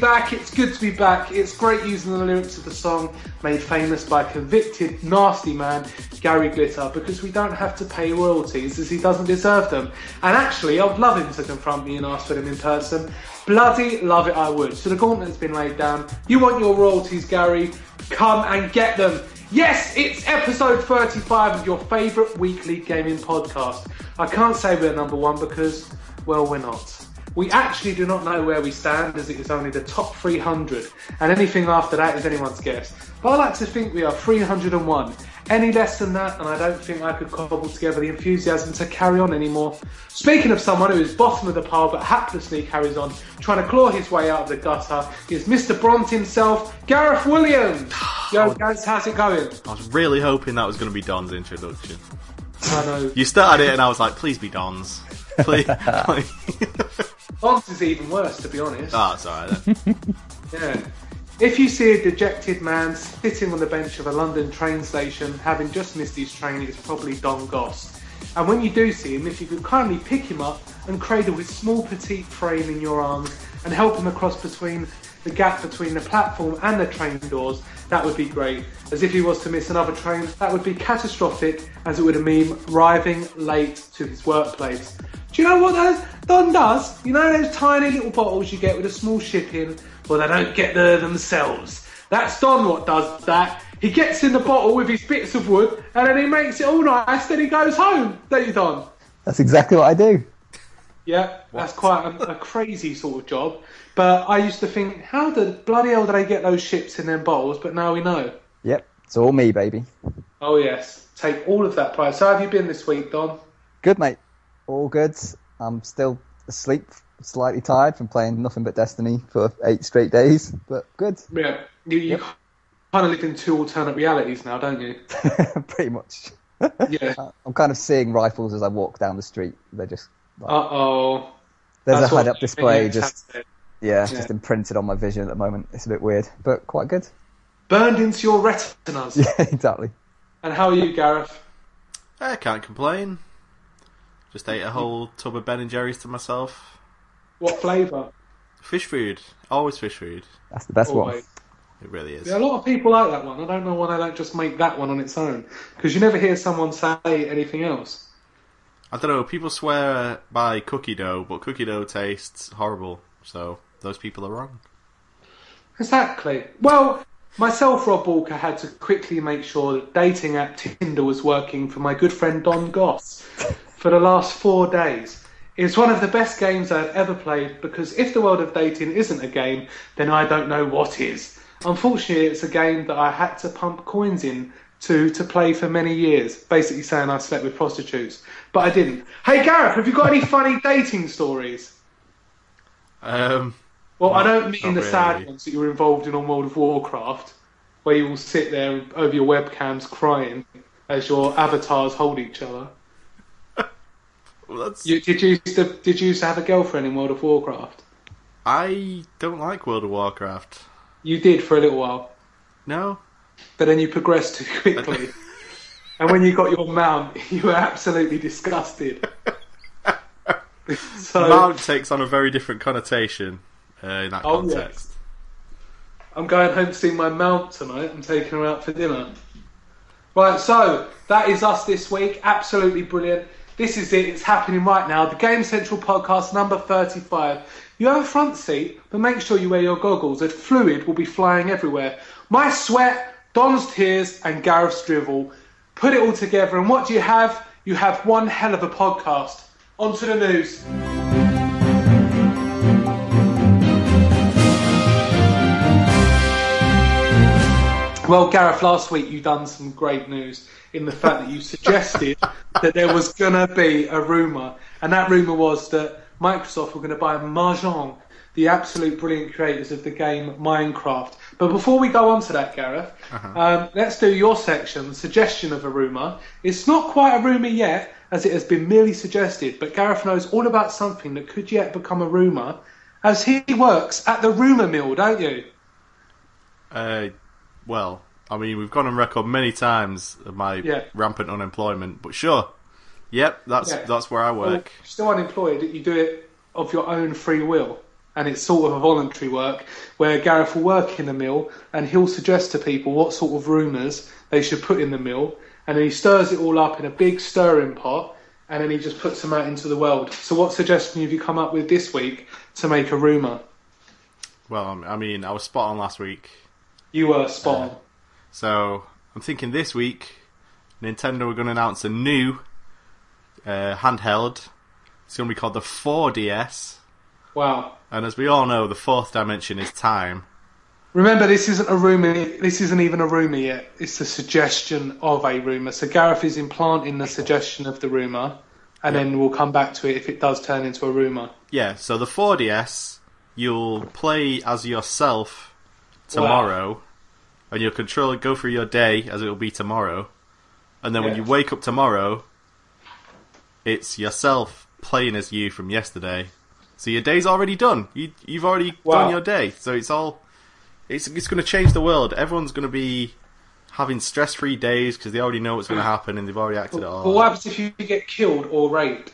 back, it's good to be back. It's great using the lyrics of the song made famous by a convicted nasty man Gary Glitter because we don't have to pay royalties as he doesn't deserve them. And actually, I'd love him to confront me and ask for them in person. Bloody love it, I would. So the gauntlet's been laid down. You want your royalties, Gary? Come and get them. Yes, it's episode 35 of your favourite weekly gaming podcast. I can't say we're number one because, well, we're not. We actually do not know where we stand as it is only the top 300, and anything after that is anyone's guess. But I like to think we are 301. Any less than that, and I don't think I could cobble together the enthusiasm to carry on anymore. Speaking of someone who is bottom of the pile but haplessly carries on, trying to claw his way out of the gutter, is Mr. Bront himself, Gareth Williams. Yo, guys, how's it going? I was really hoping that was going to be Don's introduction. I know. You started it, and I was like, please be Don's. Please. please. Bont is even worse, to be honest. Ah, it's alright then. Yeah. If you see a dejected man sitting on the bench of a London train station, having just missed his train, it's probably Don Goss. And when you do see him, if you could kindly pick him up and cradle his small petite frame in your arms and help him across between the gap between the platform and the train doors, that would be great. As if he was to miss another train, that would be catastrophic, as it would mean arriving late to his workplace. Do you know what those Don does? You know those tiny little bottles you get with a small shipping? Well, they don't get there themselves. That's Don what does that. He gets in the bottle with his bits of wood and then he makes it all nice, then he goes home. Don't you, Don? That's exactly what I do. Yeah, that's quite a, a crazy sort of job. But I used to think, how the bloody hell do they get those ships in them bottles? But now we know. Yep, it's all me, baby. Oh, yes. Take all of that pride. So, how have you been this week, Don? Good, mate. All good. I'm still asleep, slightly tired from playing nothing but Destiny for eight straight days, but good. Yeah, you, you Yep. kind of live in two alternate realities now, don't you? Pretty much. Yeah. I'm kind of seeing rifles as I walk down the street. They're just Uh oh. there's a head-up display, just yeah, Yeah. just imprinted on my vision at the moment. It's a bit weird, but quite good. burned into your retinas. Yeah, exactly. And how are you, Gareth? I can't complain. Just ate a whole tub of Ben and Jerry's to myself. What flavour? Phish Food. Always Phish Food. That's the best oh, one. It really is. Yeah, a lot of people like that one. I don't know why they don't just make that one on its own. Because you never hear someone say anything else. I don't know, people swear by cookie dough, but cookie dough tastes horrible. So, those people are wrong. Exactly. Well, myself, Rob Walker, had to quickly make sure that dating app Tinder was working for my good friend Don Goss for the last four days. It's one of the best games I've ever played because if the world of dating isn't a game, then I don't know what is. Unfortunately, it's a game that I had to pump coins in to to play for many years, basically saying I slept with prostitutes, but I didn't. Hey Gareth, have you got any funny dating stories? Um, Well, I don't mean the sad ones that you're involved in on World of Warcraft, where you will sit there over your webcams crying as your avatars hold each other. Well. You, did you used to, did you used to have a girlfriend in World of Warcraft? I don't like World of Warcraft. You did for a little while, No? but then you progressed too quickly. and when you got your mount, you were absolutely disgusted. so Mount takes on a very different connotation uh, in that Oh, context. I'm going home to see my mount tonight. I'm taking her out for dinner. Right, so that is us this week. Absolutely brilliant. This is it. It's happening right now. The Game Central podcast number 35. You have a front seat, but make sure you wear your goggles, as fluid will be flying everywhere. My sweat, Don's tears, and Gareth's drivel. Put it all together, and what do you have? You have one hell of a podcast. On to the news. Well, Gareth, last week you done some great news in the fact that you suggested that there was going to be a rumour, and that rumour was that Microsoft were going to buy Mahjong, the absolute brilliant creators of the game Minecraft. But before we go on to that, Gareth, Uh-huh. um, let's do your section, the suggestion of a rumour. It's not quite a rumour yet, as it has been merely suggested, but Gareth knows all about something that could yet become a rumour, as he works at the rumour mill, don't you? Uh, well, I mean, we've gone on record many times of my Yeah. rampant unemployment, but sure. Yep, that's Yeah. that's where I Well, work. you're still unemployed, you do it of your own free will. And it's sort of a voluntary work where Gareth will work in the mill and he'll suggest to people what sort of rumours they should put in the mill. And then he stirs it all up in a big stirring pot and then he just puts them out into the world. So, what suggestion have you come up with this week to make a rumour? Well, I mean, I was spot on last week, You were spot on. so I'm thinking this week Nintendo are going to announce a new uh, handheld. It's going to be called the 4DS, Wow. and as we all know, the fourth dimension is time. Remember, this isn't a rumour. This isn't even a rumour yet. It's the suggestion of a rumour. So Gareth is implanting the suggestion of the rumour, and then we'll come back to it if it does turn into a rumour. Yeah, so the 4DS, you'll play as yourself tomorrow, and you'll control go through your day as it will be tomorrow, and then when you wake up tomorrow, it's yourself playing as you from yesterday. So your day's already done. You you've already Wow. done your day. So it's all it's it's going to change the world. Everyone's going to be having stress-free days because they already know what's going to happen and they've already acted it But all. what happens if you get killed or raped,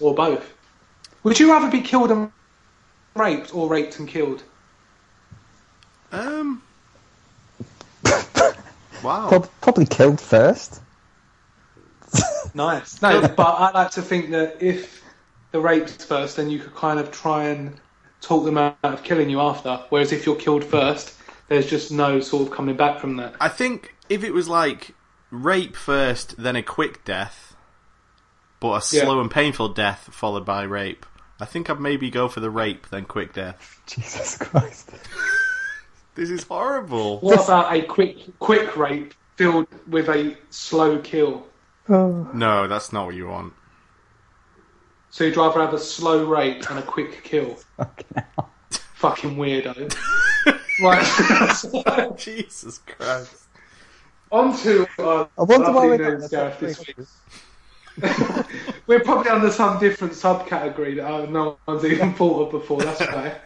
or both? Would you rather be killed and raped, or raped and killed? Um. Wow. Prob- probably killed first. Nice. No, but I like to think that if the rape's first, then you could kind of try and talk them out of killing you after. Whereas if you're killed first, there's just no sort of coming back from that. I think if it was like rape first, then a quick death, but a Yeah. slow and painful death followed by rape, I think I'd maybe go for the rape then quick death. Jesus Christ. This is horrible. What about a quick quick rape filled with a slow kill? Oh. No, that's not what you want. So you'd rather have a slow rape and a quick kill? Okay. Fucking weirdo. right. Jesus Christ. On to our I wonder why lovely we're news, Gareth, this week. We're probably under some different subcategory that uh, no one's even thought of before. That's okay.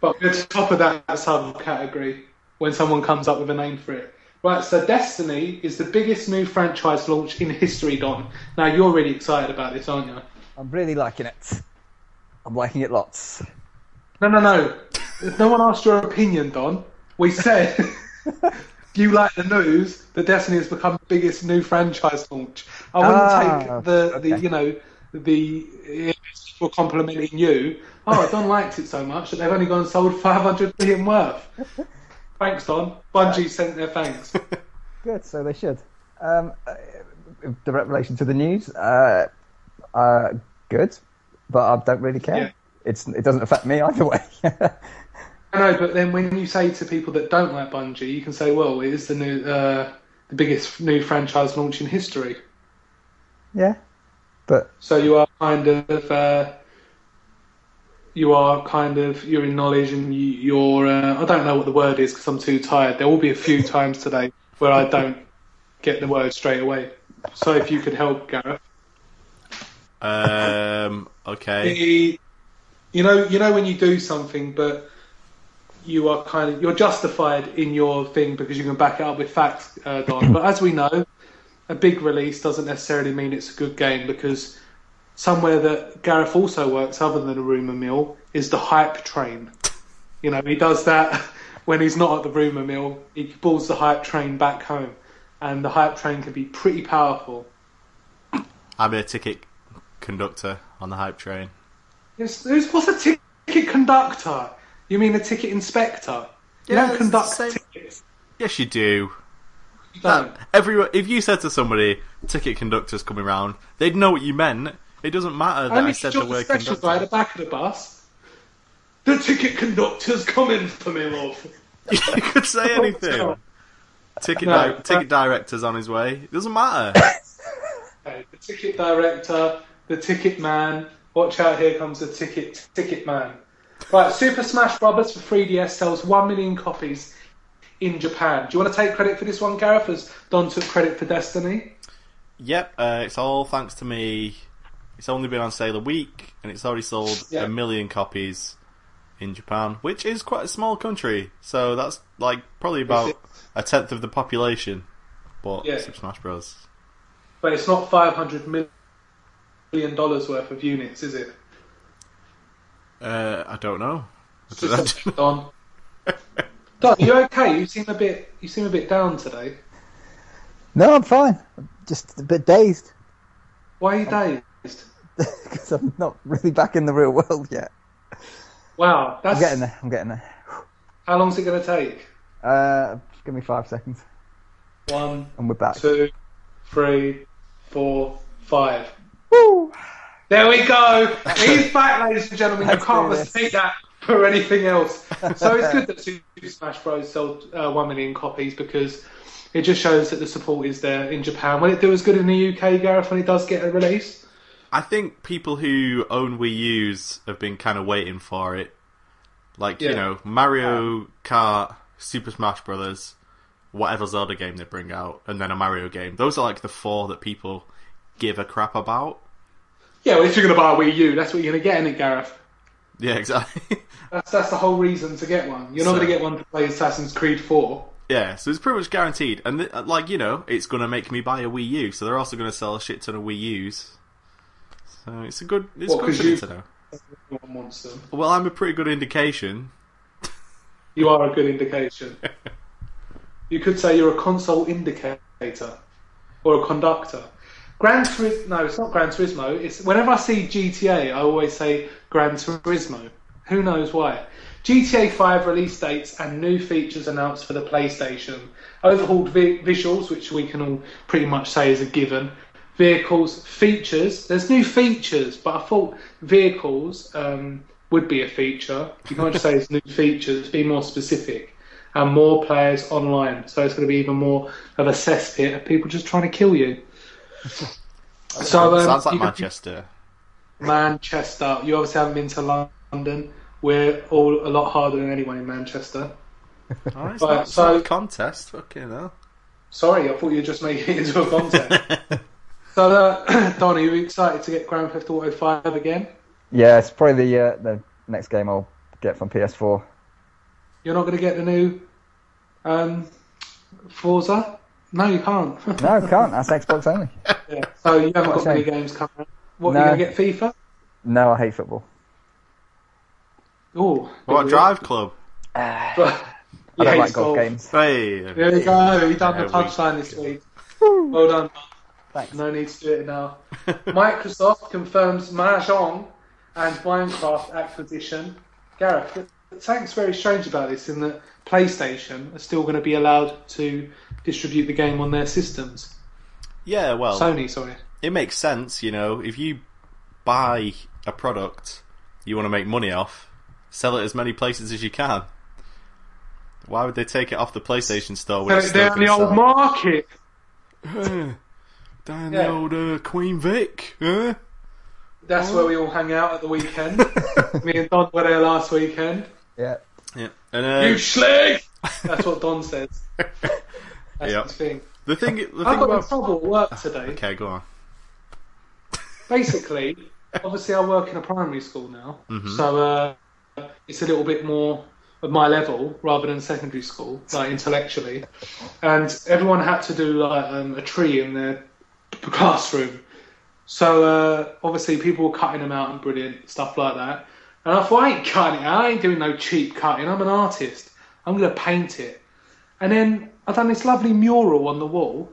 But we're top of that subcategory when someone comes up with a name for it. Right, so Destiny is the biggest new franchise launch in history, Don. Now you're really excited about this, aren't you? I'm really liking it. I'm liking it lots. No, no, no. No one asked your opinion, Don. We said you like the news that Destiny has become the biggest new franchise launch. I wouldn't Ah, take the, the you know, the for complimenting you. Oh, Don liked it so much that they've only gone and sold 500 million worth. Thanks, Don. Bungie sent their thanks. Good, so they should. Um, uh, the relation to the news, uh, uh, good, but I don't really care. Yeah. It's it doesn't affect me either way. I know, but then when you say to people that don't like Bungie, you can say, well, it is the new, uh, the biggest new franchise launch in history. yeah, but So you are kind of, uh, you are kind of, you're in knowledge and you, you're, uh, I don't know what the word is because I'm too tired. There will be a few times today where I don't get the word straight away. So if you could help, Gareth. Um. Okay. The- you know, you know when you do something, but you are kind of, you're justified in your thing because you can back it up with facts, uh, Don. But as we know, a big release doesn't necessarily mean it's a good game because somewhere that Gareth also works, other than a rumour mill, is the hype train. You know, he does that when he's not at the rumour mill. He pulls the hype train back home, and the hype train can be pretty powerful. I'm a ticket conductor on the hype train. Yes, who's- what's a ticket conductor? You mean a ticket inspector? You Yeah, don't conduct tickets. Yes, you do. You don't. Everyone, if you said to somebody, "Ticket conductors coming round," they'd know what you meant. It doesn't matter that I Only said the word special guy at conductor. the back of the bus. The ticket conductor's coming for me, love. you could say anything. Ticket, No, di- ticket director's on his way. It doesn't matter. Okay, the ticket director, the ticket man. Watch out, here comes the ticket ticket man. Right, Super Smash Bros. for 3DS sells 1 million copies in Japan. Do you want to take credit for this one, Gareth? As Don took credit for Destiny. Yep, uh, it's all thanks to me. It's only been on sale a week, and it's already sold Yeah. a million copies in Japan, which is quite a small country. So that's like probably about a tenth of the population. Bought Yeah. Super Smash Bros. But it's not five hundred million dollars worth of units, is it? Uh, I don't know. It's just Don. Don, you okay? You seem a bit. You seem a bit down today. No, I'm fine. I'm just a bit dazed Why are you dazed? because I'm not really back in the real world yet. Wow, that's I'm getting there. I'm getting there. how long's it going to take? Uh, just give me five seconds, One, and we're back. two, three, four, five. Woo! There we go. He's back, ladies and gentlemen. You Let's can't mistake that for anything else. So it's good that Super Smash Bros. sold uh, one million copies because it just shows that the support is there in Japan. Will it do as good in the UK, Gareth, when it does get a release? I think people who own Wii U's have been kind of waiting for it. Like, you know, Mario Kart, Super Smash Brothers, whatever Zelda game they bring out, and then a Mario game. Those are like the four that people give a crap about. Yeah, well, if you're going to buy a Wii U, that's what you're going to get in it, Gareth. Yeah, exactly. That's that's the whole reason to get one. You're not So- going to get one to play Assassin's Creed 4. yeah, so it's pretty much guaranteed. And, th- like, you know, it's going to make me buy a Wii U, so they're also going to sell a shit ton of Wii U's. So it's a good, it's What, good 'cause for you- to know. Everyone wants them. Well, I'm a pretty good indication. You are a good indication. you could say you're a console indicator or a conductor. Gran Turismo. No, it's not Gran Turismo. It's whenever I see GTA, I always say Gran Turismo. Who knows why? GTA 5 release dates and new features announced for the PlayStation. Overhauled vi- visuals, which we can all pretty much say is a given. Vehicles, features. There's new features, but I thought vehicles um, would be a feature. You can't just say it's new features. Be more specific. And more players online. So it's going to be even more of a cesspit of people just trying to kill you. So um, Sounds like you can- Manchester. Manchester. You obviously haven't been to London. We're all a lot harder than anyone in Manchester. Oh, it's, Right, not, so- not a contest, fucking hell. Sorry, I thought you were just making it into a contest. so, uh, Don, are you excited to get Grand Theft Auto 5 again? Yeah, it's probably the uh, the next game I'll get from PS4. You're not going to get the new um, Forza? No, you can't. No, I can't. That's Xbox only. yeah. So you haven't got a many games coming. out. What, No. are you going to get FIFA? No, I hate football. Oh, What, Drive Club? I you don't like golf golf. games. Hey. There you go. You done Yeah, the we- punchline this week. Well done. Thanks. No need to do it now. Microsoft confirms Mahjong and Minecraft acquisition. Gareth, th- something's very strange about this in that PlayStation are still going to be allowed to distribute the game on their systems. Yeah, well, Sony, sorry. it makes sense, you know, if you buy a product you want to make money off, sell it as many places as you can. Why would they take it off the PlayStation Store when They're, it's still they're in the gonna old market. Down Yeah. the old uh, Queen Vic, eh? That's where we all hang out at the weekend. Me and Don were there last weekend. Yeah. Yeah. And You uh, slag! That's what Don says. That's Yep. his thing. the thing, the I thing got in about trouble at work today. okay, go on. basically, obviously, I work in a primary school now, Mm-hmm. so uh, it's a little bit more of my level rather than secondary school, like intellectually. And everyone had to do like um, a tree in their classroom. So uh, obviously, people were cutting them out and brilliant stuff like that. And I thought, I ain't cutting it. I ain't doing no cheap cutting. I'm an artist. I'm gonna paint it. And then I done this lovely mural on the wall.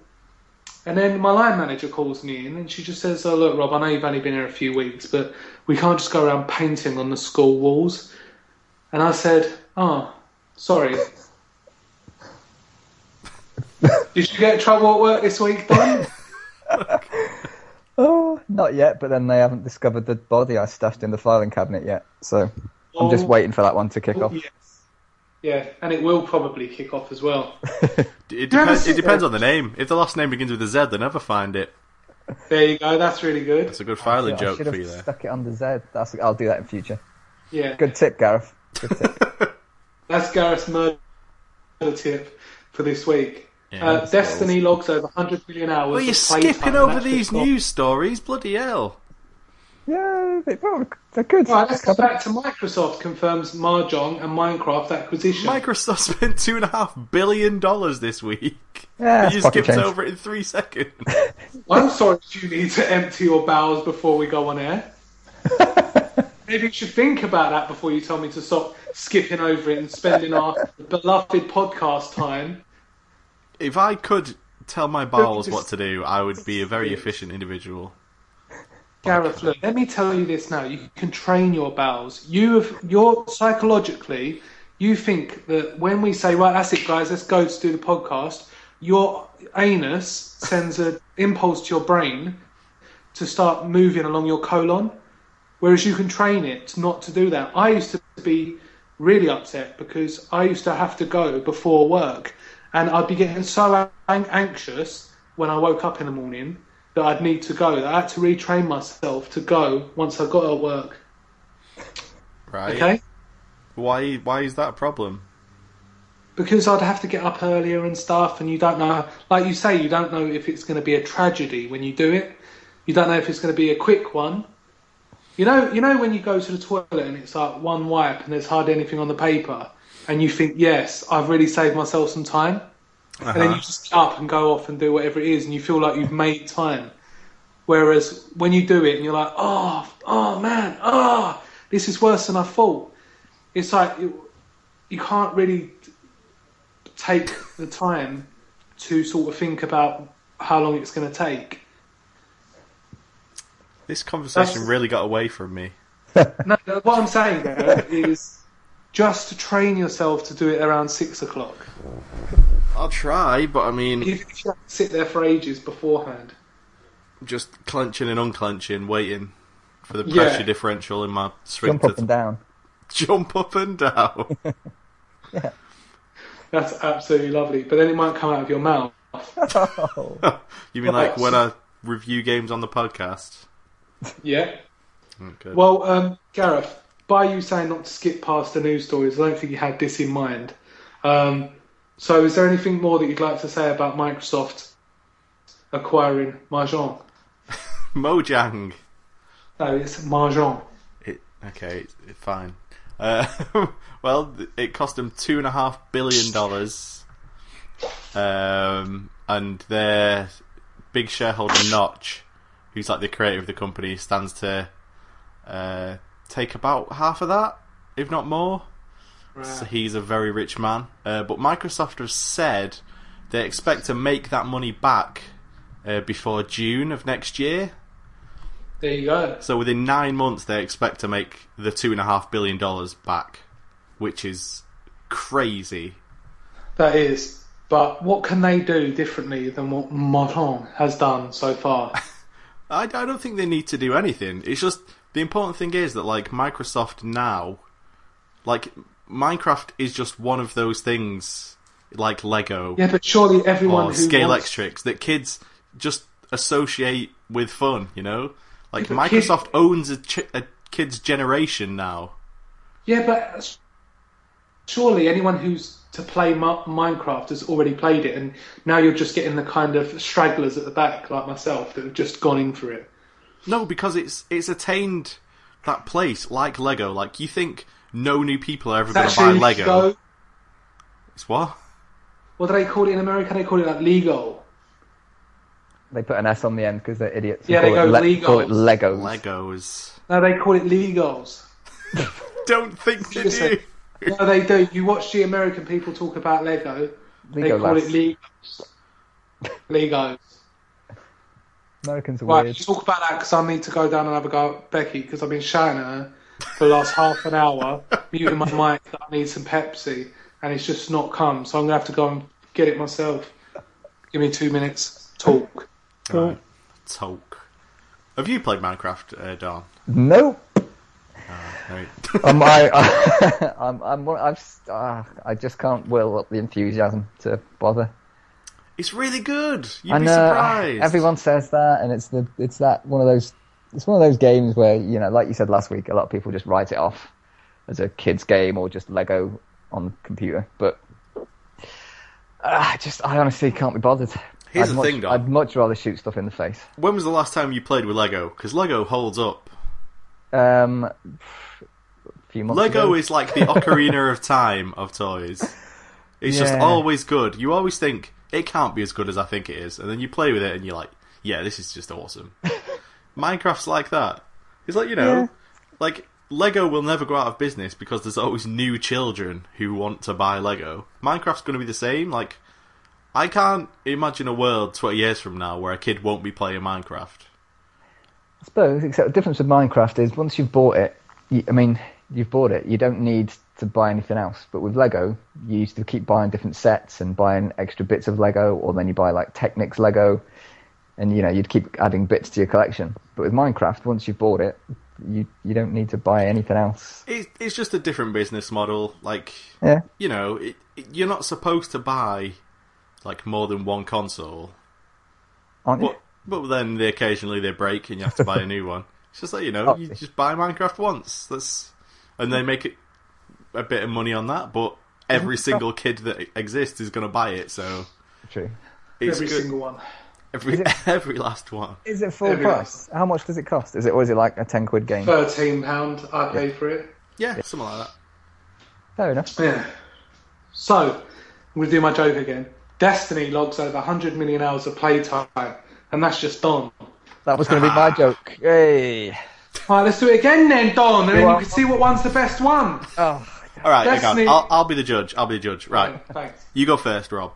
And then my line manager calls me in and she just says, Oh, look, Rob, I know you've only been here a few weeks, but we can't just go around painting on the school walls. And I said, Oh, sorry. Did you get trouble at work this week, Don? Oh, not yet. But then they haven't discovered the body I stuffed in the filing cabinet yet. So I'm just Oh, waiting for that one to kick off. Yes. Yeah, and it will probably kick off as well. It, you depends, it depends on the name. If the last name begins with a Z, they never find it. There you go. That's really good. It's a good filing I joke should for have you there. stuck it under Z. That's, I'll do that in future. Yeah, Good tip, Gareth. Good tip. that's Gareth's murder tip for this week. Yeah, uh, Destiny logs over 100 million hours. Well, you're of playtime, skipping and over these just news stories. Bloody hell! Yeah, they, well, they're good. Right, let's go back to Microsoft confirms Mahjong and Minecraft acquisition. Microsoft spent two and a half billion dollars this week. Yeah, But you skipped change. over it in three seconds. I'm sorry if you need to empty your bowels before we go on air. Maybe you should think about that before you tell me to stop skipping over it and spending our beloved podcast time. If I could tell my bowels what to do, I would be a very efficient individual. Gareth, look, let me tell you this now. You can train your bowels. You have, you're psychologically, you think that when we say, right, that's it, guys, let's go to do the podcast, your anus sends an impulse to your brain to start moving along your colon, whereas you can train it not to do that. I used to be really upset because I used to have to go before work, and I'd be getting so an- anxious when I woke up in the morning that I'd need to go. That I had to retrain myself to go once I got at work. Right? Okay, Why? Why is that a problem? because I'd have to get up earlier and stuff, and you don't know, like you say, you don't know if it's going to be a tragedy when you do it. You don't know if it's going to be a quick one. You know, you know when you go to the toilet and it's like one wipe and there's hardly anything on the paper, and you think, yes, I've really saved myself some time. and then you Uh-huh. just get up and go off and do whatever it is, and you feel like you've made time. Whereas when you do it and you're like, oh, oh man, oh, this is worse than I thought. It's like you, you can't really take the time to sort of think about how long it's going to take. This conversation That's- really got away from me. No, what I'm saying there is just to train yourself to do it around six o'clock. I'll try, but I mean, you have to sit there for ages beforehand. just clenching and unclenching, waiting for the Yeah. pressure differential in my Jump sphincter up and down. jump up and down. yeah, That's absolutely lovely. But then it might come out of your mouth. Oh, you mean like when I review games on the podcast? Yeah. Oh. Well, um, Gareth, by you saying not to skip past the news stories, I don't think you had this in mind. Um, so, is there anything more that you'd like to say about Microsoft acquiring Mahjong? Mojang. No, it's Mahjong. It, okay, it, it- fine. Uh, well, it cost them two and a half billion dollars, um, and their big shareholder Notch, who's like the creator of the company, stands to uh, take about half of that, if not more. So he's a very rich man. Uh, but Microsoft have said they expect to make that money back uh, before June of next year. There you go. So within nine months, they expect to make the two and a half billion dollars back, which is crazy. That is. But what can they do differently than what Mahjong has done so far? I, I don't think they need to do anything. It's just the important thing is that like Microsoft now, like Minecraft is just one of those things like Lego yeah, but surely everyone or who Scale wants... That kids just associate with fun. You know, like Yeah, but kid- Microsoft owns a, ch- a kid's generation now. Yeah, but surely anyone who's to play Ma- Minecraft has already played it, and now you're just getting the kind of stragglers at the back, like myself, that have just gone in for it. No, because it's it's attained that place like Lego. Like you think no new people are ever going to buy Lego? Lego. It's what? What do they call it in America? They call it like Lego. they put an S on the end because they're idiots. Yeah, Call they it go le- Call it Legos. Legos. Legos. No, they call it Legos. Don't think they Listen. do. No, they do. You watch the American people talk about Lego. They call lads. it Legos. Legos. Americans are Right, weird. talk about that because I need to go down and have a go at Becky because I've been shouting at her for the last half an hour, muting my mic that I need some Pepsi, and it's just not come. So I'm gonna have to go and get it myself. Give me two minutes. Talk. Right. Talk. Have you played Minecraft, uh, Don? Nope. Right. um, I, I, I'm, I'm, I've, s- uh, I just can't will up the enthusiasm to bother. It's really good. You'd I be know surprised. everyone says that, and it's the, it's that one of those, it's one of those games where you know, like you said last week, a lot of people just write it off as a kids game or just Lego on the computer. But I just, I honestly can't be bothered. Here's I'd the much, thing, Dom. I'd much rather shoot stuff in the face. When was the last time you played with Lego? Because Lego holds up. Um, a few months Lego ago. is like the Ocarina of Time of toys. It's just always good. You always think it can't be as good as I think it is, and then you play with it and you're like, yeah, this is just awesome. Minecraft's like that. It's like you know, Yeah. like Lego will never go out of business because there's always new children who want to buy Lego. Minecraft's going to be the same. Like, I can't imagine a world 20 years from now where a kid won't be playing Minecraft. I suppose, except the difference with Minecraft is once you've bought it, you, I mean, you've bought it, you don't need to buy anything else. But with Lego, you used to keep buying different sets and buying extra bits of Lego, or then you buy like Technics Lego, and you know, you'd keep adding bits to your collection. But with Minecraft, once you've bought it, you you don't need to buy anything else. It, it's just a different business model. Like, Yeah. you know, it, you're not supposed to buy like more than one console. Aren't you? But but then they occasionally they break and you have to buy a new one. It's just like you know, oh, you just buy Minecraft once. That's and they make it a bit of money on that. But every single kid that exists is going to buy it, so True. it's Every good. single one. Every it- every last one. Is it full Every price? How much does it cost? Is it or is it like a ten quid game? Thirteen pound. I paid for it. Yeah, something like that. Fair enough. Yeah. So, I'm going to do my joke again. Destiny logs over 100 million hours of playtime, and that's just Don. That was going to be my joke. Hey. Right, let's do it again then, Don, and then you can see what one's the best one. Oh, All right, hang on. I'll, I'll be the judge. I'll be the judge. Right, Yeah, thanks. you go first, Rob.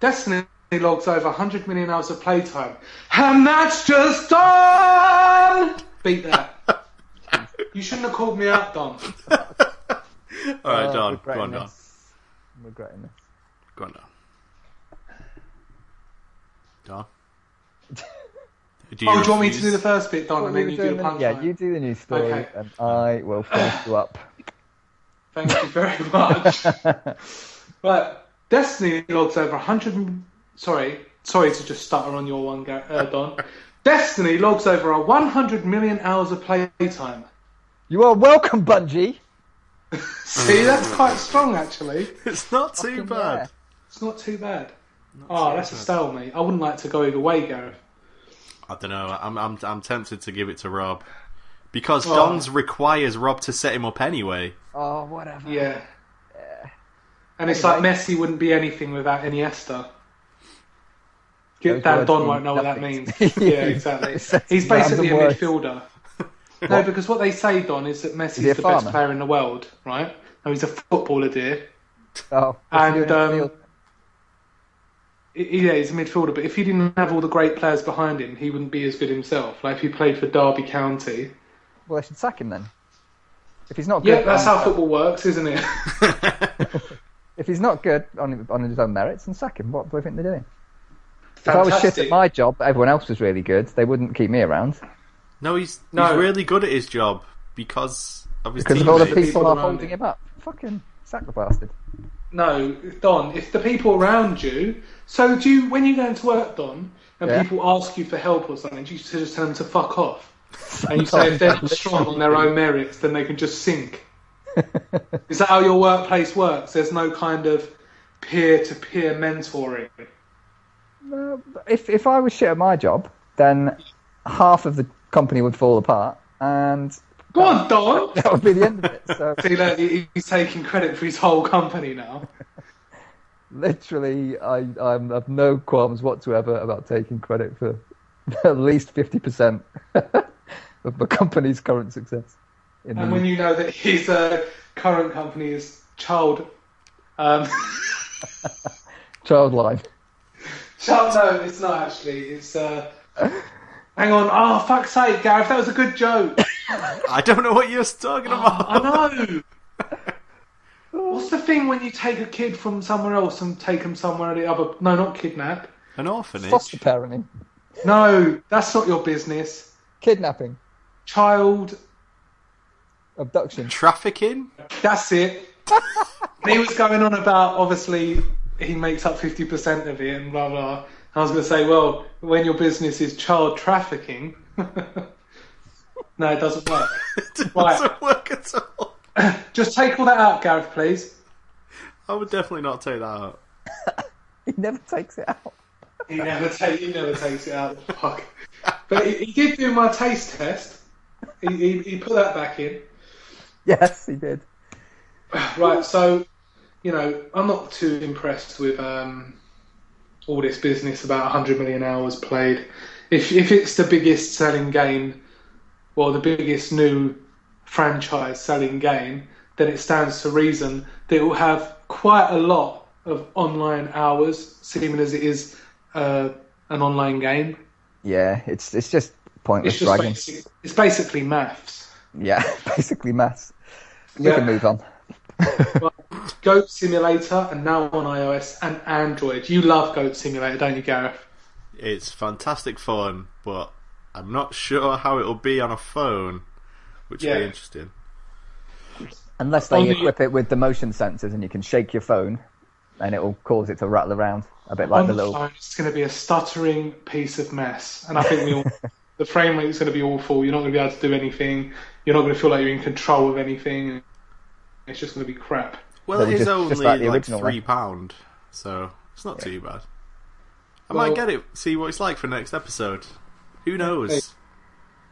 Destiny logs over 100 million hours of playtime, and that's just done. Beat that. you shouldn't have called me out, Don. All right, oh, Don. Go on, Don. this. I'm regretting this. Go on, Don. Don. Do Oh, do you want me to do the first bit, Don, What and we then you do doing the punchline? Yeah, you do the news story, Okay. and I will finish you up. Thank you very much. right, Destiny logs over 100. Sorry, sorry to just stutter on your one, Gar- uh, Don. Destiny logs over a 100 million hours of playtime. You are welcome, Bungie. See, that's quite strong, actually. It's not too Fucking bad. yeah. It's not too bad. oh, that's a stalemate. I wouldn't like to go either way, Gareth. I don't know. I'm I'm I'm tempted to give it to Rob because Oh. Don's requires Rob to set him up anyway. Oh, whatever. Yeah. And it's like Messi wouldn't be anything without Iniesta. Get Those that Don won't know what that means. yeah, exactly. He's basically a words. midfielder. No, because what they say, Don, is that Messi's he a the best player in the world, right? No, he's a footballer, dear. Oh, And, what's he doing in the um, Yeah, he's a midfielder, but if he didn't have all the great players behind him, he wouldn't be as good himself. Like if he played for Derby County. Well, they should sack him then. If he's not good, Yeah, that's how football works, isn't it? if he's not good on on his own merits, then sack him. What do I think they're doing? If I was shit at my job, but everyone else was really good, they wouldn't keep me around No, he's No. he's really good at his job because of his because of all the people, People are holding him. him up. Fucking sack the bastard. No, Don. If the people around you, so do you when you go into work, Don, and Yeah. people ask you for help or something, do you just tell them to fuck off? And you say if they're not strong on their own merits, then they can just sink. Is that how your workplace works? There's no kind of peer-to-peer mentoring. No, but if if I was shit at my job, then half of the company would fall apart, and Go on, Don. that would be the end of it. So See, look, he's taking credit for his whole company now. literally, I I'm, have no qualms whatsoever about taking credit for at least fifty percent of the company's current success. In And the, when you know that his uh, current company is Child. Um, child line. Child, no, it's not actually. It's. Uh, hang on. Oh, fuck's sake, Gareth, that was a good joke. I don't know what you're talking about. I know. What's the thing when you take a kid from somewhere else and take them somewhere the other? No, not kidnap. An orphanage. Foster parenting, No, that's not your business. kidnapping, Child. abduction. Trafficking. That's it. He was going on about obviously he makes up fifty percent of it and blah blah. I was going to say, well, when your business is child trafficking, no, it doesn't work. It doesn't work at all. Just take all that out, Gareth, please. I would definitely not take that out. he never takes it out. He never take he never takes it out. Fuck. But he, he did do my taste test. He, he, he put that back in. Yes, he did. Right, so you know, I'm not too impressed with um, all this business about 100 million hours played. If if it's the biggest selling game, well, the biggest new franchise selling game, then it stands to reason that it will have quite a lot of online hours, seeming as it is uh, an online game. Yeah, it's it's just pointless It's just basic, it's basically maths. Yeah, basically maths. We Yeah. can move on. Goat Simulator and now on iOS and Android. You love Goat Simulator, don't you, Gareth? It's fantastic fun, but I'm not sure how it'll be on a phone, which will be interesting. Unless they Only- equip it with the motion sensors and you can shake your phone and it will cause it to rattle around a bit like on the the little. phone, it's going to be a stuttering piece of mess, and I think we all, the frame rate is going to be awful. You're not going to be able to do anything. You're not going to feel like you're in control of anything. It's just going to be crap. Well, it is just- only just like the like original one. three pound, so it's not too bad. I Well- might get it. See what it's like for next episode. Who knows?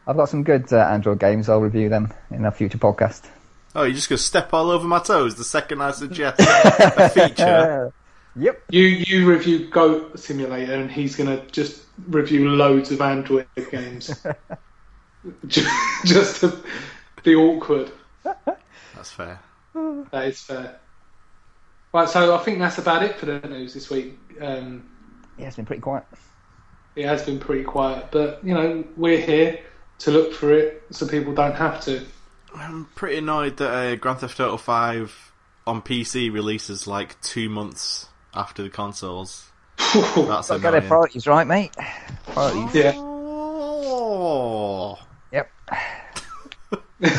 I've got some good uh, Android games. I'll review them in a future podcast. Oh, you're just gonna step all over my toes the second I suggest a feature. Yep. You you review Goat Simulator, and he's going to just review loads of Android games, Ju- just to be awkward. That's fair. That is fair. Right, so I think that's about it for the news this week. Um, Yeah, it's been pretty quiet. it has been pretty quiet, but you know we're here to look for it, so people don't have to. I'm pretty annoyed that uh, Grand Theft Auto 5 on PC releases like two months after the consoles. That's Got get their priorities right, mate. Priorities. yeah, Oh. Yep.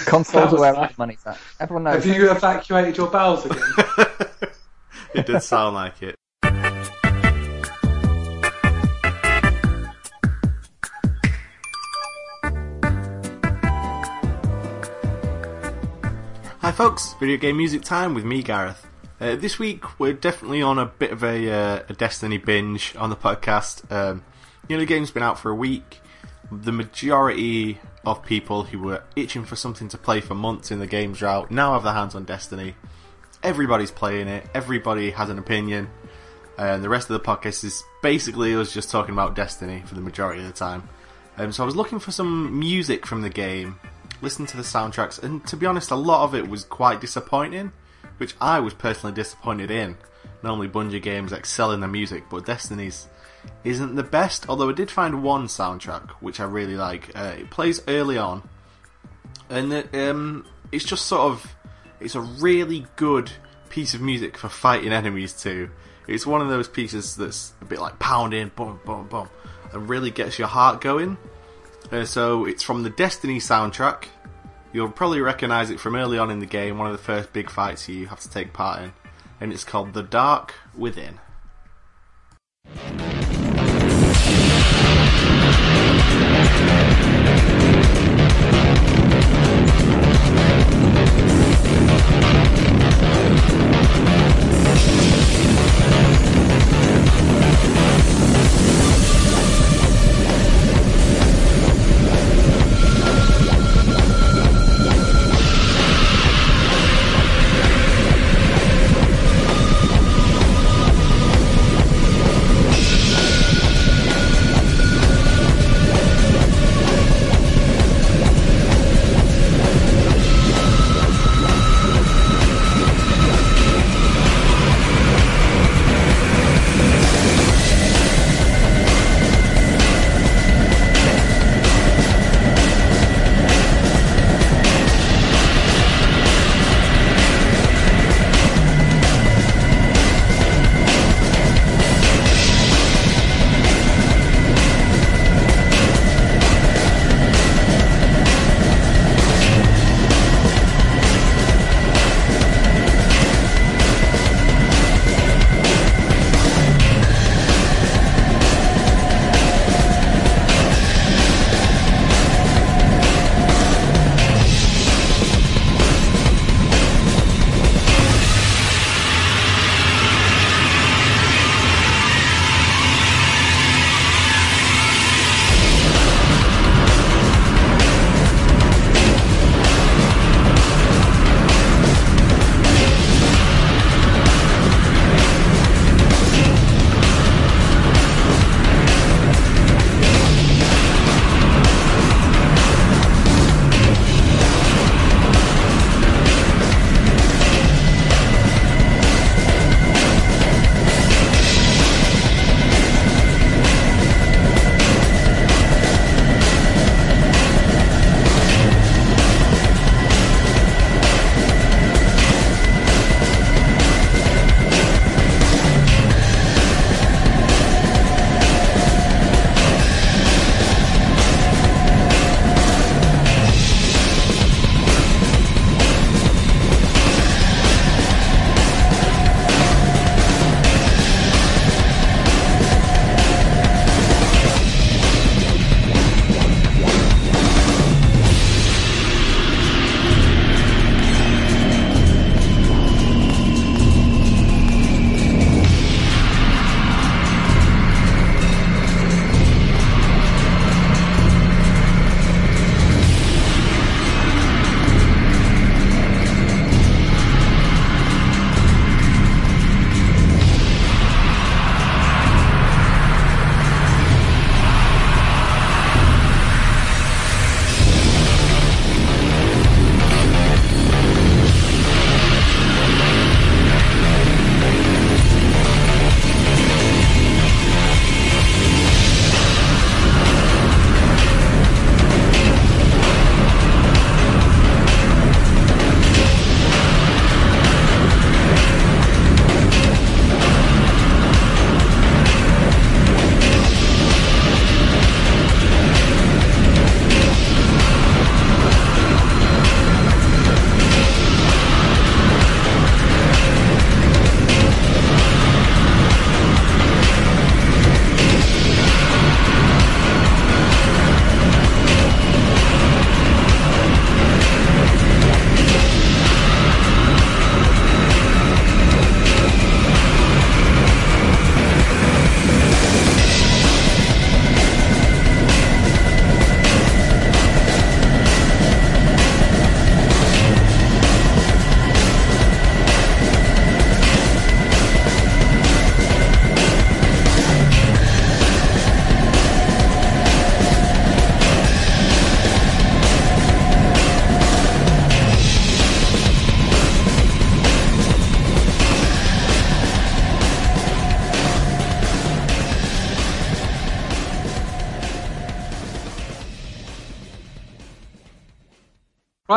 Consoles That are where nice. the money's at. Everyone knows. Have you evacuated your bowels again? it did sound like it. Hi folks, video game music time with me, Gareth. Uh, this week we're definitely on a bit of a, uh, a Destiny binge on the podcast. Um, you know, the game's been out for a week. The majority of people who were itching for something to play for months in the game's drought now have their hands on Destiny everybody's playing it, everybody has an opinion, and the rest of the podcast is basically us just talking about Destiny for the majority of the time. Um, so I was looking for some music from the game, listened to the soundtracks, and to be honest, a lot of it was quite disappointing, which I was personally disappointed in. Normally, Bungie games excel in their music, but Destiny's isn't the best. Although I did find one soundtrack which I really like. Uh, it plays early on, and it, um, it's just sort of it's a really good piece of music for fighting enemies too. It's one of those pieces that's a bit like pounding, boom, boom, boom, and really gets your heart going. Uh, so it's from the Destiny soundtrack. You'll probably recognise it from early on in the game, one of the first big fights you have to take part in, and it's called The Dark Within.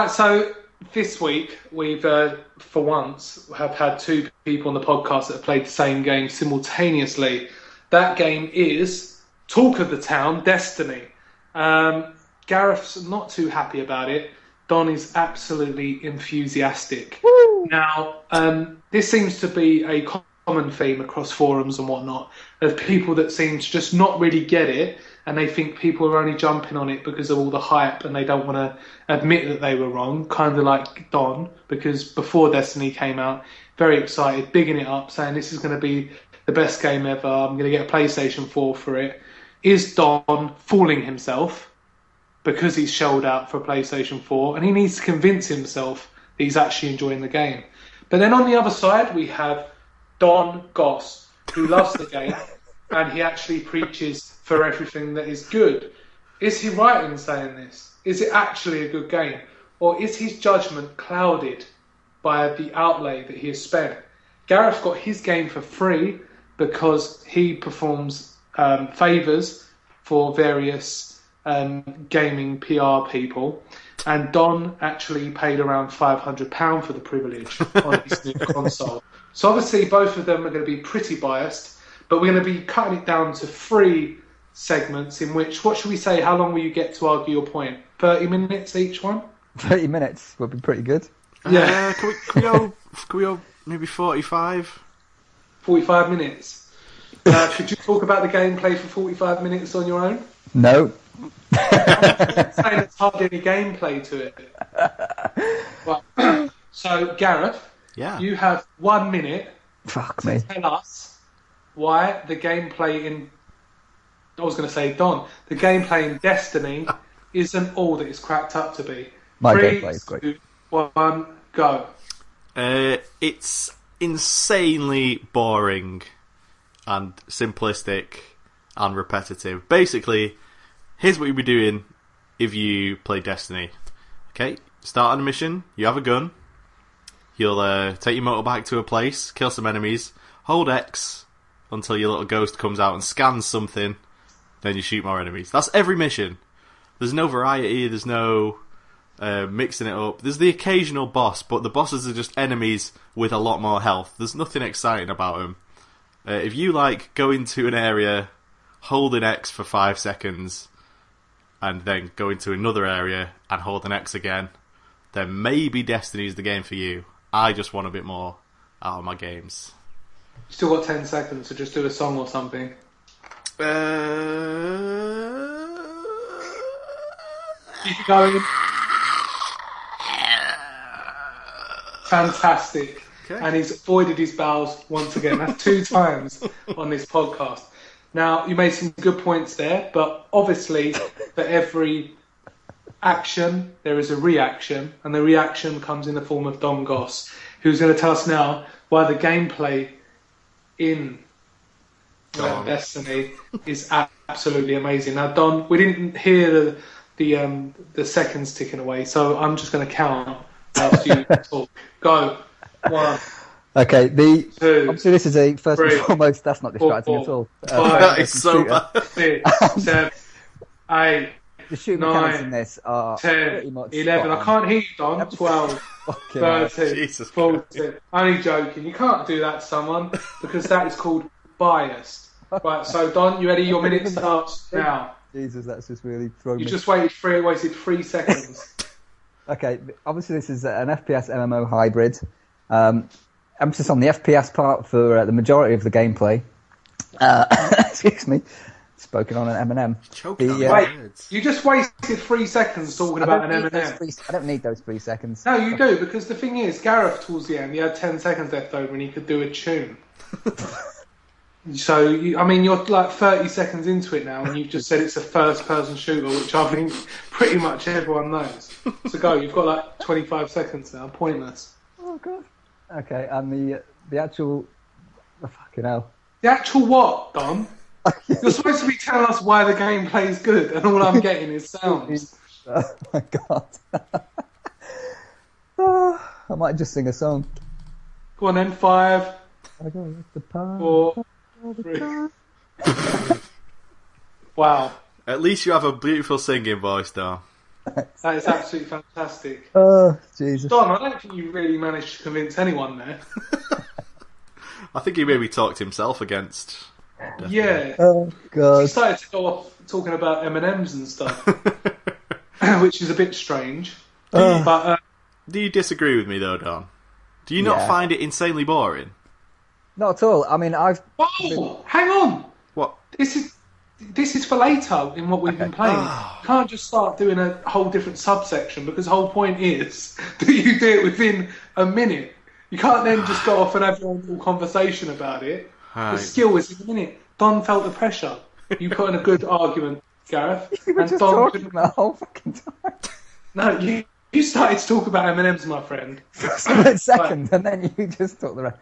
Right, so this week we've, uh, for once, have had two people on the podcast that have played the same game simultaneously. That game is Talk of the Town, Destiny. Um, Gareth's not too happy about it. Don is absolutely enthusiastic. Now, um, this seems to be a common theme across forums and whatnot of people that seem to just not really get it and they think people are only jumping on it because of all the hype and they don't want to admit that they were wrong, kind of like Don, because before Destiny came out, very excited, bigging it up, saying this is going to be the best game ever, I'm going to get a PlayStation 4 for it. Is Don fooling himself because he's shelled out for a PlayStation 4 and he needs to convince himself that he's actually enjoying the game? But then on the other side, we have Don Goss, who loves the game and he actually preaches for everything that is good. Is he right in saying this? Is it actually a good game? Or is his judgment clouded by the outlay that he has spent? Gareth got his game for free because he performs um, favours for various um, gaming PR people, and Don actually paid around £500 for the privilege on his new console. So obviously, both of them are going to be pretty biased, but we're going to be cutting it down to three segments in which, what should we say, how long will you get to argue your point? 30 minutes each one? 30 minutes would be pretty good. Yeah. Uh, can, we, can, we go, can we go maybe 45? 45 minutes. Uh, could you talk about the gameplay for 45 minutes on your own? No. I'm saying there's hardly any gameplay to it. Right. So, Gareth, Yeah. you have one minute Fuck to me. tell us why the gameplay in. I was going to say Don. The gameplay in Destiny isn't all that it's cracked up to be. My Three, gameplay is great. two, one, go. Uh, it's insanely boring and simplistic and repetitive. Basically, here's what you'll be doing if you play Destiny. Okay, start on a mission, you have a gun, you'll uh, take your motorbike to a place, kill some enemies, hold X until your little ghost comes out and scans something, then you shoot more enemies. That's every mission. There's no variety, there's no uh, mixing it up. There's the occasional boss, but the bosses are just enemies with a lot more health. There's nothing exciting about them. Uh, if you like go into an area, hold an X for five seconds, and then go into another area and hold an X again, then maybe Destiny's the game for you. I just want a bit more out of my games. You still got 10 seconds, so just do a song or something. Keep going. Fantastic. Okay. And he's avoided his bowels once again. That's two times on this podcast. Now, you made some good points there, but obviously, for every action, there is a reaction, and the reaction comes in the form of Don Goss, who's going to tell us now why the gameplay in Go uh. Destiny is absolutely amazing. Now, Don, we didn't hear the the, um, the seconds ticking away, so I'm just going to count after you talk. Go. One, Okay, the two, obviously this is a first Three. and foremost. That's not distracting Four. at all. Five. that is so computer. bad. six, seven, eight, The shooting Nine, mechanics in this are pretty ten, much eleven. I spot on. can't hear you, Don. Twelve. 13, Jesus 14. Only joking. You can't do that to someone because that is called biased. Right, so Don, you ready? Your minute starts now. Jesus, that's just really thrown You me. just waited three, wasted three seconds. Okay, obviously this is an FPS MMO hybrid. Um, emphasis on the FPS part for uh, the majority of the gameplay. Uh, excuse me, spoken on an M&M. Choking The, on uh, Wait, you just wasted three seconds talking about an need M&M. three, I don't need those three seconds. No, you do because the thing is, Gareth towards the end, he had ten seconds left over, and he could do a tune. so, you, I mean, you're like thirty seconds into it now, and you've just said it's a first-person shooter, which I think pretty much everyone knows. So go, you've got like twenty-five seconds now. Pointless. Oh god. Okay, and the the actual, oh, fucking hell. The actual what, Don? You're supposed to be telling us why the gameplay is good, and all I'm getting is sounds. Oh my god. Ah, I might just sing a song. Go on then, five, I go with the power four, of the three. time. Wow. At least you have a beautiful singing voice, though. That is absolutely fantastic. Oh, Jesus. Don, I don't think you really managed to convince anyone there. I think he maybe talked himself against. Yeah. Oh, God. He started to go off talking about M&Ms and stuff, which is a bit strange. Oh. But uh, Do you disagree with me though, Don? Do you not Yeah. find it insanely boring? Not at all. I mean, I've. oh, hang on. What? This is this is for later in what we've been playing. You can't just start doing a whole different subsection because the whole point is that you do it within a minute. You can't then just go off and have your own little conversation about it. The skill is in a minute. Don felt the pressure. You put in a good argument, Gareth. You were and just Don talking couldn't- the whole fucking time. No, you you started to talk about M&Ms, my friend. For a split second, and then you just talked the rest.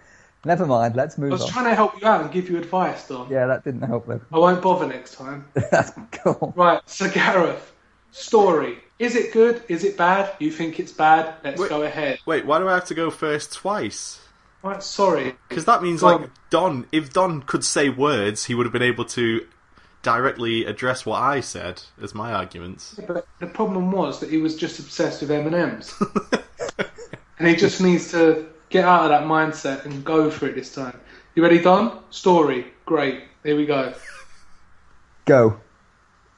Never mind, let's move. I was on. trying to help you out and give you advice, Don. Yeah, that didn't help though. I won't bother next time. That's cool. Right, so Gareth, story. Is it good? Is it bad? You think it's bad? Let's Wait. go ahead. Wait, why do I have to go first twice? Right, sorry. Because that means Go like on. Don, if Don could say words, he would have been able to directly address what I said as my arguments. But the problem was that he was just obsessed with M&Ms. and he just needs to get out of that mindset and go for it this time. You ready, Don? Story. Great. Here we go. Go.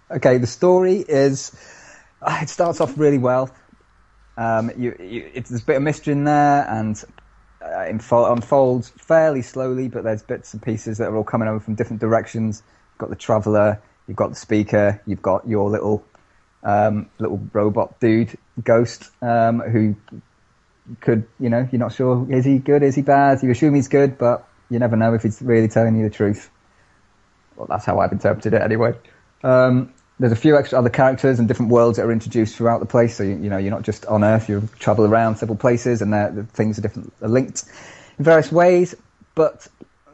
Okay, the story is. ah, It starts off really well. Um, you, you, it's, there's a bit of mystery in there, and uh, info- unfolds fairly slowly. But there's bits and pieces that are all coming over from different directions. You've got the traveller, you've got the speaker, you've got your little um, little robot dude, ghost, um, who could, you know, you're not sure is he good, is he bad? You assume he's good, but you never know if he's really telling you the truth. Well, that's how I've interpreted it anyway. Um, there's a few extra other characters and different worlds that are introduced throughout the place. So you, you know you're not just on Earth. You travel around several places, and the things are different, are linked in various ways. But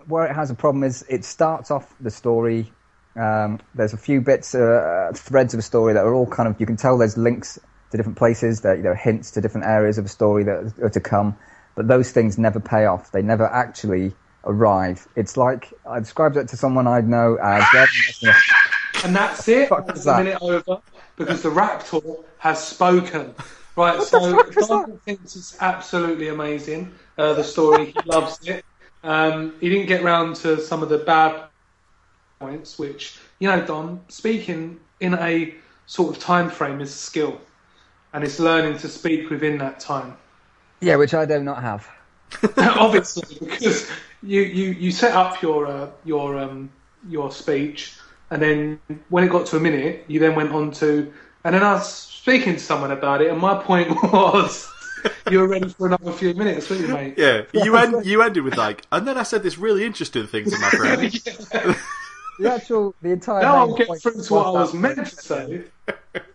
where it has a problem is it starts off the story. Um, there's a few bits, uh, threads of a story that are all kind of you can tell there's links to different places. There, there are hints to different areas of a story that are to come. But those things never pay off. They never actually arrive. It's like I described it to someone I know as. And that's it. That's is the minute over because the Raptor has spoken. Right, so fuck is Don thinks it's absolutely amazing. Uh, the story, he loves it. Um, he didn't get round to some of the bad points, which you know, Don speaking in a sort of time frame is a skill, and it's learning to speak within that time. Yeah, which I do not have. obviously, because you, you, you set up your uh, your um, your speech, and then when it got to a minute, you then went on to, and then I was speaking to someone about it, and my point was, you were ready for another few minutes, weren't you, mate? Yeah, you end you ended with like, and then I said this really interesting thing to my friend. The actual, the entire. Now I'll get point through to what I was meant to say.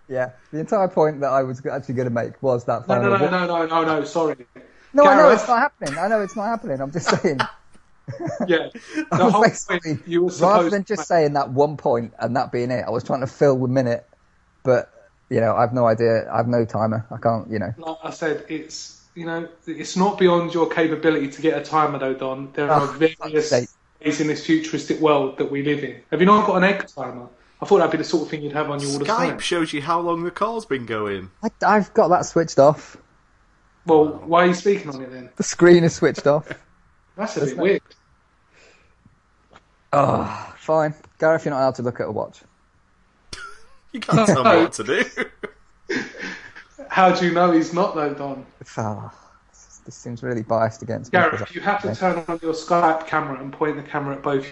Yeah, the entire point that I was actually going to make was that No, final. no, no, no, no, no, no. Sorry. No, I know it's not happening. I know it's not happening. I'm just saying. Yeah, I was basically- you were rather than just saying that one point and that being it, I was trying to fill the minute, but you know, I've no idea. I have no timer. I can't. You know. like I said, it's you know, it's not beyond your capability to get a timer though, Don. There are Oh, various fuck's sake. ways in this futuristic world that we live in. Have you not got an egg timer? I thought that'd be the sort of thing you'd have on you all the time. Skype shows you how long the call's been going. I, I've got that switched off. Well, why are you speaking on it then? The screen is switched off. That's a bit no- weird. Oh, fine. Gareth, you're not allowed to look at a watch. You can't tell me what to do. How do you know he's not though, Don? Ah, this, this seems really biased against me. Gareth, you have to turn on your Skype camera and point the camera at both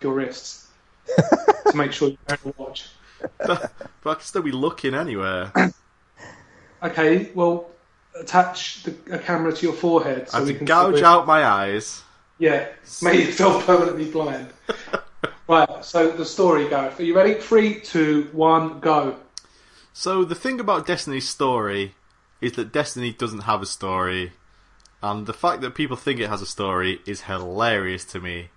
your wrists to make sure you don't watch. but I can still be looking anywhere. Okay, well, attach the, a camera to your forehead so I have we to can gouge out my eyes. Yeah, make yourself permanently blind. right, so the story, Gareth. Are you ready? Three, two, one, go. So the thing about Destiny's story is that Destiny doesn't have a story, and the fact that people think it has a story is hilarious to me.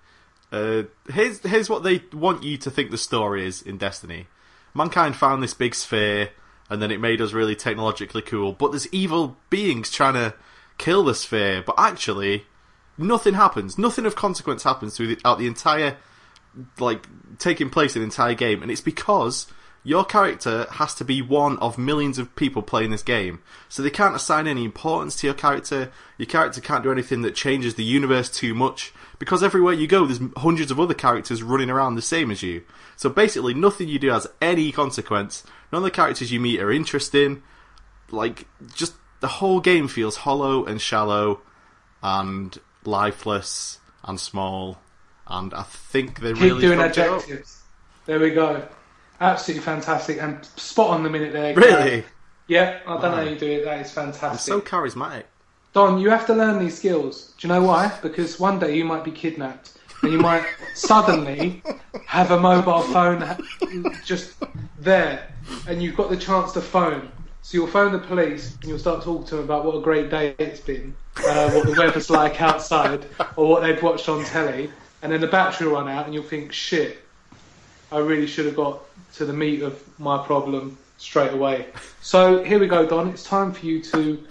Uh, here's here's what they want you to think the story is in Destiny. Mankind found this big sphere, and then it made us really technologically cool. But there's evil beings trying to kill the sphere. But actually, nothing happens. Nothing of consequence happens throughout the entire like taking place in the entire game, and it's because your character has to be one of millions of people playing this game. So they can't assign any importance to your character. Your character can't do anything that changes the universe too much. Because everywhere you go, there's hundreds of other characters running around the same as you. So basically, nothing you do has any consequence. None of the characters you meet are interesting. Like, just the whole game feels hollow and shallow and lifeless and small. And I think they Keep really doing adjectives. There we go. Absolutely fantastic and spot on the minute there. Really? Yeah, I don't know how you do it. That is I'm fantastic. so charismatic. Don, you have to learn these skills. Do you know why? Because one day you might be kidnapped and you might suddenly have a mobile phone just there and you've got the chance to phone. So you'll phone the police and you'll start talking to them about what a great day it's been, uh, what the weather's like outside, or what they've watched on telly. And then the battery will run out and you'll think, shit, I really should have got to the meat of my problem straight away. So here we go, Don. It's time for you to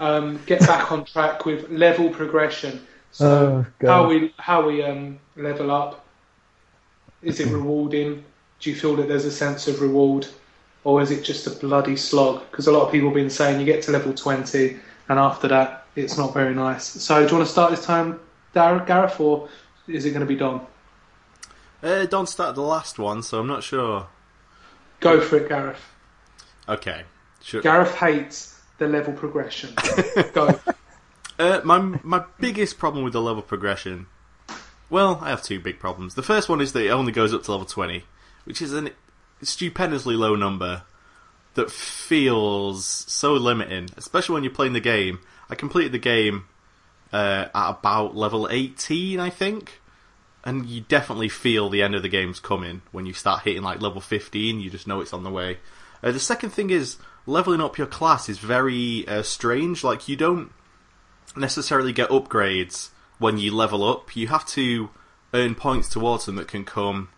um, get back on track with level progression. So Oh, how we how we um, level up? Is it rewarding? Do you feel that there's a sense of reward, or is it just a bloody slog? Because a lot of people have been saying you get to level twenty, and after that it's not very nice. So do you want to start this time, Dar- Gareth, or is it going to be Don? Uh, Don started the last one, so I'm not sure. Go for it, Gareth. Okay. Sure. Gareth hates the level progression. Go. Uh, my my biggest problem with the level progression. Well, I have two big problems. The first one is that it only goes up to level twenty, which is a stupendously low number that feels so limiting, especially when you're playing the game. I completed the game uh, at about level eighteen, I think, and you definitely feel the end of the game's coming when you start hitting like level fifteen. You just know it's on the way. Uh, the second thing is leveling up your class is very uh, strange. Like you don't necessarily get upgrades when you level up. You have to earn points towards them that can come.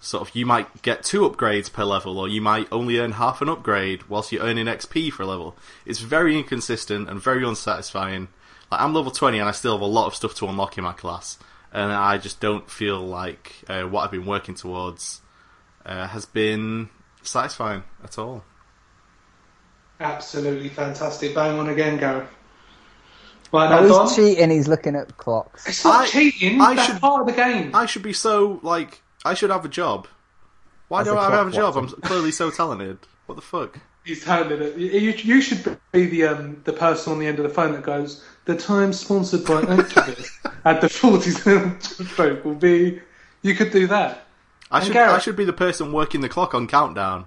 Sort of, you might get two upgrades per level, or you might only earn half an upgrade whilst you're earning XP for a level. It's very inconsistent and very unsatisfying. Like I'm level 20 and I still have a lot of stuff to unlock in my class, and I just don't feel like uh, what I've been working towards uh, has been satisfying at all. Absolutely fantastic. Bang on again, Gareth. Right now, Don. he's cheating. He's looking at clocks. It's not I- cheating. I That's should- part of the game. I should be so like I should have a job. Why As do I have a clock job? I'm clearly so talented. What the fuck? He's talented. at- You, you should be the um, the person on the end of the phone that goes, "The time sponsored by Accurist at the 40 stroke will be." You could do that. I And should Gareth- I should be the person working the clock on countdown.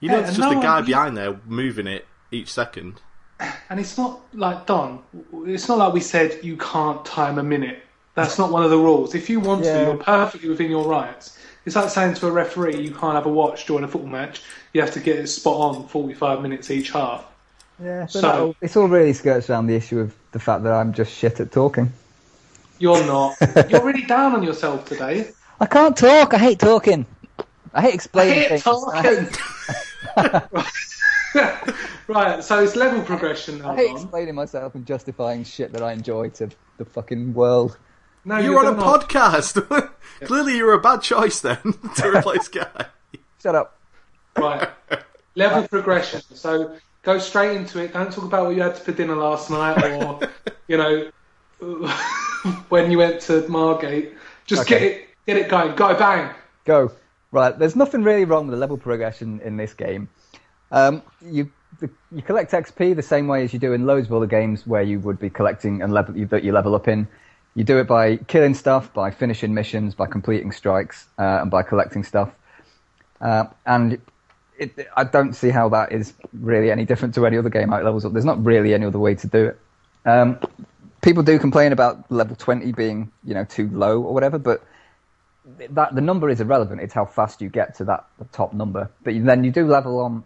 You know, Yeah, it's just no a guy one- behind there moving it each second. And it's not like Don. It's not like we said you can't time a minute. That's not one of the rules. If you want to, you're perfectly within your rights. It's like saying to a referee, you can't have a watch during a football match. You have to get it spot on, 45 minutes each half. Yeah, So- all- it's all really skirts around the issue of the fact that I'm just shit at talking. You're not. You're really down on yourself today. I can't talk. I hate talking. I hate explaining I hate things. talking. right, so it's level progression now, I hate Don. explaining myself and justifying shit that I enjoy to the fucking world. No, You're on a not. podcast. Clearly, you're a bad choice then to replace Guy. Shut up. Right. Level progression. So go straight into it. Don't talk about what you had for dinner last night or, you know, when you went to Margate. Just get it get it going. Go bang. Go. Right, there's nothing really wrong with the level progression in this game. Um, you the, you collect XP the same way as you do in loads of other games where you would be collecting and level you, that you level up in. You do it by killing stuff, by finishing missions, by completing strikes, uh, and by collecting stuff. Uh, and it, I don't see how that is really any different to any other game out levels up. There's not really any other way to do it. Um, people do complain about level 20 being you know too low or whatever, but that the number is irrelevant. It's how fast you get to that top number. But then you do level on.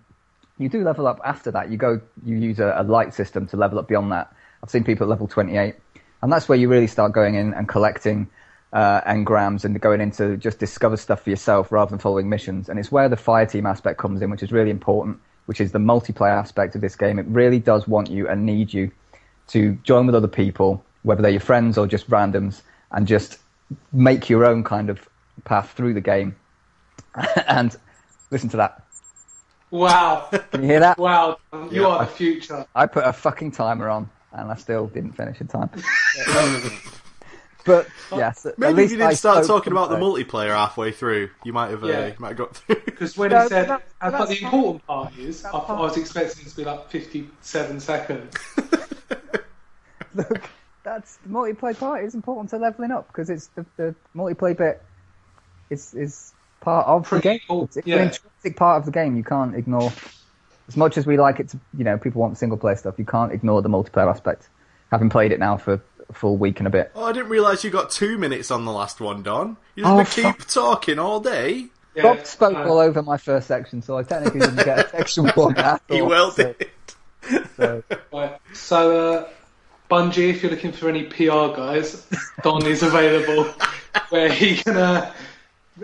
You do level up after that. You go. You use a, a light system to level up beyond that. I've seen people at level 28, and that's where you really start going in and collecting uh, engrams and going into just discover stuff for yourself rather than following missions. And it's where the fire team aspect comes in, which is really important. Which is the multiplayer aspect of this game. It really does want you and need you to join with other people, whether they're your friends or just randoms, and just make your own kind of path through the game. and listen to that. Wow. Can you hear that? Wow. You Yeah. are the future. I put a fucking timer on, and I still didn't finish in time. but yes, at Maybe if least you didn't I start talking about the multiplayer halfway through, you might have, uh, you might have got through. Because when No, he said, that- I thought the fine. important part is, I, That's I was expecting it to be like 57 seconds. Look, that's the multiplayer part is important to leveling up because it's the, the multiplayer bit is is part of the game. cool, It's, it's yeah. an intrinsic part of the game. You can't ignore. As much as we like it to, you know, people want single player stuff. You can't ignore the multiplayer aspect. Having played it now for a full week and a bit. Oh, I didn't realise you got two minutes on the last one, Don. You're Oh, just gonna keep talking all day. Yeah, Bob spoke uh, all over my first section, so I technically didn't get a section one at all. You well so, did. so, Right. So, uh, Bungie, if you're looking for any PR guys, Don is available, where he can, uh,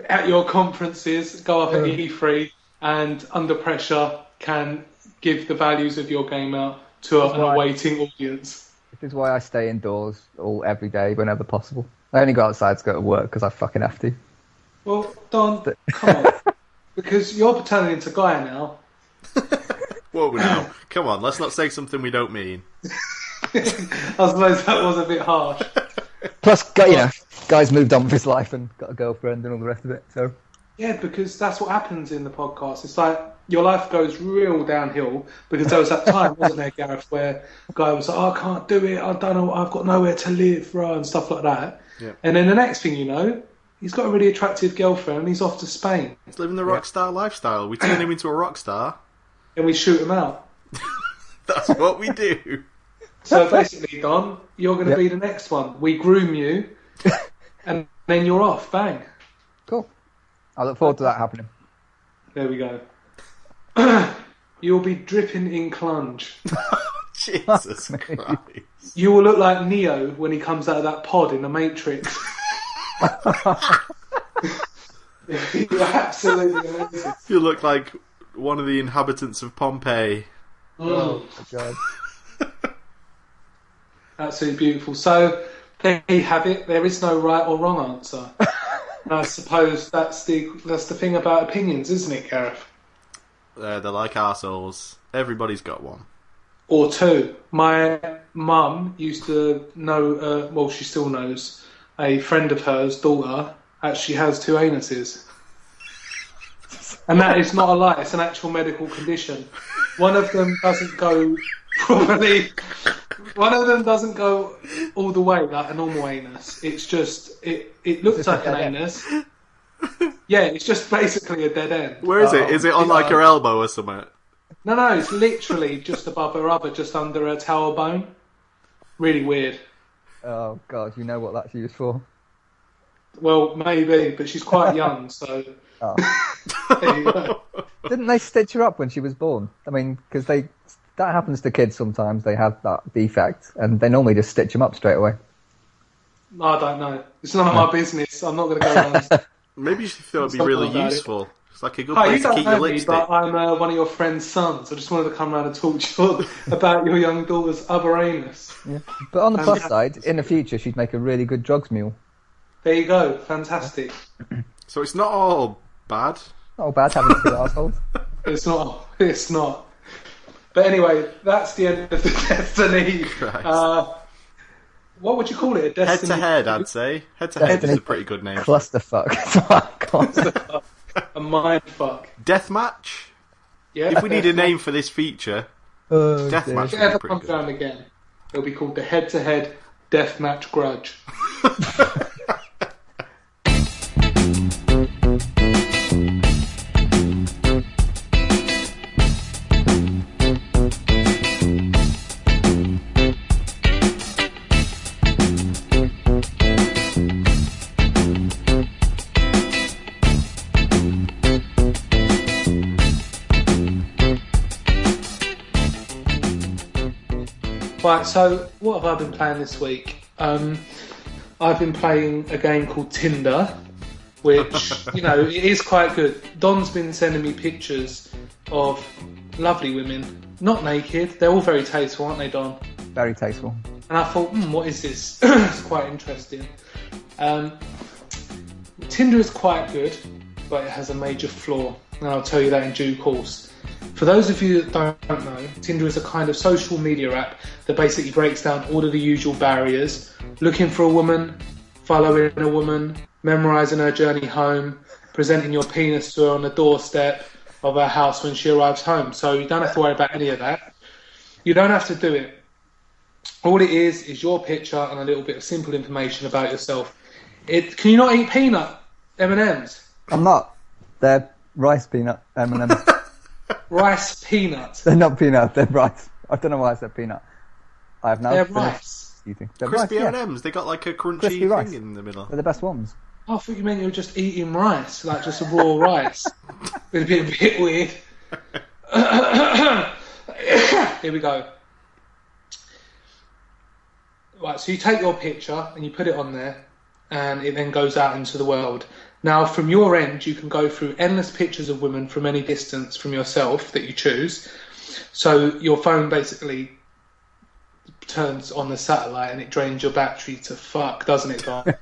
at your conferences, go up at E3 and under pressure can give the values of your game out to a, an Right. awaiting audience. this is why I stay indoors all every day whenever possible. I only go outside to go to work because I fucking have to. Well, Don, come on. Because you're turning into Guy now. Whoa, now. Come on, let's not say something we don't mean. I suppose that was a bit harsh. Plus, gu- you know, guy's moved on with his life and got a girlfriend and all the rest of it. So Yeah, because that's what happens in the podcast. It's like your life goes real downhill because there was that time, wasn't there, Gareth, where a guy was like, oh, I can't do it, I don't know, I've got nowhere to live, right, and stuff like that. Yeah. And then the next thing you know, he's got a really attractive girlfriend and he's off to Spain He's living the rock star lifestyle. We turn him into a rock star. and we shoot him out. That's what we do. So basically, Don, you're going to Yep. be the next one. We groom you and then you're off. Bang. cool. I look forward to that happening. There we go. You'll be dripping in clunge. Jesus Christ. You will look like Neo when he comes out of that pod in the Matrix. You're absolutely amazing. You look like one of the inhabitants of Pompeii. Mm, Oh, God. absolutely beautiful. So there you have it. There is no right or wrong answer. And I suppose that's the that's the thing about opinions, isn't it, Gareth? Uh, they're like arseholes. Everybody's got one. Or two. My mum used to know. Uh, well, she still knows. A friend of hers, daughter, actually has two anuses. And that is not a lie, it's an actual medical condition. One of them doesn't go properly, one of them doesn't go all the way like a normal anus. It's just, it, it looks like an anus. Yeah, it's just basically a dead end. Where is it? Oh, it on like her elbow or something? No, no, it's literally just above her other, just under her tail bone. Really weird. Oh God, you know what that's used for. Well, maybe, but she's quite young, so Oh. there you go. Didn't they stitch her up when she was born? I mean, because they that happens to kids sometimes. They have that defect, and they normally just stitch them up straight away. I don't know. It's none of my business. I'm not going to go around. Maybe you thought it'd be really about it. useful. It's like a good Hi, you place to don't keep your know me, lipstick. but I'm uh, one of your friend's sons. I just wanted to come around and talk to you about your young daughter's other anus. Yeah. But on the plus side, in the future, she'd make a really good drugs mule. There you go. Fantastic. So it's not all bad. Not bad having two assholes. It's not. It's not. But anyway, that's the end of the Destiny. Christ. Uh, what would you call it? A Head to head, I'd say. Head to head is a pretty good name. Clusterfuck. That's what I a mind fuck. Deathmatch. Yeah. If we need a name for this feature, Oh, Deathmatch. If it ever comes down again, it'll be called the head-to-head deathmatch grudge. Right, so what have I been playing this week? Um, I've been playing a game called Tinder, which, you know, it is quite good. Don's been sending me pictures of lovely women, not naked. They're all very tasteful, aren't they, Don? Very tasteful. And I thought, hmm, what is this? it's quite interesting. Um, Tinder is quite good, but it has a major flaw, and I'll tell you that in due course. For those of you that don't know, Tinder is a kind of social media app that basically breaks down all of the usual barriers. Looking for a woman, following a woman, memorizing her journey home, presenting your penis to her on the doorstep of her house when she arrives home. So you don't have to worry about any of that. You don't have to do it. All it is is your picture and a little bit of simple information about yourself. It, can you not eat peanut M&Ms? I'm not. They're rice peanut M&Ms. Rice peanuts. they're not peanut. They're rice. I don't know why I said peanut. I have now They're rice. eating. They're Crispy rice, yeah. M&Ms. They got like a crunchy Crispy thing rice. in the middle. They're the best ones. Oh, I thought you meant you were just eating rice, like just raw rice. It'd be a bit weird. Here we go. Right, so you take your picture and you put it on there, and it then goes out into the world. Now, from your end, you can go through endless pictures of women from any distance from yourself that you choose. So your phone basically turns on the satellite and it drains your battery to fuck, doesn't it, Don?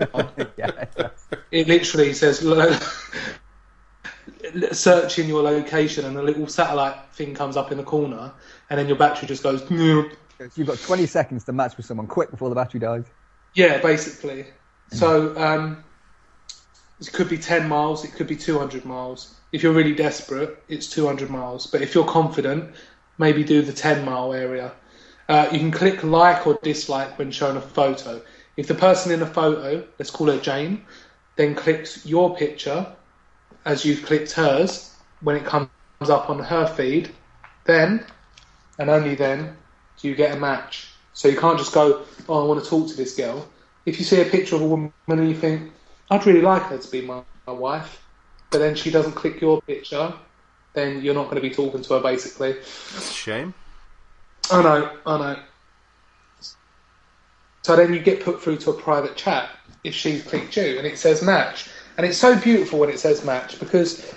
Yeah. it does. it literally says search in your location and a little satellite thing comes up in the corner and then your battery just goes "Nyeh." You've got 20 seconds to match with someone quick before the battery dies. yeah basically so um, it could be 10 miles it could be 200 miles if you're really desperate it's 200 miles but if you're confident maybe do the 10 mile area uh, you can click like or dislike when shown a photo if the person in the photo let's call her jane then clicks your picture as you've clicked hers when it comes up on her feed, then and only then do you get a match. So you can't just go, oh, I want to talk to this girl. If you see a picture of a woman and you think, I'd really like her to be my, my wife, but then she doesn't click your picture, then you're not going to be talking to her basically. That's a shame. I know, I know. So then you get put through to a private chat if she's clicked you and it says match. And it's so beautiful when it says match because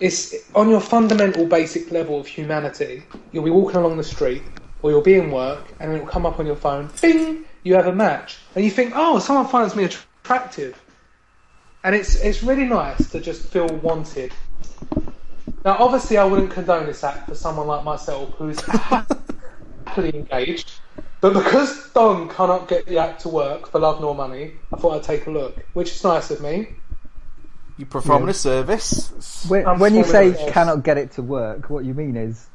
it's on your fundamental basic level of humanity. You'll be walking along the street or you'll be in work and it'll come up on your phone, bing, you have a match. And you think, oh, someone finds me attractive. And it's, it's really nice to just feel wanted. Now, obviously, I wouldn't condone this act for someone like myself who's happily engaged. But because Don cannot get the act to work for love nor money, I thought I'd take a look, which is nice of me. You performing a service. When, when you say it. cannot get it to work, what you mean is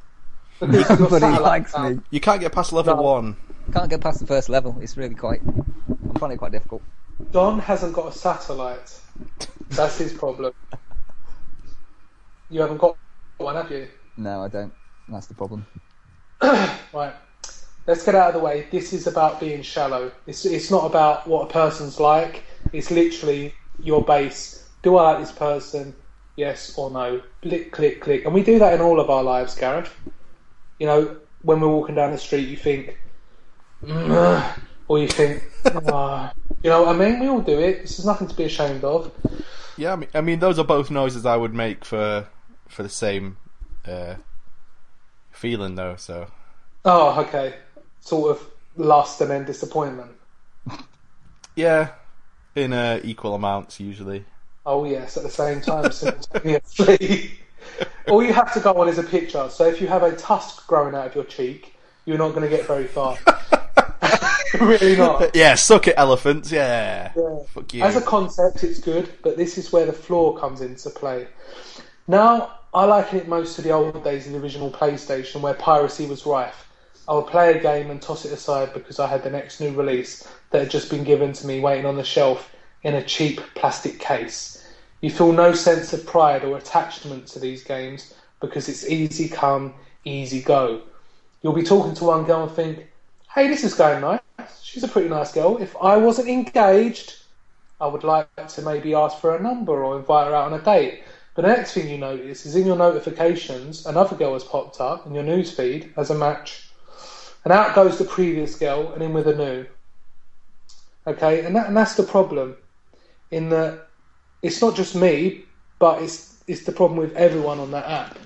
Because your somebody satellite likes sound- me. You can't get past level No. one. Can't get past the first level. It's really quite. I'm finding it quite difficult. Don hasn't got a satellite. That's his problem. You haven't got one, have you? No, I don't. That's the problem. Right. Let's get out of the way. This is about being shallow. It's it's not about what a person's like. It's literally your base. Do I like this person? Yes or no? Click, click, click. And we do that in all of our lives, Gareth. You know, when we're walking down the street, you think, "Mm," or you think, "Ah." you know what I mean? We all do it. This is nothing to be ashamed of. Yeah, I mean, I mean, those are both noises I would make for for the same uh, feeling, though. So Oh, okay. Sort of lust and then disappointment. yeah, in uh, equal amounts usually. Oh yes, at the same time simultaneously. All you have to go on is a picture. So if you have a tusk growing out of your cheek, you're not going to get very far. really not. Yeah, suck it, elephants. Yeah, Yeah. fuck you. As a concept, it's good, but this is where the flaw comes into play. Now, I liken it most to the old days of the original PlayStation, where piracy was rife. I would play a game and toss it aside because I had the next new release that had just been given to me waiting on the shelf in a cheap plastic case. You feel no sense of pride or attachment to these games because it's easy come, easy go. You'll be talking to one girl and think, hey, this is going nice. She's a pretty nice girl. If I wasn't engaged, I would like to maybe ask for a number or invite her out on a date. But the next thing you notice is in your notifications, another girl has popped up in your news feed as a match. And out goes the previous girl and in with a new. Okay, and, that, and that's the problem. In that it's not just me, but it's it's the problem with everyone on that app.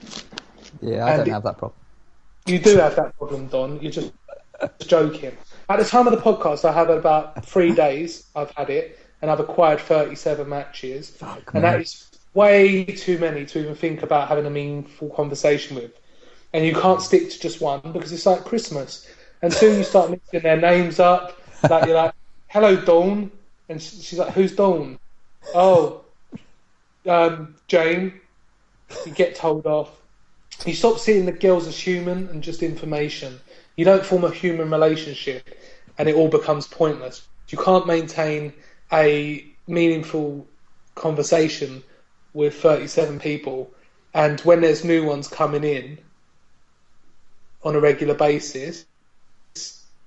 Yeah, I And don't it- have that problem. You do have that problem, Don. You're just joking. At the time of the podcast, I have about three days. I've had it, and I've acquired 37 matches, and that is way too many to even think about having a meaningful conversation with. and you can't stick to just one because it's like Christmas. And soon you start mixing their names up, like you're like, "Hello, Dawn," and she's like, "Who's Dawn?" Oh, um, Jane. You get told off. You stop seeing the girls as human and just information. You don't form a human relationship, and it all becomes pointless. You can't maintain a meaningful conversation with 37 people, and when there's new ones coming in on a regular basis,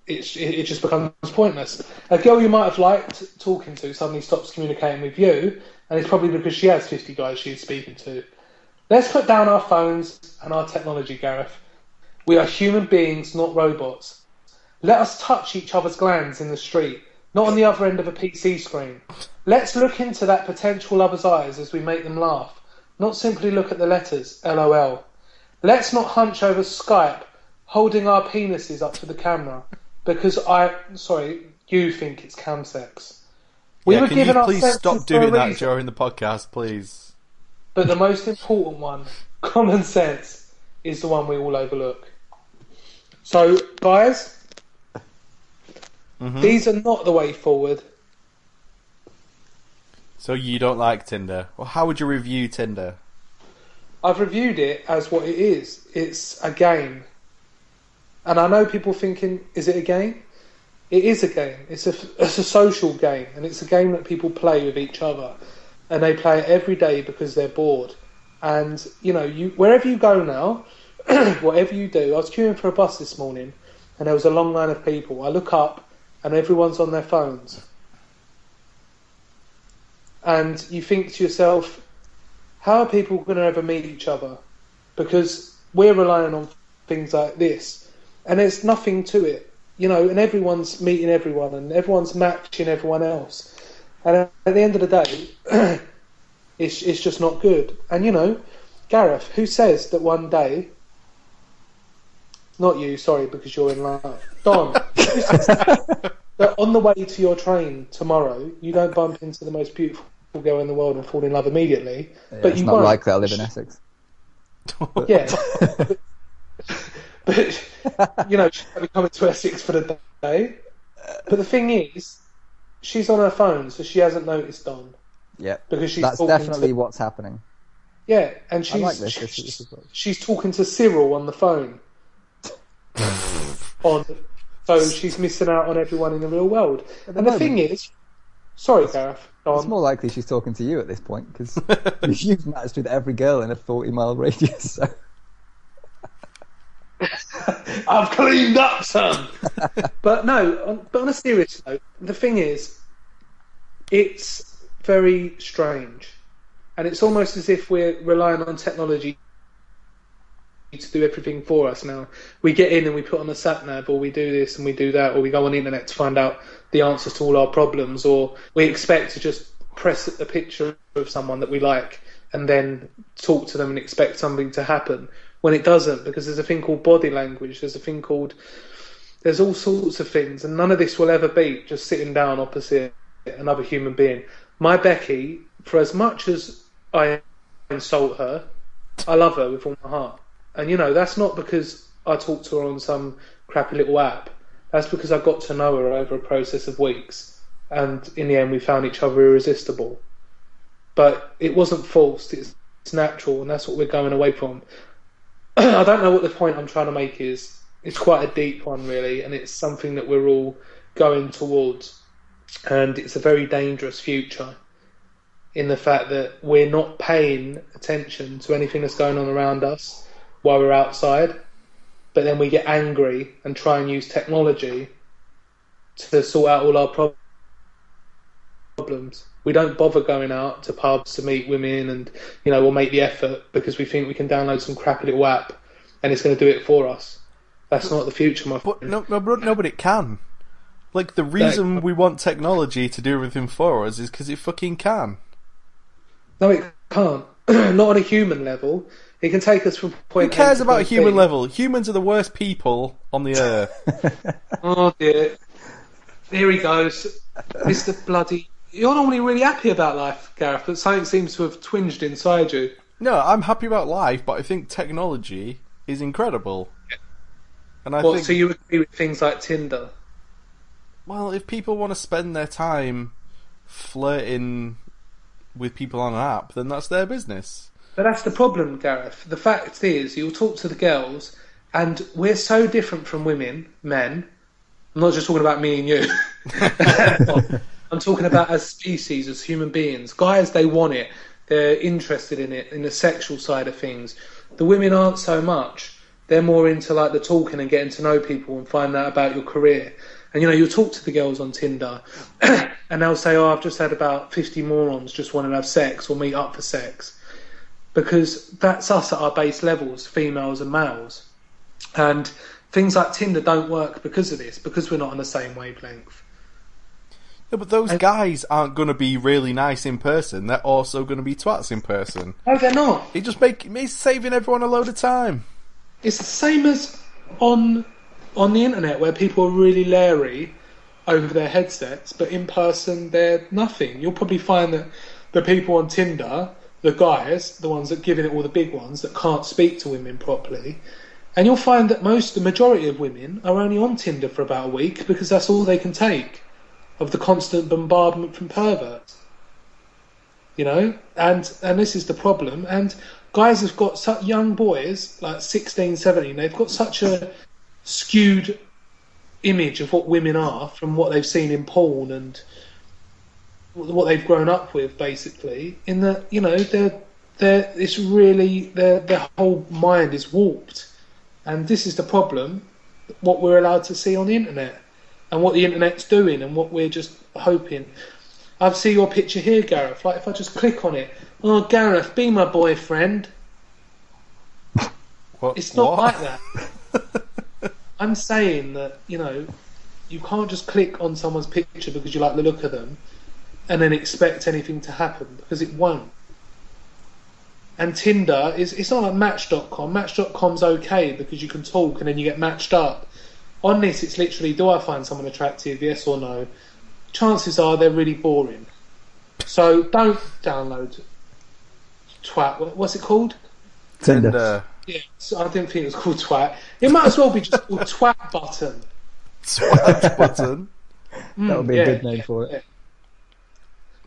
it, it just becomes pointless. A girl you might have liked talking to suddenly stops communicating with you, and it's probably because she has 50 guys she's speaking to. Let's put down our phones and our technology, Gareth. We are human beings, not robots. Let us touch each other's glands in the street, not on the other end of a PC screen. Let's look into that potential lover's eyes as we make them laugh, not simply look at the letters, LOL. Let's not hunch over Skype, holding our penises up to the camera, because I, sorry, you think it's cam sex. We yeah, were can given you please stop doing that reason. during the podcast, please? But the most important one, common sense, is the one we all overlook. So, guys, Mhm. these are not the way forward. So you don't like Tinder? Well, how would you review Tinder? I've reviewed it as what it is. It's a game. And I know people thinking, is it a game? It is a game. It's a, it's a social game, and it's a game that people play with each other. And they play it every day because they're bored. And, you know, you wherever you go now, whatever you do, I was queuing for a bus this morning, and there was a long line of people. I look up, and everyone's on their phones. And you think to yourself, how are people going to ever meet each other? Because we're relying on things like this, and there's nothing to it, you know. And everyone's meeting everyone, and everyone's matching everyone else. And at the end of the day, it's it's just not good. And you know, Gareth, who says that one day? Not you, sorry, because you're in love. Don, on the way to your train tomorrow, you don't bump into the most beautiful girl in the world and fall in love immediately. Yeah, but it's you not won't. likely I live in Essex. Yeah. but, but, you know, she's only coming to Essex for the day. But the thing is, she's on her phone, so she hasn't noticed Don Yeah, because she's that's talking definitely to what's happening. yeah, and she's like this. She's, this is she's talking to Cyril on the phone. On so she's missing out on everyone in the real world. The And the thing is, sorry, Gareth, go It's on. more likely she's talking to you at this point because you've matched with every girl in a 40 mile radius. So. I've cleaned up, son. but no, on, but on a serious note, the thing is, it's very strange, and it's almost as if we're relying on technology to do everything for us now. We get in and we put on a sat nav, or we do this and we do that, or we go on the internet to find out the answers to all our problems, or we expect to just press a picture of someone that we like and then talk to them and expect something to happen when it doesn't because there's a thing called body language there's a thing called there's all sorts of things and none of this will ever beat just sitting down opposite another human being my becky for as much as i insult her i love her with all my heart and you know that's not because i talked to her on some crappy little app. That's because i got to know her over a process of weeks. And in the end we found each other irresistible. But it wasn't forced. It's, it's natural. And that's what we're going away from. I don't know what the point I'm trying to make is. It's quite a deep one, really, and it's something that we're all going towards. And it's a very dangerous future in the fact that we're not paying attention to anything that's going on around us while we're outside, but then we get angry and try and use technology to sort out all our problems. We don't bother going out to pubs to meet women and, you know, we'll make the effort because we think we can download some crappy little app and it's going to do it for us. That's not the future, my But friend. no, no, but, no, but it can. Like the reason we want technology to do everything for us is because it fucking can. No, it can't. not on a human level. It can take us from Who point A cares to about point human B. level? Humans are the worst people on the earth. Oh dear. Here he goes. Mr. Bloody. You're normally really happy about life, Gareth, but something seems to have twinged inside you. no, I'm happy about life, but I think technology is incredible. And I What, think, so you agree with things like Tinder? well, if people want to spend their time flirting with people on an app, then that's their business. But that's the problem, Gareth. The fact is, you'll talk to the girls, and we're so different from women, men. I'm not just talking about me and you. I'm talking about as species, as human beings. Guys, they want it. They're interested in it, in the sexual side of things. The women aren't so much. They're more into like the talking and getting to know people and finding out about your career. And you know, you'll talk to the girls on Tinder, and they'll say, "Oh, I've just had about 50 morons just want to have sex or meet up for sex," because that's us at our base levels, females and males. And things like Tinder don't work because of this, because we're not on the same wavelength. Yeah, but those And- guys aren't going to be really nice in person. They're also going to be twats in person. No, they're not. It just make it's saving everyone a load of time. It's the same as on on the internet where people are really leery over their headsets, but in person they're nothing. You'll probably find that the people on Tinder, the guys, the ones that giving it all the big ones that can't speak to women properly, and you'll find that most, the majority of women are only on Tinder for about a week because that's all they can take of the constant bombardment from perverts. You know, and and this is the problem. And guys have got such young boys like 16, 17. They've got such a skewed image of what women are from what they've seen in porn and what they've grown up with, basically. In that, you know, they're they're it's really their their whole mind is warped, and this is the problem. What we're allowed to see on the internet, and what the internet's doing, and what we're just hoping. I see your picture here, Gareth. Like if I just click on it, oh Gareth, be my boyfriend. What, It's not what? like that. I'm saying that you know, you can't just click on someone's picture because you like the look of them, and then expect anything to happen because it won't. And Tinder is it's not like Match.com. Match.com's okay because you can talk and then you get matched up. On this, it's literally do I find someone attractive? Yes or no. Chances are they're really boring. So don't download twat. What's it called? Tinder. And, Yeah, so I didn't think it was called twat. It might as well be just called twat button. Twat button. that would be yeah, a good name for it. yeah.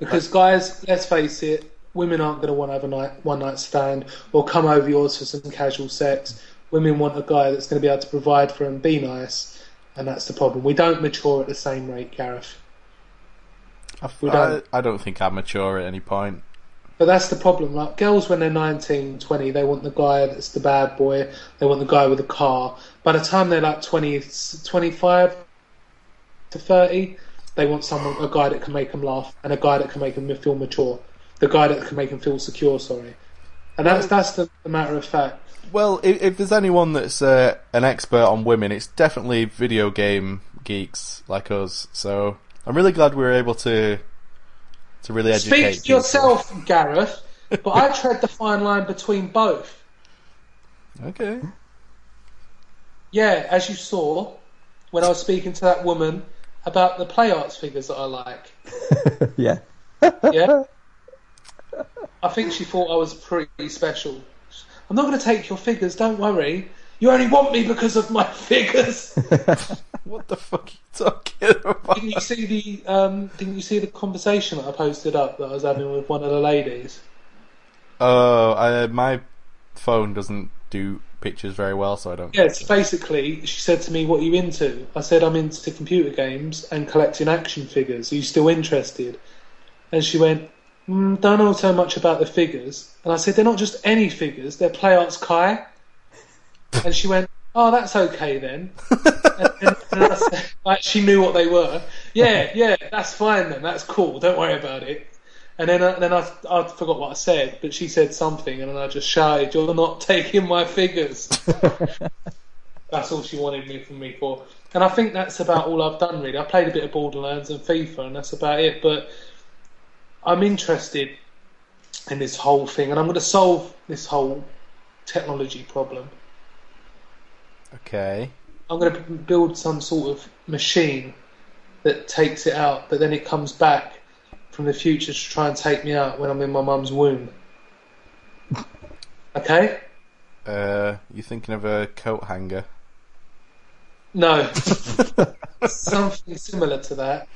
Because guys, let's face it, women aren't going to want to have a night, one night stand or come over yours for some casual sex. Women want a guy that's going to be able to provide for them, be nice, and that's the problem. We don't mature at the same rate, Gareth. I, don't- I don't think I'm mature at any point. But that's the problem. Like girls, when they're 19, 20, they want the guy that's the bad boy. They want the guy with the car. By the time they're like 20, 25 to 30, they want someone, a guy that can make them laugh and a guy that can make them feel mature. The guy that can make them feel secure. Sorry, and that's that's the, the matter of fact. Well, if, if there's anyone that's uh, an expert on women, it's definitely video game geeks like us. So I'm really glad we were able to to really educate. Speak for yourself, Gareth. But I tread the fine line between both. Okay. Yeah, as you saw when I was speaking to that woman about the play arts figures that I like. yeah. Yeah. I think she thought I was pretty special. I'm not going to take your figures, don't worry. You only want me because of my figures. What the fuck are you talking about? didn't you see the um, Didn't you see the conversation that I posted up that I was having with one of the ladies? Oh, uh, my phone doesn't do pictures very well, so I don't. Yeah, basically, she said to me, "What are you into?" I said, "I'm into computer games and collecting action figures. Are you still interested?" And she went, mm, "Don't know so much about the figures." And I said, "They're not just any figures; they're Play Arts Kai." And she went, "Oh, that's okay then." and, and, and I said, like she knew what they were. Yeah, yeah, that's fine then. That's cool. Don't worry about it. And then, I, then I, I forgot what I said, but she said something, and then I just shouted, "You're not taking my figures." that's all she wanted me from me for. And I think that's about all I've done really. I played a bit of Borderlands and FIFA, and that's about it. But I'm interested in this whole thing, and I'm going to solve this whole technology problem. Okay. I'm going to build some sort of machine that takes it out, but then it comes back from the future to try and take me out when I'm in my mum's womb. Okay? Uh, you're thinking of a coat hanger. No, something similar to that.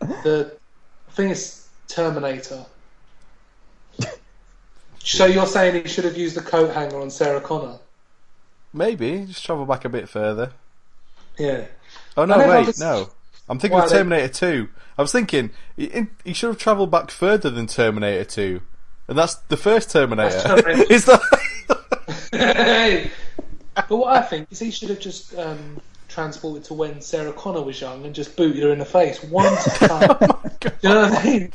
The I think it's Terminator. So you're saying he should have used the coat hanger on Sarah Connor? Maybe just travel back a bit further. Yeah. Oh no, wait, understood no. I'm thinking why of they- Terminator 2. I was thinking he, he should have travelled back further than Terminator 2, and that's the first Terminator. That's Is that? But what I think is he should have just um, transported to when Sarah Connor was young and just booted her in the face one time. Do you know what I mean?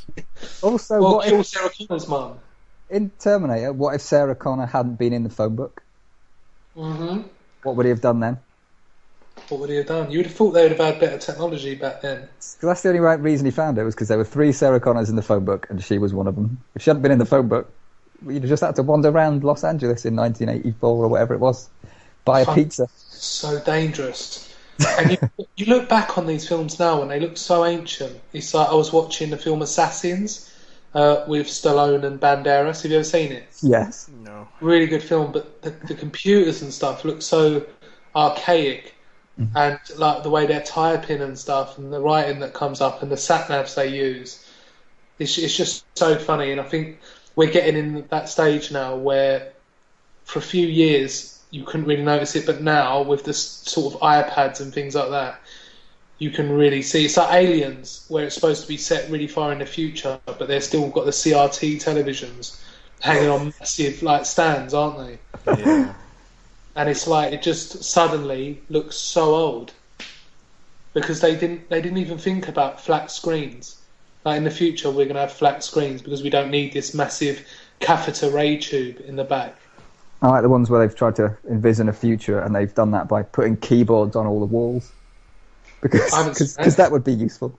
Also, Or what kill if, Sarah Connor's mum. in Terminator, what if Sarah Connor hadn't been in the phone book? hmm What would he have done then? What would he have done? You would have thought they would have had better technology back then. 'Cause that's the only right reason he found it was because there were three Sarah Connors in the phone book, and she was one of them. If she hadn't been in the phone book, you'd have just had to wander around Los Angeles in 1984 or whatever it was, buy a Fun. pizza. So dangerous. And you, you look back on these films now and they look so ancient. It's like I was watching the film Assassins uh, with Stallone and Banderas. Have you ever seen it? Yes. no. really good film, but the, the computers and stuff look so archaic, Mm-hmm. and like the way they're typing and stuff, and the writing that comes up, and the sat navs they use, it's it's just so funny. And I think we're getting in that stage now where, for a few years, you couldn't really notice it, but now with this sort of iPads and things like that. You can really see it's like Aliens, where it's supposed to be set really far in the future, but they've still got the CRT televisions hanging on massive like stands, aren't they? Yeah. And it's like it just suddenly looks so old because they didn't they didn't even think about flat screens. Like in the future, we're gonna have flat screens because we don't need this massive catheter ray tube in the back. I like the ones where they've tried to envision a future, and they've done that by putting keyboards on all the walls. Because I haven't cause, that would be useful.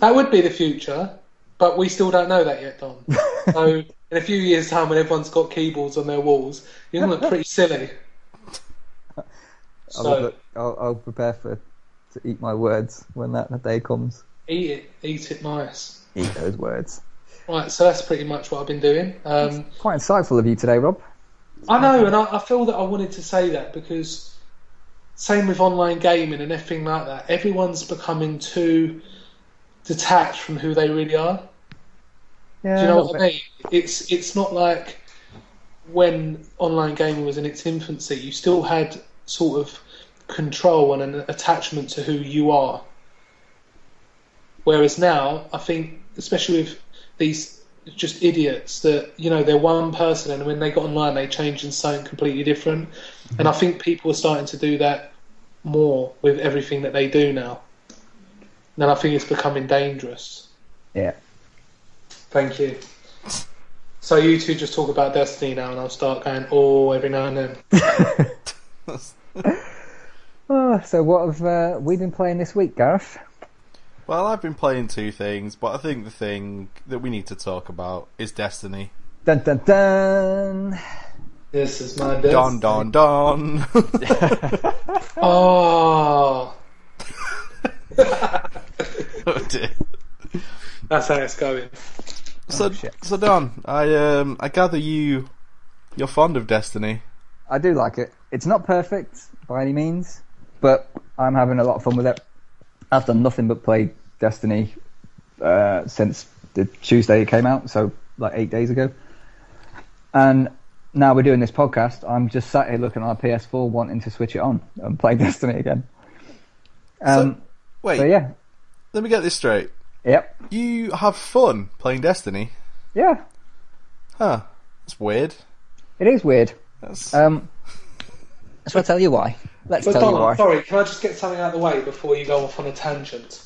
That would be the future, but we still don't know that yet, Don. so in a few years' time, when everyone's got keyboards on their walls, you're gonna look pretty silly. I'll, So look- I'll, I'll prepare for to eat my words when that, day comes. eat it, eat it nice. Eat those words. Right, so that's pretty much what I've been doing. Um, Quite insightful of you today, Rob. I know, and I, I feel that I wanted to say that because same with online gaming and everything like that. Everyone's becoming too detached from who they really are. Yeah, Do you know what I mean? It's it's not like when online gaming was in its infancy. You still had sort of control and an attachment to who you are. Whereas now, I think, especially with these just idiots that you know they're one person and when they got online they changed into something completely different. And I think people are starting to do that more with everything that they do now. And I think it's becoming dangerous. Yeah. Thank you. So you two just talk about Destiny now, and I'll start going oh every now and then. Oh, so what have uh, we been playing this week, Gareth? Well, I've been playing two things, but I think the thing that we need to talk about is Destiny. Dun dun dun. This is my Destiny. Don, don, don. Oh, Oh, dear. that's how it's going. so, shit. so Don, I um, I gather you, you're fond of Destiny. I do like it. It's not perfect by any means, but I'm having a lot of fun with it. I've done nothing but play Destiny uh, since the Tuesday it came out, so like eight days ago. And now we're doing this podcast. I'm just sat here looking at my PS4, wanting to switch it on and play Destiny again. Um, Wait, so yeah, let me get this straight. yep, You have fun playing Destiny? yeah. Huh? That's weird. It is weird. That's Um, so I'll tell you why. Let's But tell you why. sorry, can I just get something out of the way before you go off on a tangent?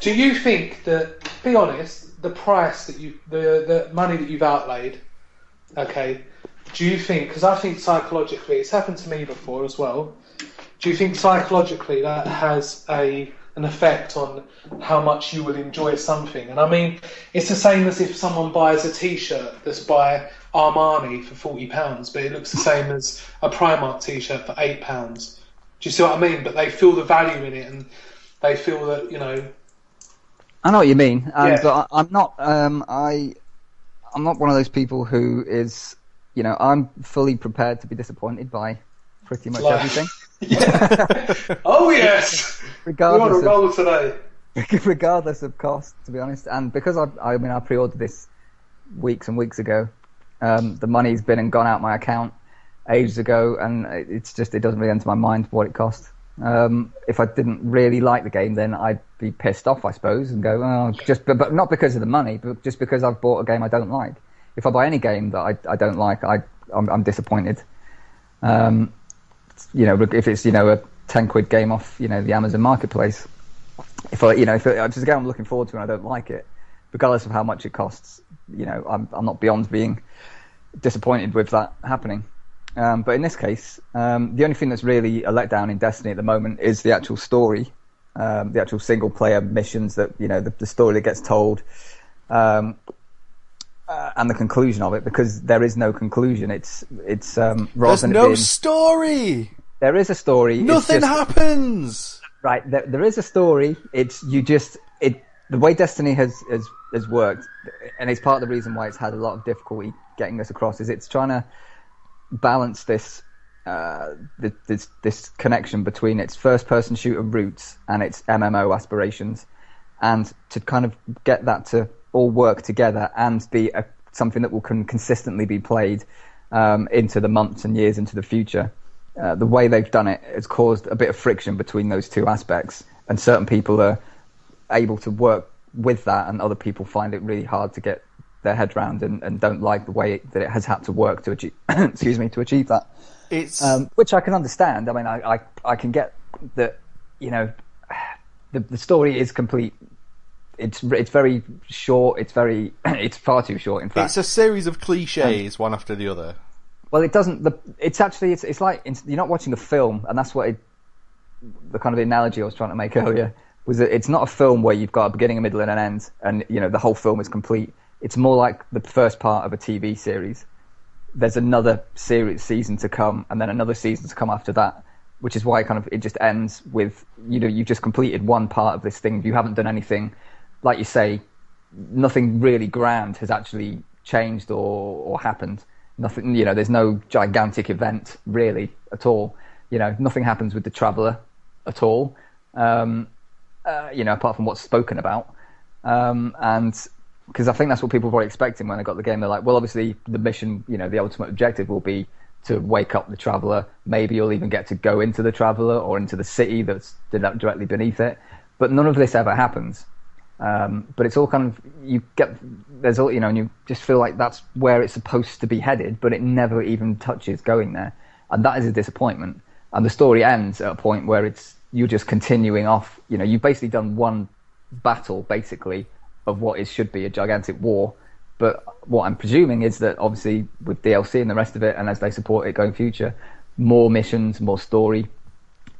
Do you think that, be honest, the price that you, the the money that you've outlaid, okay? Do you think? Because I think psychologically, it's happened to me before as well. Do you think psychologically that has a an effect on how much you will enjoy something? And I mean, it's the same as if someone buys a T-shirt that's by Armani for forty pounds, but it looks the same as a Primark T-shirt for eight pounds. Do you see what I mean? But they feel the value in it, and they feel that you know. I know what you mean, um, Yeah. but I, I'm not. Um, I I'm not one of those people who is you know, I'm fully prepared to be disappointed by pretty much everything, Yeah. oh yes. We're on regardless a of roll today. regardless of cost, to be honest. And because I, I mean, I pre-ordered this weeks and weeks ago. Um, the money's been and gone out my account ages ago, and it's just it doesn't really enter my mind what it cost. Um, if I didn't really like the game, then I'd be pissed off, I suppose, and go, oh, just but, but not because of the money, but just because I've bought a game I don't like. If I buy any game that I, I don't like, I I'm, I'm disappointed. Um, you know, if it's you know a ten quid game off you know the Amazon Marketplace, if I you know if it, if it's a game I'm looking forward to and I don't like it, regardless of how much it costs, you know I'm I'm not beyond being disappointed with that happening. Um, but in this case, um, the only thing that's really a letdown in Destiny at the moment is the actual story, um, the actual single player missions that you know the, the story that gets told, um, uh, and the conclusion of it because there is no conclusion. It's it's um, rather There's no being- story. there is a story. Nothing just- happens. right there, there is a story it's you just it the way destiny has, has has worked and it's part of the reason why it's had a lot of difficulty getting this across is it's trying to balance this uh, this this connection between its first person shooter roots and its MMO aspirations and to kind of get that to all work together and be a, something that will can consistently be played um, into the months and years into the future. Uh, the way they've done it has caused a bit of friction between those two aspects, and certain people are able to work with that, and other people find it really hard to get their head round and, and don't like the way that it has had to work to achieve. excuse me, to achieve that It's um, which I can understand. I mean, I, I, I can get that, you know, the, the story is complete. It's it's very short. It's very it's far too short. In fact, it's a series of cliches, one after the other. well, it doesn't. The it's actually it's it's like it's, you're not watching a film, and that's what it, the kind of analogy I was trying to make earlier was that it's not a film where you've got a beginning, a middle, and an end, and you know the whole film is complete. It's more like the first part of a TV series. There's another series season to come, and then another season to come after that, which is why it kind of it just ends with you know you've just completed one part of this thing. You haven't done anything, like you say, nothing really grand has actually changed or, or happened. Nothing, you know, there's no gigantic event really at all. You know, nothing happens with the traveller at all. Um, uh, you know, apart from what's spoken about. Um, and because I think that's what people were expecting when they got the game. They're like, well, obviously the mission, you know, the ultimate objective will be to wake up the traveller. Maybe you'll even get to go into the traveller or into the city that's directly beneath it. But none of this ever happens. Um, but it's all kind of you get there's all you know, and you just feel like that's where it's supposed to be headed, but it never even touches going there, and that is a disappointment. And the story ends at a point where it's you're just continuing off. You know, you've basically done one battle, basically, of what is should be a gigantic war. But what I'm presuming is that obviously with DLC and the rest of it, and as they support it going future, more missions, more story,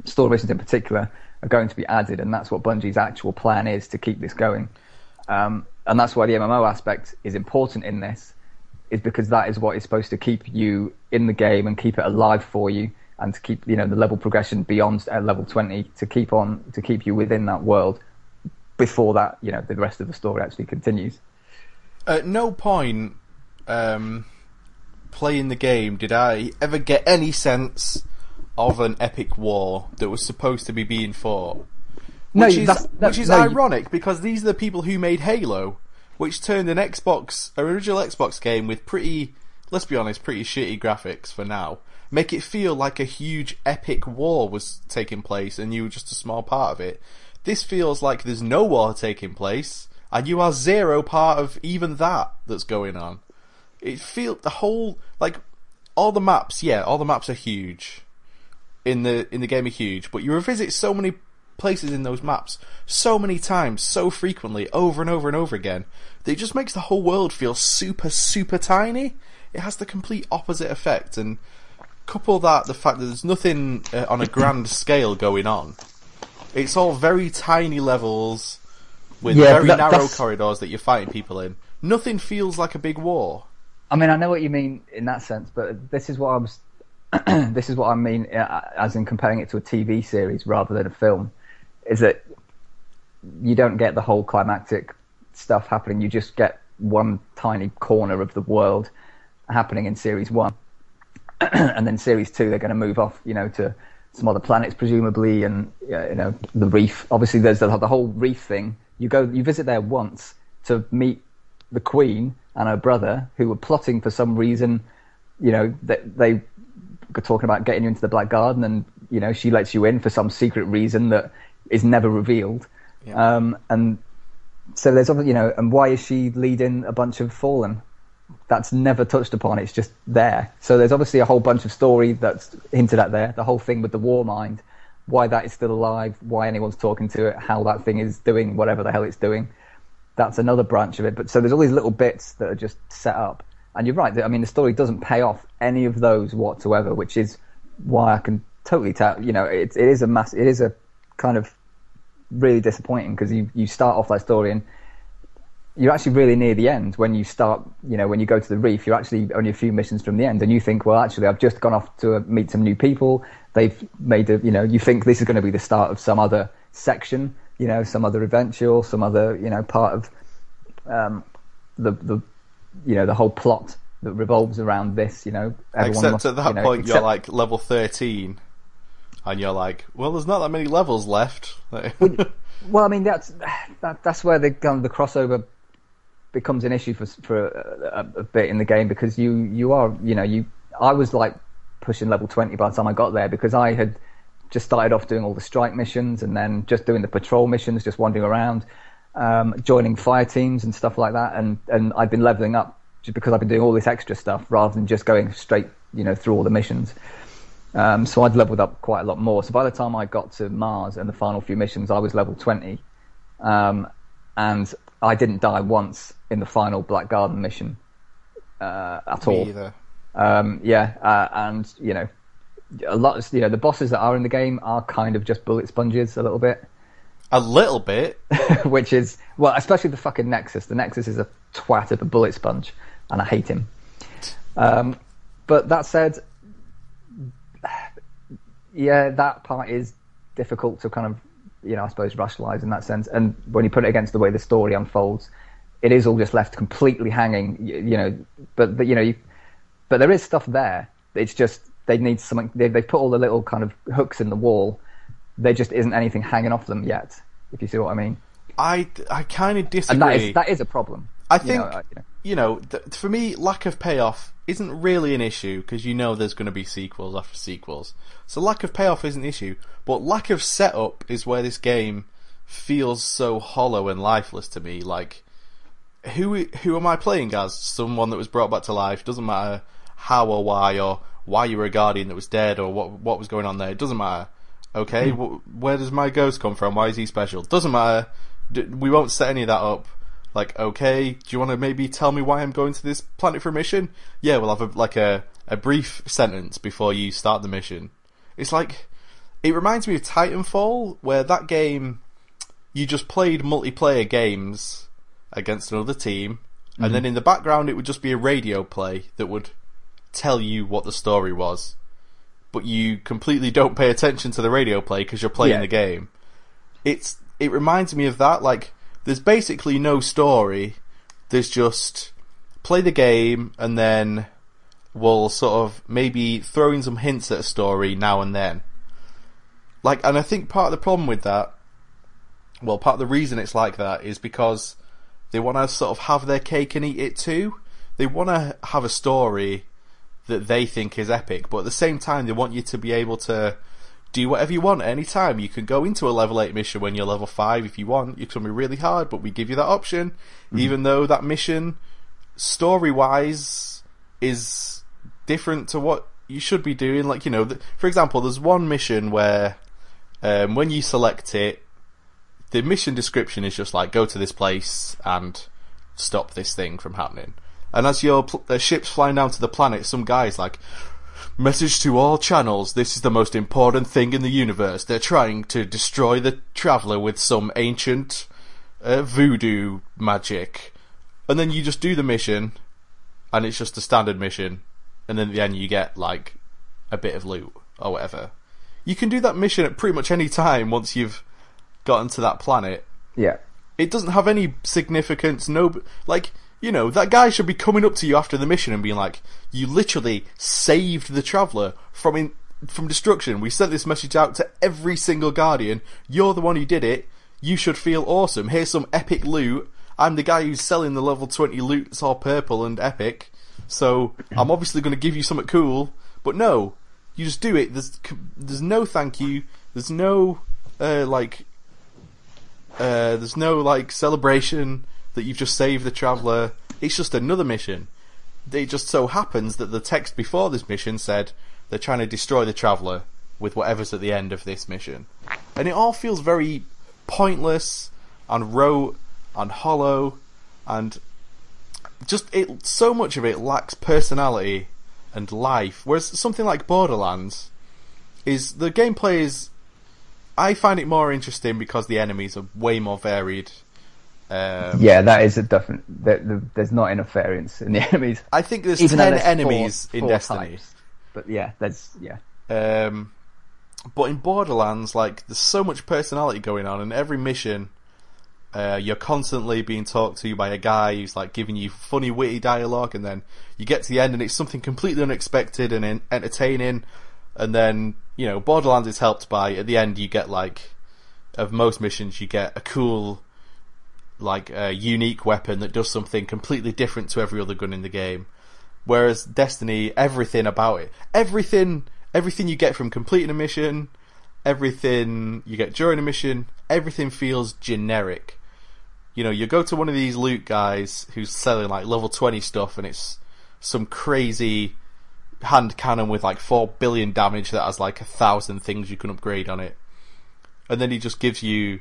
story missions in particular are going to be added, and that's what Bungie's actual plan is to keep this going. Um, and that's why the MMO aspect is important in this, is because that is what is supposed to keep you in the game and keep it alive for you, and to keep you know the level progression beyond uh, level 20 to keep on to keep you within that world. Before that, you know, the rest of the story actually continues. At no point um, playing the game did I ever get any sense of an epic war that was supposed to be being fought. No, Which is, that's- no, which is no, ironic because these are the people who made Halo, which turned an Xbox, an original Xbox game with pretty, let's be honest, pretty shitty graphics for now, make it feel like a huge epic war was taking place and you were just a small part of it. This feels like there's no war taking place and you are zero part of even that that's going on. It feel the whole like all the maps, yeah, all the maps are huge in the in the game are huge, but you revisit so many places in those maps so many times, so frequently, over and over and over again, that it just makes the whole world feel super, super tiny. It has the complete opposite effect, and couple that the fact that there's nothing uh, on a grand scale going on. It's all very tiny levels with Yeah, very that- narrow that's- corridors that you're fighting people in. Nothing feels like a big war. I mean, I know what you mean in that sense, but this is what I was. this is what I mean, uh, as in comparing it to a TV series rather than a film, is that you don't get the whole climactic stuff happening. You just get one tiny corner of the world, happening in series one, and then series two they're going to move off, you know, to some other planets presumably, and you know the reef. Obviously, there's the, the whole reef thing. You go, you visit there once to meet the Queen and her brother, who were plotting for some reason. You know, they, they talking about getting you into the Black Garden, and you know she lets you in for some secret reason that is never revealed. Yeah. Um, and so there's obviously, you know, and why is she leading a bunch of fallen? That's never touched upon. It's just there. So there's obviously a whole bunch of story that's hinted at there. The whole thing with the war mind, why that is still alive, why anyone's talking to it, how that thing is doing whatever the hell it's doing. That's another branch of it. But so there's all these little bits that are just set up. And you're right. I mean, the story doesn't pay off any of those whatsoever, which is why I can totally tell. You know, it, it is a mass. It is a kind of really disappointing because you, you start off that story and you're actually really near the end when you start, you know, when you go to the reef, you're actually only a few missions from the end and you think, well, actually, I've just gone off to uh, meet some new people. They've made a, you know, you think this is going to be the start of some other section, you know, some other adventure or some other, you know, part of, um, the, the, you know, the whole plot that revolves around this, you know, Except must- at that you know, point, you're like level 13, and you're like, well, there's not that many levels left. Well, I mean that's that, that's where the um, the crossover becomes an issue for for a, a, a bit in the game because you you are you know you I was like pushing level twenty by the time I got there because I had just started off doing all the strike missions and then just doing the patrol missions, just wandering around, um, joining fire teams and stuff like that, and and I've been leveling up just because I've been doing all this extra stuff rather than just going straight you know through all the missions. Um, so I'd leveled up quite a lot more. So by the time I got to Mars and the final few missions, I was level 20. Um, and I didn't die once in the final Black Garden mission uh, at all. Either. Um, yeah, uh, and you know, a lot. Of, you know, the bosses that are in the game are kind of just bullet sponges a little bit, A little bit. which is well, especially the fucking Nexus. The Nexus is a twat of a bullet sponge, and I hate him. Um, but that said, yeah, that part is difficult to kind of, you know, I suppose rationalize in that sense. And when you put it against the way the story unfolds, it is all just left completely hanging. You, you know, but, but you know, you, but there is stuff there. It's just they need something. They they put all the little kind of hooks in the wall. There just isn't anything hanging off them yet. If you see what I mean. I, I kind of And disagree. that is that is a problem. I You think know, I- you know. you know, th- for me, lack of payoff isn't really an issue because you know there's going to be sequels after sequels. So lack of payoff isn't an issue, but lack of setup is where this game feels so hollow and lifeless to me. Like, who who am I playing as? Someone that was brought back to life. Doesn't matter how or why or why you were a guardian that was dead or what what was going on there. It doesn't matter. Okay, hmm. wh- where does my ghost come from? Why is he special? Doesn't matter. D- we won't set any of that up. Like, okay, do you want to maybe tell me why I'm going to this planet for a mission? Yeah, we'll have a, like a, a brief sentence before you start the mission. It's like, it reminds me of Titanfall, where that game, you just played multiplayer games against another team, and mm-hmm. then in the background it would just be a radio play that would tell you what the story was. But you completely don't pay attention to the radio play because you're playing Yeah. the game. It's it reminds me of that. Like there's basically no story. There's just play the game and then we'll sort of maybe throw in some hints at a story now and then. Like, and I think part of the problem with that, well, part of the reason it's like that is because they want to sort of have their cake and eat it too. They want to have a story that they think is epic, but at the same time, they want you to be able to do whatever you want at any time. You can go into a level 8 mission when you're level 5 if you want. It's going to be really hard, but we give you that option, even though that mission, story wise, is different to what you should be doing. Like, you know, th- for example, there's one mission where um, when you select it, the mission description is just like go to this place and stop this thing from happening. And as your pl- uh, ship's flying down to the planet, some guy's like, Message to all channels, this is the most important thing in the universe. They're trying to destroy the traveler with some ancient uh, voodoo magic. And then you just do the mission, and it's just a standard mission. And then at the end, you get, like, a bit of loot, or whatever. You can do that mission at pretty much any time once you've gotten to that planet Yeah. it doesn't have any significance. No, like you know, that guy should be coming up to you after the mission and being like, "You literally saved the traveler from in, from destruction. We sent this message out to every single guardian. You're the one who did it. You should feel awesome. Here's some epic loot. I'm the guy who's selling the level 20 loot. It's all purple and epic. So I'm obviously going to give you something cool. But no, you just do it. There's there's no thank you. There's no uh, like uh, there's no like celebration that you've just saved the traveler. It's just another mission. It just so happens that the text before this mission said they're trying to destroy the traveler with whatever's at the end of this mission, and it all feels very pointless and rote and hollow and just it so much of it lacks personality and life whereas something like borderlands is the gameplay is i find it more interesting because the enemies are way more varied um, Yeah, that is a. There, there- there's not enough variance in the enemies. i think there's Even 10 there's enemies four- in four destiny types. But yeah, there's yeah. Um, but in Borderlands, like, there's so much personality going on, and every mission, uh, you're constantly being talked to by a guy who's like giving you funny, witty dialogue, and then you get to the end and it's something completely unexpected and en- entertaining, and then, you know, Borderlands is helped by, at the end you get like, of most missions, you get a cool, like, a unique weapon that does something completely different to every other gun in the game. Whereas Destiny, everything about it, everything, everything you get from completing a mission, everything you get during a mission, everything feels generic. You know, you go to one of these loot guys who's selling like level 20 stuff and it's some crazy hand cannon with like 4 billion damage that has like a thousand things you can upgrade on it. And then he just gives you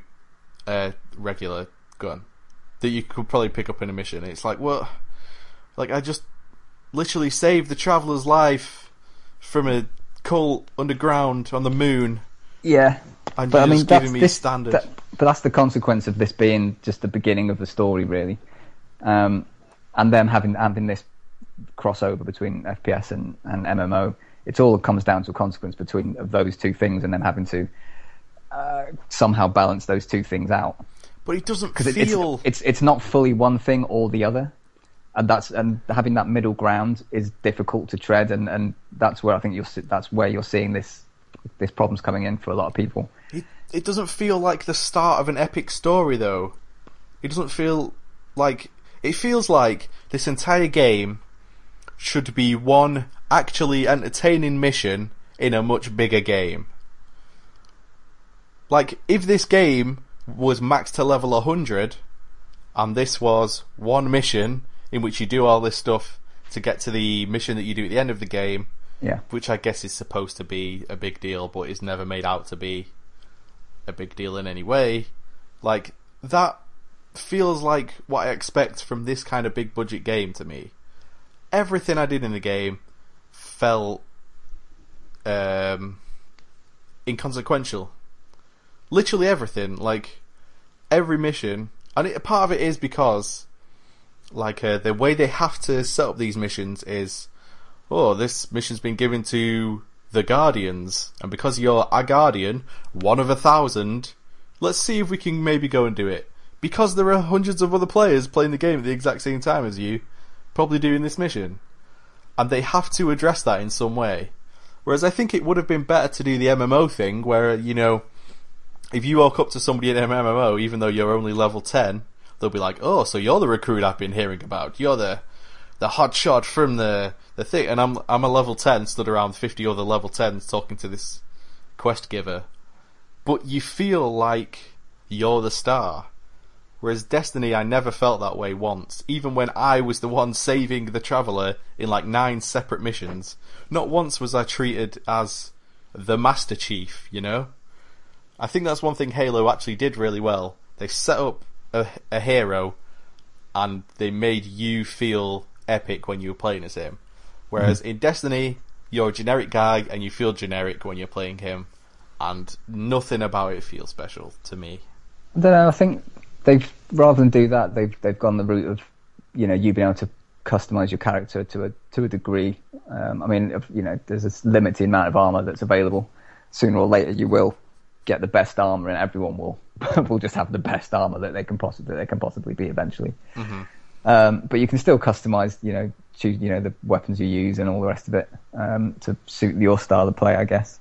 a regular gun that you could probably pick up in a mission. It's like, what? Like, I just literally saved the traveler's life from a cult underground on the moon, Yeah, and but I mean just that's giving me this. standard. that- but that's the consequence of this being just the beginning of the story, really, um, and them having having this crossover between FPS and, and MMO. It all comes down to a consequence between of those two things, and them having to uh, somehow balance those two things out. But it doesn't feel. it's, it's it's not fully one thing or the other, and that's and having that middle ground is difficult to tread, and, and that's where I think you're that's where you're seeing this this problems coming in for a lot of people. It, it doesn't feel like the start of an epic story, though. It doesn't feel like. It feels like this entire game should be one actually entertaining mission in a much bigger game. Like, if this game was maxed to level 100, and this was one mission in which you do all this stuff to get to the mission that you do at the end of the game, Yeah, which I guess is supposed to be a big deal, but is never made out to be a big deal in any way. Like that feels like what I expect from this kind of big budget game to me. Everything I did in the game felt um, inconsequential. Literally everything, like every mission, and it, part of it is because, like, uh, the way they have to set up these missions is oh, this mission's been given to the Guardians, and because you're a Guardian, one of a thousand, let's see if we can maybe go and do it. Because there are hundreds of other players playing the game at the exact same time as you, probably doing this mission. And they have to address that in some way. Whereas I think it would have been better to do the MMO thing, where, you know, if you walk up to somebody in an MMO, even though you're only level 10, they'll be like, oh, so you're the recruit I've been hearing about. You're the, the hot shot from the, the thing. And I'm, I'm a level 10, stood around 50 other level 10s talking to this quest giver. But you feel like you're the star. Whereas Destiny, I never felt that way once. Even when I was the one saving the Traveller in like nine separate missions, not once was I treated as the Master Chief, you know? I think that's one thing Halo actually did really well. They set up a, a hero and they made you feel epic when you were playing as him. Whereas in Destiny, you're a generic guy and you feel generic when you're playing him, and nothing about it feels special to me. I don't know. I think they've rather than do that, they've they've gone the route of you know you being able to customize your character to a to a degree. Um, I mean, you know, there's a limited amount of armor that's available. Sooner or later, you will get the best armor, and everyone will will just have the best armor that they can possibly they can possibly be eventually. Um, but you can still customize, you know, choose, you know, the weapons you use and all the rest of it um, to suit your style of play, I guess.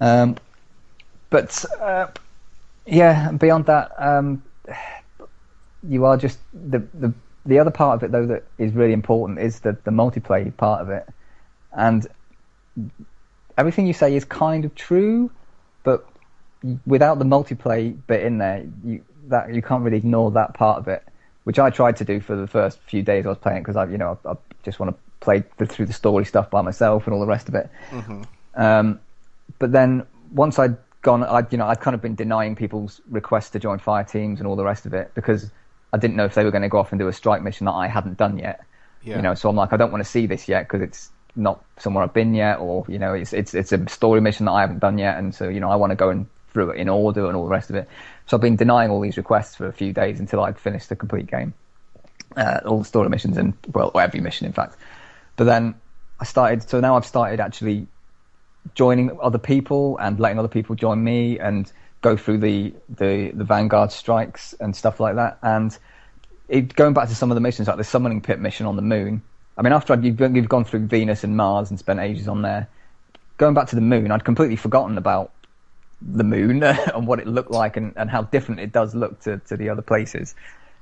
Um, but uh, yeah, beyond that, um, you are just the, the the other part of it though that is really important is the the multiplayer part of it, and everything you say is kind of true, but without the multiplayer bit in there, you that you can't really ignore that part of it, which I tried to do for the first few days I was playing because I you know I, I just want to play the, through the story stuff by myself and all the rest of it. Mm-hmm. Um, but then once I'd gone, I'd you know I'd kind of been denying people's requests to join fire teams and all the rest of it because I didn't know if they were going to go off and do a strike mission that I hadn't done yet. Yeah. You know, so I'm like, I don't want to see this yet because it's not somewhere I've been yet, or you know, it's it's it's a story mission that I haven't done yet, and so you know, I want to go and through it in order and all the rest of it. So I've been denying all these requests for a few days until I'd finished the complete game, uh, all the story missions and well, every mission in fact. But then I started, so now I've started actually joining other people and letting other people join me and go through the the, the Vanguard strikes and stuff like that. And it, going back to some of the missions, like the summoning pit mission on the moon. I mean, after I'd, you've, you've gone through Venus and Mars and spent ages on there, going back to the moon, I'd completely forgotten about the moon and what it looked like and, and how different it does look to, to the other places.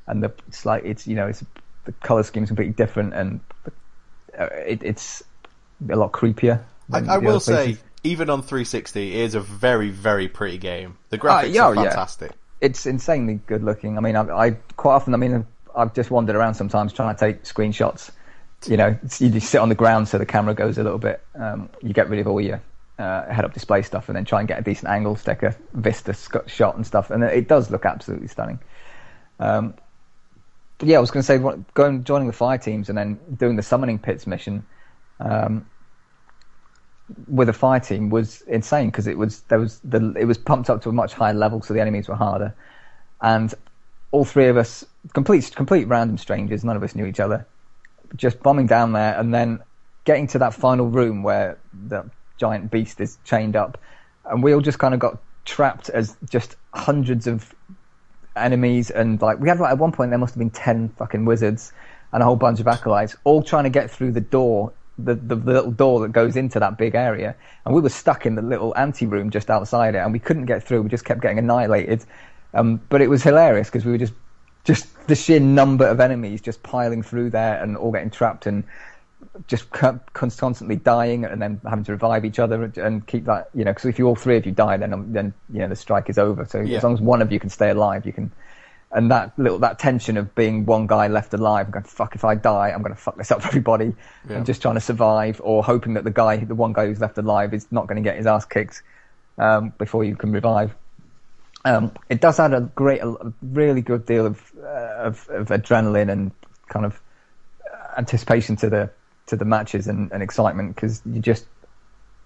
And the, it's like it's you know it's the color scheme's completely different and uh, it, it's a lot creepier. I, I will say, even on 360, it is a very, very pretty game. The graphics Ah, yeah, are yeah. fantastic. it's insanely good looking. I mean, I, I quite often, I mean, I've just wandered around sometimes trying to take screenshots. You know, you just sit on the ground so the camera goes a little bit. Um, you get rid of all your uh, head-up display stuff, and then try and get a decent angle, take a vista shot and stuff, and it does look absolutely stunning. Um, yeah, I was going to say, going joining the fire teams and then doing the summoning pits mission. Um, with a fire team was insane because it was there was the it was pumped up to a much higher level, so the enemies were harder, and all three of us complete complete random strangers, none of us knew each other, just bombing down there and then getting to that final room where the giant beast is chained up, and we all just kind of got trapped as just hundreds of enemies. And like we had like at one point there must have been 10 fucking wizards and a whole bunch of acolytes all trying to get through the door the, the, the little door that goes into that big area. And we were stuck in the little ante room just outside it and we couldn't get through. We just kept getting annihilated. Um, but it was hilarious because we were just just the sheer number of enemies just piling through there and all getting trapped. And just constantly dying and then having to revive each other and keep that you know because if you all three of you die then then you know the strike is over so Yeah. as long as one of you can stay alive you can and that little that tension of being one guy left alive going fuck if I die I'm going to fuck this up for everybody Yeah. and just trying to survive or hoping that the guy the one guy who's left alive is not going to get his ass kicked um, before you can revive um, it does add a great, a really good deal of, uh, of of adrenaline and kind of anticipation to the to the matches and, and excitement because you just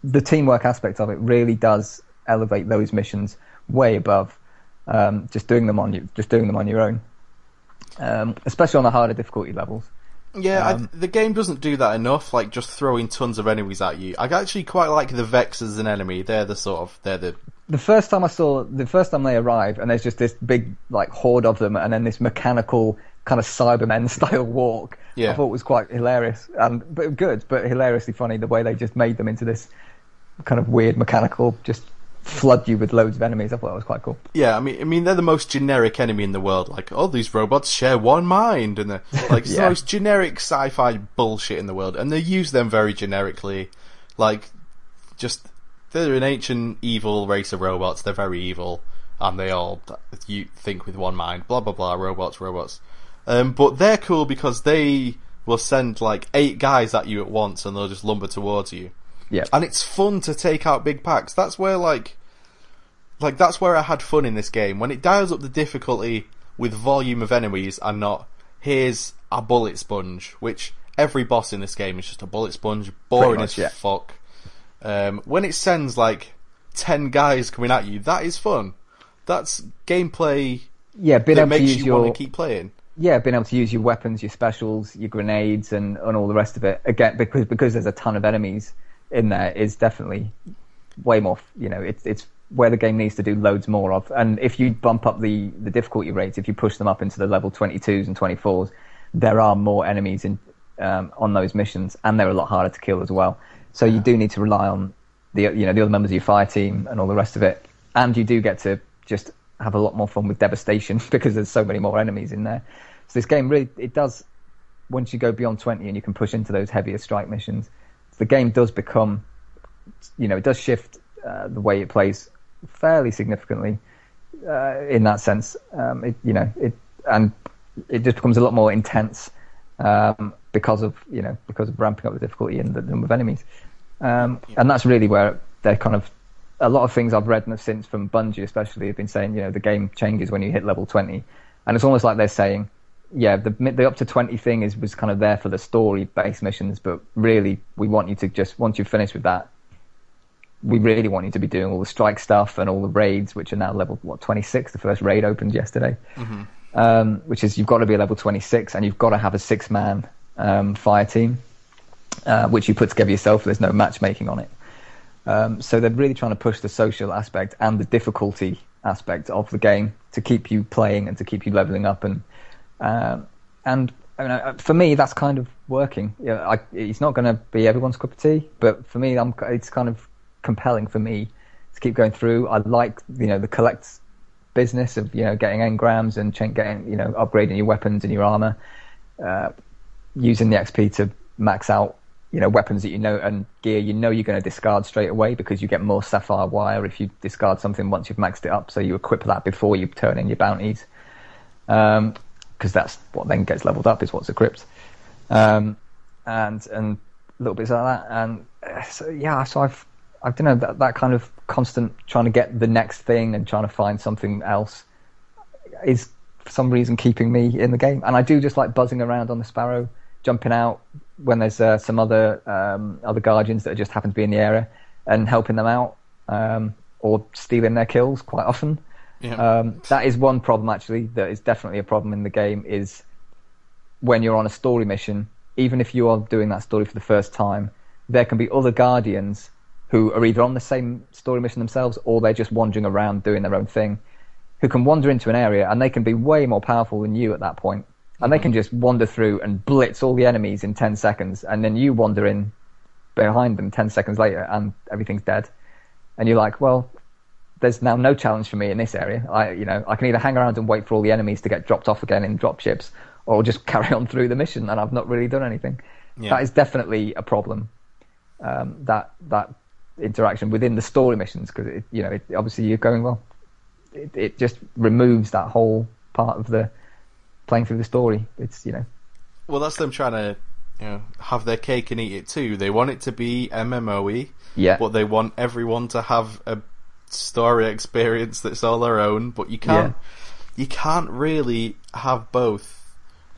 the teamwork aspect of it really does elevate those missions way above um, just doing them on you just doing them on your own, um, especially on the harder difficulty levels. Yeah, Um, I, the game doesn't do that enough. Like just throwing tons of enemies at you. I actually quite like the Vex as an enemy. They're the sort of they're the the first time I saw the first time they arrive, and there's just this big like horde of them, and then this mechanical kind of Cybermen style walk. Yeah. I thought was quite hilarious and but good, but hilariously funny the way they just made them into this kind of weird mechanical, just flood you with loads of enemies. I thought that was quite cool. yeah. I mean, I mean they're the most generic enemy in the world. Like, oh, these robots share one mind, and they're like it's the most generic sci-fi bullshit in the world, and they use them very generically. Like, just they're an ancient evil race of robots. They're very evil, and they all you think with one mind. Blah blah blah. Robots, robots. Um, but they're cool because they will send like eight guys at you at once, and they'll just lumber towards you. Yeah, And it's fun to take out big packs. That's where like, like that's where I had fun in this game when it dials up the difficulty with volume of enemies and not here's a bullet sponge, which every boss in this game is just a bullet sponge, boring much, as yeah. fuck. Um, when it sends like ten guys coming at you, that is fun. That's gameplay yeah, being that makes you your want to keep playing. Yeah, being able to use your weapons, your specials, your grenades, and, and all the rest of it again because because there's a ton of enemies in there is definitely way more. You know, it's it's where the game needs to do loads more of. And if you bump up the the difficulty rates, if you push them up into the level 22s and 24s, there are more enemies in um, on those missions, and they're a lot harder to kill as well. So you do need to rely on the you know the other members of your fire team and all the rest of it, and you do get to just have a lot more fun with devastation because there's so many more enemies in there. So this game really it does once you go beyond 20 and you can push into those heavier strike missions, the game does become you know it does shift uh, the way it plays fairly significantly uh, in that sense. Um, it, you know it and it just becomes a lot more intense um, because of you know because of ramping up the difficulty and the number of enemies. Um, and that's really where they're kind of a lot of things I've read since from Bungie, especially, have been saying you know the game changes when you hit level twenty, and it's almost like they're saying, yeah, the the up to twenty thing is was kind of there for the story based missions, but really we want you to just once you've finished with that, we really want you to be doing all the strike stuff and all the raids, which are now level what twenty six. The first raid opened yesterday, mm-hmm. um, which is you've got to be level twenty six, and you've got to have a six man um, fire team uh, which you put together yourself. There's no matchmaking on it. Um, so they're really trying to push the social aspect and the difficulty aspect of the game to keep you playing and to keep you leveling up. And um, and I mean, uh, for me, that's kind of working. You know, I, it's not going to be everyone's cup of tea, but for me, I'm, it's kind of compelling for me to keep going through. I like you know the collect business of you know getting engrams and getting you know upgrading your weapons and your armor, uh, using the XP to max out you know weapons that you know and gear you know you're going to discard straight away because you get more sapphire wire if you discard something once you've maxed it up. So you equip that before you turn in your bounties, because um, that's what then gets leveled up is what's equipped, um, and and little bits like that. And uh, so yeah, so I've I don't know that that kind of constant trying to get the next thing and trying to find something else is for some reason keeping me in the game. And I do just like buzzing around on the Sparrow, jumping out, when there's uh, some other um, other guardians that just happen to be in the area and helping them out um, or stealing their kills quite often. Yeah. Um, that is one problem actually that is definitely a problem in the game is when you're on a story mission, even if you are doing that story for the first time, there can be other guardians who are either on the same story mission themselves or they're just wandering around doing their own thing, who can wander into an area and they can be way more powerful than you at that point and they can just wander through and blitz all the enemies in 10 seconds, and then you wander in behind them 10 seconds later, and everything's dead. And you're like, well, there's now no challenge for me in this area. I, you know, I can either hang around and wait for all the enemies to get dropped off again in dropships, or just carry on through the mission, and I've not really done anything. Yeah. That is definitely a problem. Um, that that interaction within the story missions, because you know, it, obviously you're going well. It, it just removes that whole part of the playing through the story. It's you know. Well, that's them trying to you know have their cake and eat it too. They want it to be MMOE, yeah, but they want everyone to have a story experience that's all their own. But you can't yeah. you can't really have both.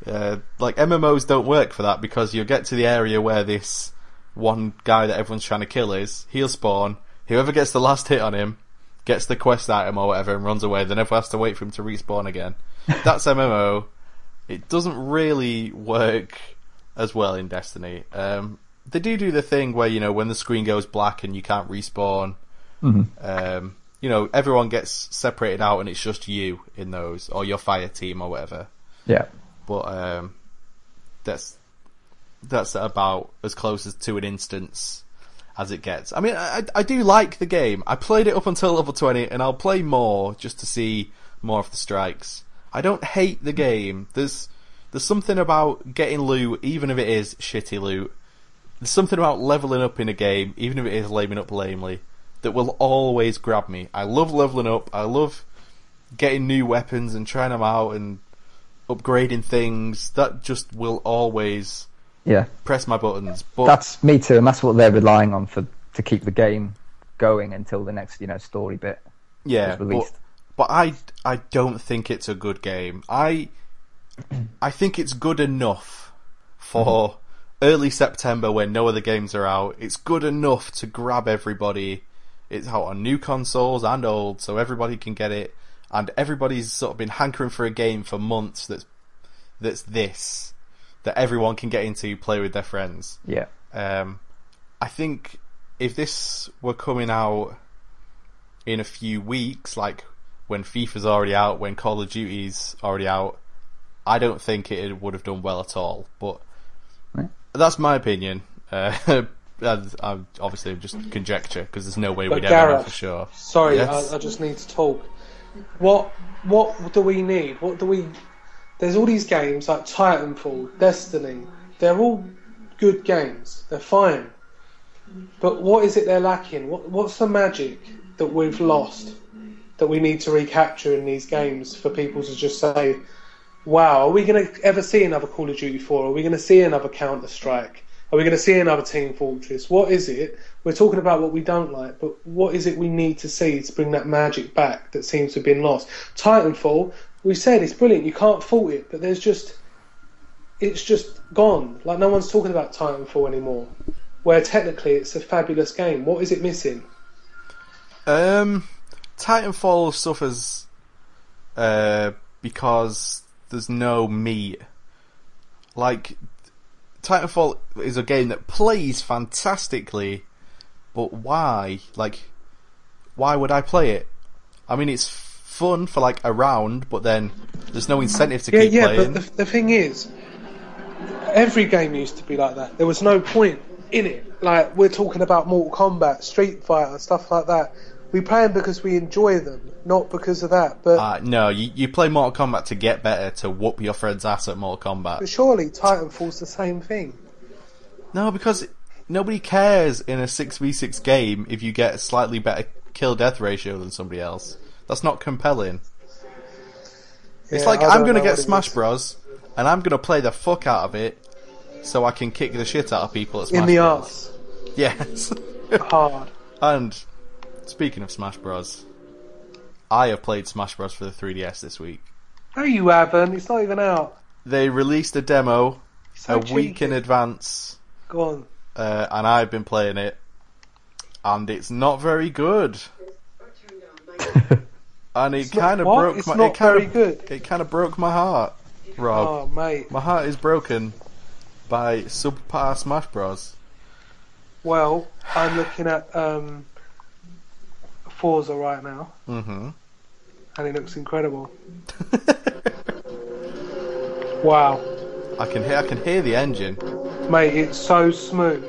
Uh, like MMOs don't work for that because you'll get to the area where this one guy that everyone's trying to kill is. He'll spawn. Whoever gets the last hit on him gets the quest item or whatever and runs away. Then everyone has to wait for him to respawn again. That's MMO it doesn't really work as well in Destiny. Um, they do do the thing where you know when the screen goes black and you can't respawn. Mm-hmm. Um, you know everyone gets separated out and it's just you in those or your fire team or whatever. Yeah. But um, that's that's about as close as to an instance as it gets. I mean, I, I do like the game. I played it up until level 20 and I'll play more just to see more of the strikes. I don't hate the game. There's there's something about getting loot, even if it is shitty loot. There's something about leveling up in a game, even if it is laming up lamely, that will always grab me. I love leveling up. I love getting new weapons and trying them out and upgrading things. That just will always yeah press my buttons. But that's me too, and that's what they're relying on for to keep the game going until the next you know story bit yeah, is released. But, but I I don't think it's a good game. I I think it's good enough for mm-hmm. early September when no other games are out. It's good enough to grab everybody. It's out on new consoles and old, so everybody can get it. And everybody's sort of been hankering for a game for months that's that's this that everyone can get into, play with their friends. Yeah. Um, I think if this were coming out in a few weeks, like when FIFA's already out, when Call of Duty's already out, I don't think it would have done well at all. But Right. that's my opinion. Uh, and I'm obviously just conjecture because there's no way But we'd ever know for sure. Sorry, Yes. I, I just need to talk. What what do we need? What do we? There's all these games like Titanfall, Destiny. They're all good games. They're fine. But what is it they're lacking? What what's the magic that we've lost that we need to recapture in these games for people to just say, "Wow, are we going to ever see another Call of Duty 4? Are we going to see another Counter Strike? Are we going to see another Team Fortress? What is it? We're talking about what we don't like, but what is it we need to see to bring that magic back that seems to have been lost? Titanfall, we said it's brilliant. You can't fault it, but there's just it's just gone. Like no one's talking about Titanfall anymore. Where technically it's a fabulous game. What is it missing? Um, Titanfall suffers uh, because there's no meat. Like, Titanfall is a game that plays fantastically, but why? Like, why would I play it? I mean, it's fun for like a round, but then there's no incentive to Yeah, keep yeah, playing. but the, the thing is, every game used to be like that. There was no point in it. Like we're talking about Mortal Kombat, Street Fighter, stuff like that. We play them because we enjoy them, not because of that. But, Uh, no, you, you play Mortal Kombat to get better, to whoop your friend's ass at Mortal Kombat. but surely Titanfall's the same thing. No, because nobody cares in a 6v6 game if you get a slightly better kill death ratio than somebody else. That's not compelling. It's like I'm gonna get Smash. Bros. and I'm gonna play the fuck out of it so I can kick the shit out of people at Smash in the Bros. arse, Yes. hard. and speaking of Smash Bros, I have played Smash Bros for the 3DS this week. No, you haven't. It's not even out. They released a demo So a week in advance Go on. uh, and I've been playing it, and it's not very good. and it kind of what? broke It's my. not it kind very good. It kind of broke my heart, Rob. Oh, mate. My heart is broken by subpar Smash Bros. Well, I'm looking at um, Forza right now, hmm and it looks incredible. Wow, I can hear. I can hear the engine. mate, it's so smooth.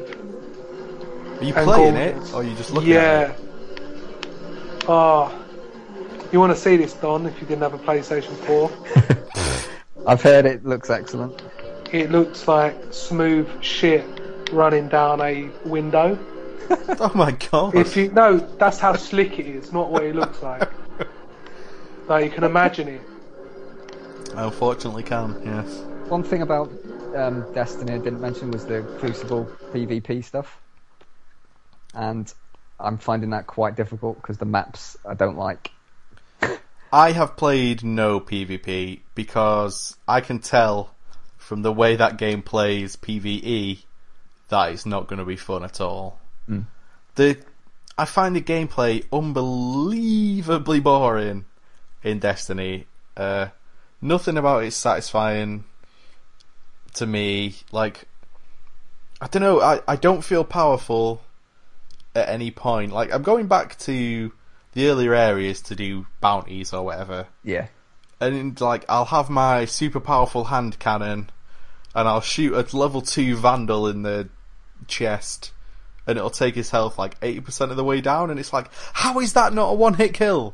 Are you playing gorgeous. it, or are you just looking at it? Yeah. Oh, you want to see this, Don? If you didn't have a PlayStation 4, I've heard it looks excellent. it looks like smooth shit running down a window. Oh my god! If you no, that's how slick it is, not what it looks like. Like you can imagine it. I unfortunately can. Yes. One thing about um, Destiny I didn't mention was the Crucible PvP stuff, and I'm finding that quite difficult because the maps I don't like. I have played no PvP because I can tell from the way that game plays PvE that it's not going to be fun at all. The I find the gameplay unbelievably boring in Destiny. Uh, nothing about it's satisfying to me. Like I don't know. I, I don't feel powerful at any point. Like I'm going back to the earlier areas to do bounties or whatever, Yeah, and like I'll have my super powerful hand cannon, and I'll shoot a level two vandal in the chest, and it'll take his health like eighty percent of the way down, and it's like, how is that not a one hit kill?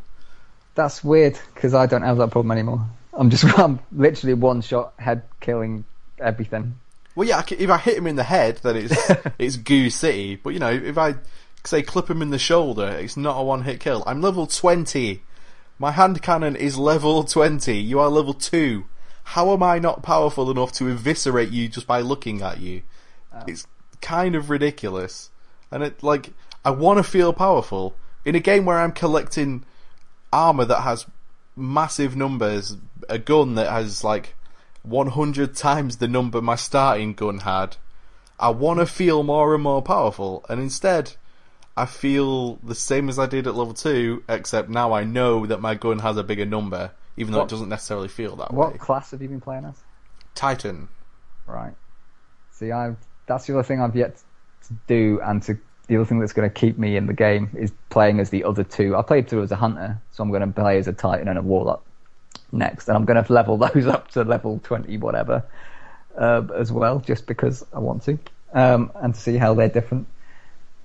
that's weird because I don't have that problem anymore. I'm just I'm literally one shot head killing everything. Well, yeah, if I hit him in the head, then it's it's Goo City. But you know, if I say clip him in the shoulder, it's not a one hit kill. I'm level twenty. My hand cannon is level twenty. You are level two. How am I not powerful enough to eviscerate you just by looking at you? Uh. It's kind of ridiculous. And it like I want to feel powerful in a game where I'm collecting armor that has massive numbers, a gun that has like 100 times the number my starting gun had. I want to feel more and more powerful, and instead, I feel the same as I did at level 2, except now I know that my gun has a bigger number, even though What- it doesn't necessarily feel that What way. What class have you been playing as? Titan. Right. See, I that's the other thing I've yet to do, and to the other thing that's going to keep me in the game is playing as the other two. I played through as a hunter, so I'm going to play as a titan and a warlock. next, and I'm going to level those up to level twenty whatever uh, as well, just because I want to, um, and to see how they're different.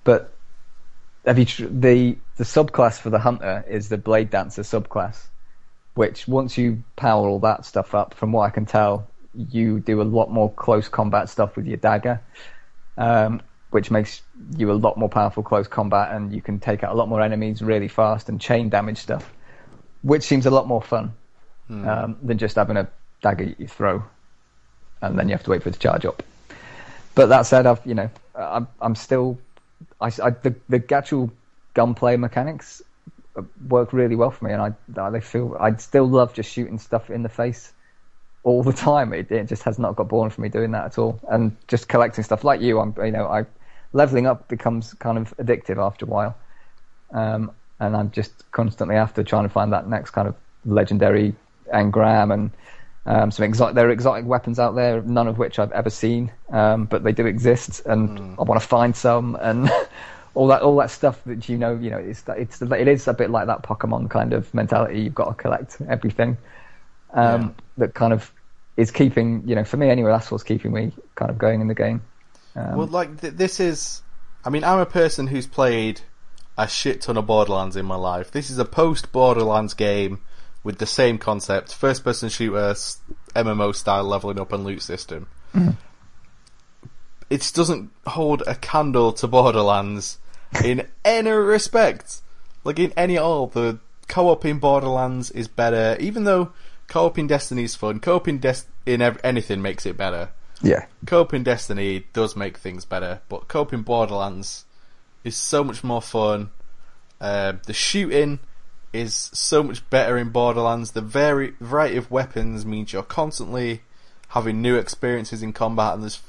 But have you tr- the the subclass for the hunter is the blade dancer subclass, which once you power all that stuff up, from what I can tell, you do a lot more close combat stuff with your dagger, um, which makes you a lot more powerful close combat, and you can take out a lot more enemies really fast and chain damage stuff, which seems a lot more fun um, than just having a dagger you throw, and then you have to wait for it to charge up. But that said, I've you know I'm I'm still I, I the the actual gunplay mechanics uh, work really well for me, and I I feel I still love just shooting stuff in the face all the time. It, it just has not got boring for me doing that at all, and just collecting stuff like you. I'm you know I leveling up becomes kind of addictive after a while, um, and I'm just constantly after trying to find that next kind of legendary engram and um, some exotic. There are exotic weapons out there, none of which I've ever seen, um, but they do exist, and I want to find some and. All that, all that stuff that you know, you know, it's it's it is a bit like that Pokemon kind of mentality. You've got to collect everything, um, Yeah. that kind of is keeping, you know, for me anyway. That's what's keeping me kind of going in the game. Um, Well, like th- this is, I mean, I'm a person who's played a shit ton of Borderlands in my life. This is a post Borderlands game with the same concept, first person shooter, MMO style leveling up and loot system. It doesn't hold a candle to Borderlands in any respect. Like in any at all, the co-op in Borderlands is better. Even though co-op in Destiny is fun, co-op in, Des- in ev- anything makes it better yeah, co-op in Destiny does make things better, but co-op in Borderlands is so much more fun. Uh, the shooting is so much better in Borderlands. The vari- variety of weapons means you're constantly having new experiences in combat, and there's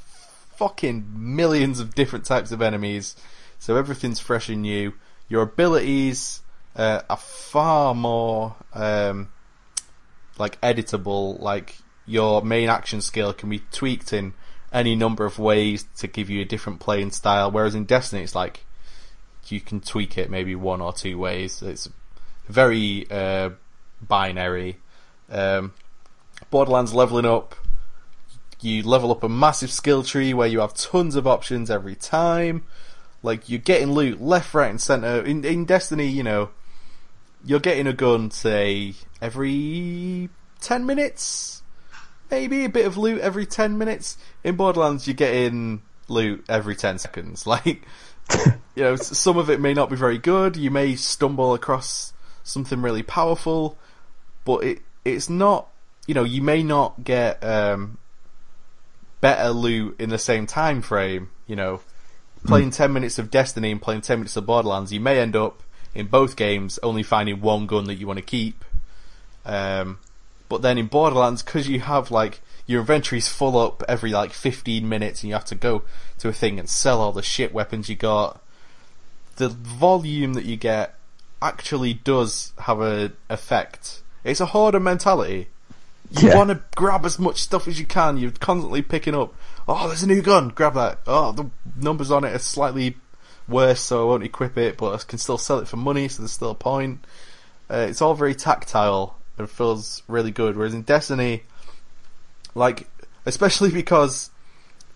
fucking millions of different types of enemies, so everything's fresh and new. Your abilities uh, are far more um, like editable. Like your main action skill can be tweaked in any number of ways to give you a different playing style. Whereas in Destiny, it's like you can tweak it maybe one or two ways. It's very uh, binary. Um, Borderlands leveling up. You level up a massive skill tree where you have tons of options every time. Like you're getting loot left, right, and center. In in Destiny, you know, you're getting a gun say every ten minutes, maybe a bit of loot every ten minutes. In Borderlands, you're getting loot every ten seconds. Like you know, some of it may not be very good. You may stumble across something really powerful, but it it's not. You know, you may not get um, better loot in the same time frame. You know, playing ten minutes of Destiny and playing ten minutes of Borderlands, you may end up in both games only finding one gun that you want to keep. Um, but then in Borderlands, because you have like your inventory's full up every like 15 minutes, and you have to go to a thing and sell all the shit weapons you got. The volume that you get actually does have an effect. It's a hoarder mentality. You Yeah. want to grab as much stuff as you can. You're constantly picking up. Oh, there's a new gun. Grab that. Oh, the numbers on it are slightly worse, so I won't equip it, but I can still sell it for money, so there's still a point. Uh, it's all very tactile and feels really good. Whereas in Destiny, like especially because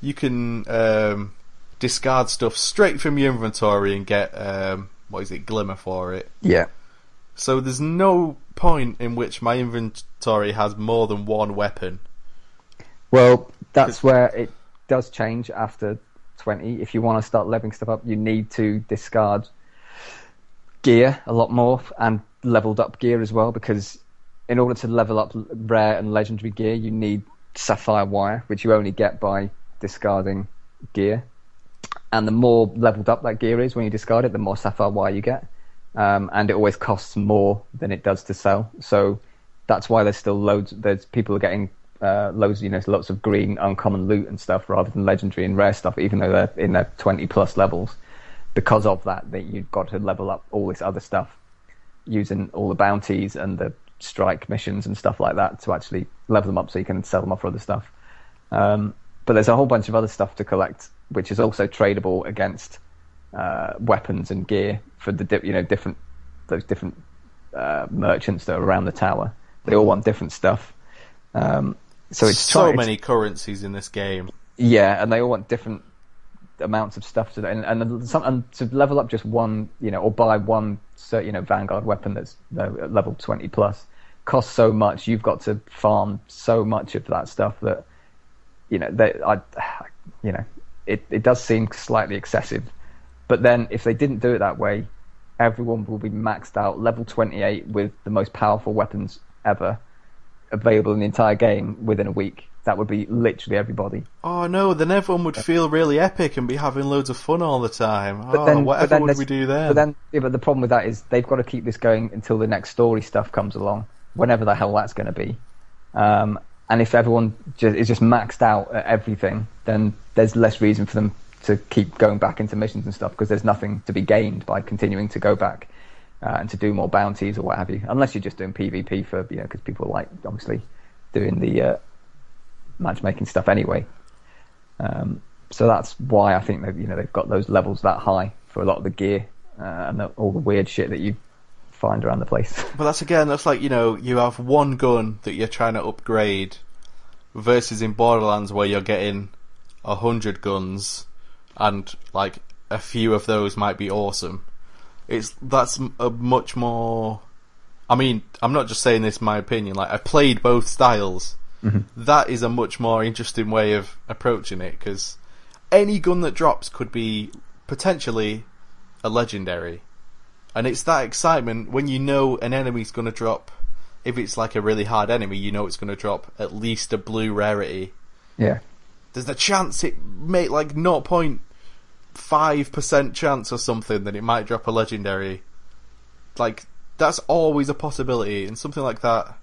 you can um, discard stuff straight from your inventory and get um, what is it, glimmer for it. yeah, So there's no point in which my inventory has more than one weapon. Well, that's where it does change after 20. If you want to start leveling stuff up, you need to discard gear a lot more and leveled up gear as well because in order to level up rare and legendary gear, you need sapphire wire, which you only get by discarding gear. And the more leveled up that gear is when you discard it, the more sapphire wire you get. Um, and it always costs more than it does to sell. So that's why there's still loads. There's people are getting uh, loads, you know, lots of green uncommon loot and stuff rather than legendary and rare stuff, even though they're in their 20 plus levels. Because of that, that you've got to level up all this other stuff using all the bounties and the strike missions and stuff like that to actually level them up so you can sell them off for other stuff. Um, but there's a whole bunch of other stuff to collect, which is also tradable against uh, weapons and gear for the di- you know different those different uh, merchants that are around the tower. They all want different stuff. Um, so it's so many currencies in this game. Yeah, and they all want different amounts of stuff to and, and, some, and to level up just one, you know, or buy one, you know, Vanguard weapon that's level twenty plus costs so much. You've got to farm so much of that stuff that, you know, they, I, you know, it it does seem slightly excessive. But then if they didn't do it that way, everyone will be maxed out level twenty eight with the most powerful weapons ever available in the entire game within a week. That would be literally everybody. Oh no, then everyone would feel really epic and be having loads of fun all the time. But oh, then, whatever would we do then? But then, yeah, but the problem with that is they've got to keep this going until the next story stuff comes along, whenever the hell that's going to be. Um, and if everyone just, is just maxed out at everything, then there's less reason for them to keep going back into missions and stuff because there's nothing to be gained by continuing to go back uh, and to do more bounties or what have you. Unless you're just doing PvP for you know because people like obviously doing the uh, matchmaking stuff anyway. Um, so that's why I think that you know they've got those levels that high for a lot of the gear uh, and the, all the weird shit that you around the place. But that's again, that's like you know, you have one gun that you're trying to upgrade, versus in Borderlands where you're getting a hundred guns, and like a few of those might be awesome. It's that's a much more. I mean, I'm not just saying this in my opinion. Like I played both styles. Mm-hmm. That is a much more interesting way of approaching it because any gun that drops could be potentially a legendary. And it's that excitement when you know an enemy's going to drop. If it's like a really hard enemy, you know it's going to drop at least a blue rarity. yeah, There's a chance it may like 0.5% chance or something that it might drop a legendary. Like that's always a possibility, and something like that,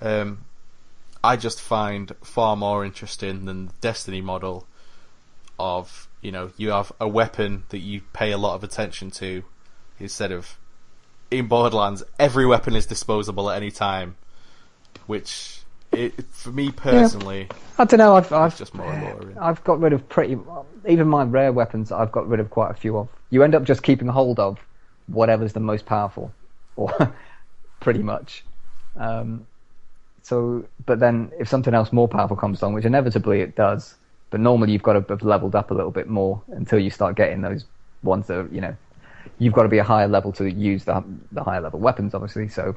um, I just find far more interesting than the Destiny model of you know you have a weapon that you pay a lot of attention to instead of in Borderlands every weapon is disposable at any time, which it, for me personally I don't know. I've I've just more. I've got rid of pretty even my rare weapons. I've got rid of quite a few of. You end up just keeping hold of whatever's the most powerful, or pretty much. Um, so, but then if something else more powerful comes along, which inevitably it does, but normally you've got to have leveled up a little bit more until you start getting those ones that are, you know you've got to be a higher level to use the the higher level weapons, obviously. So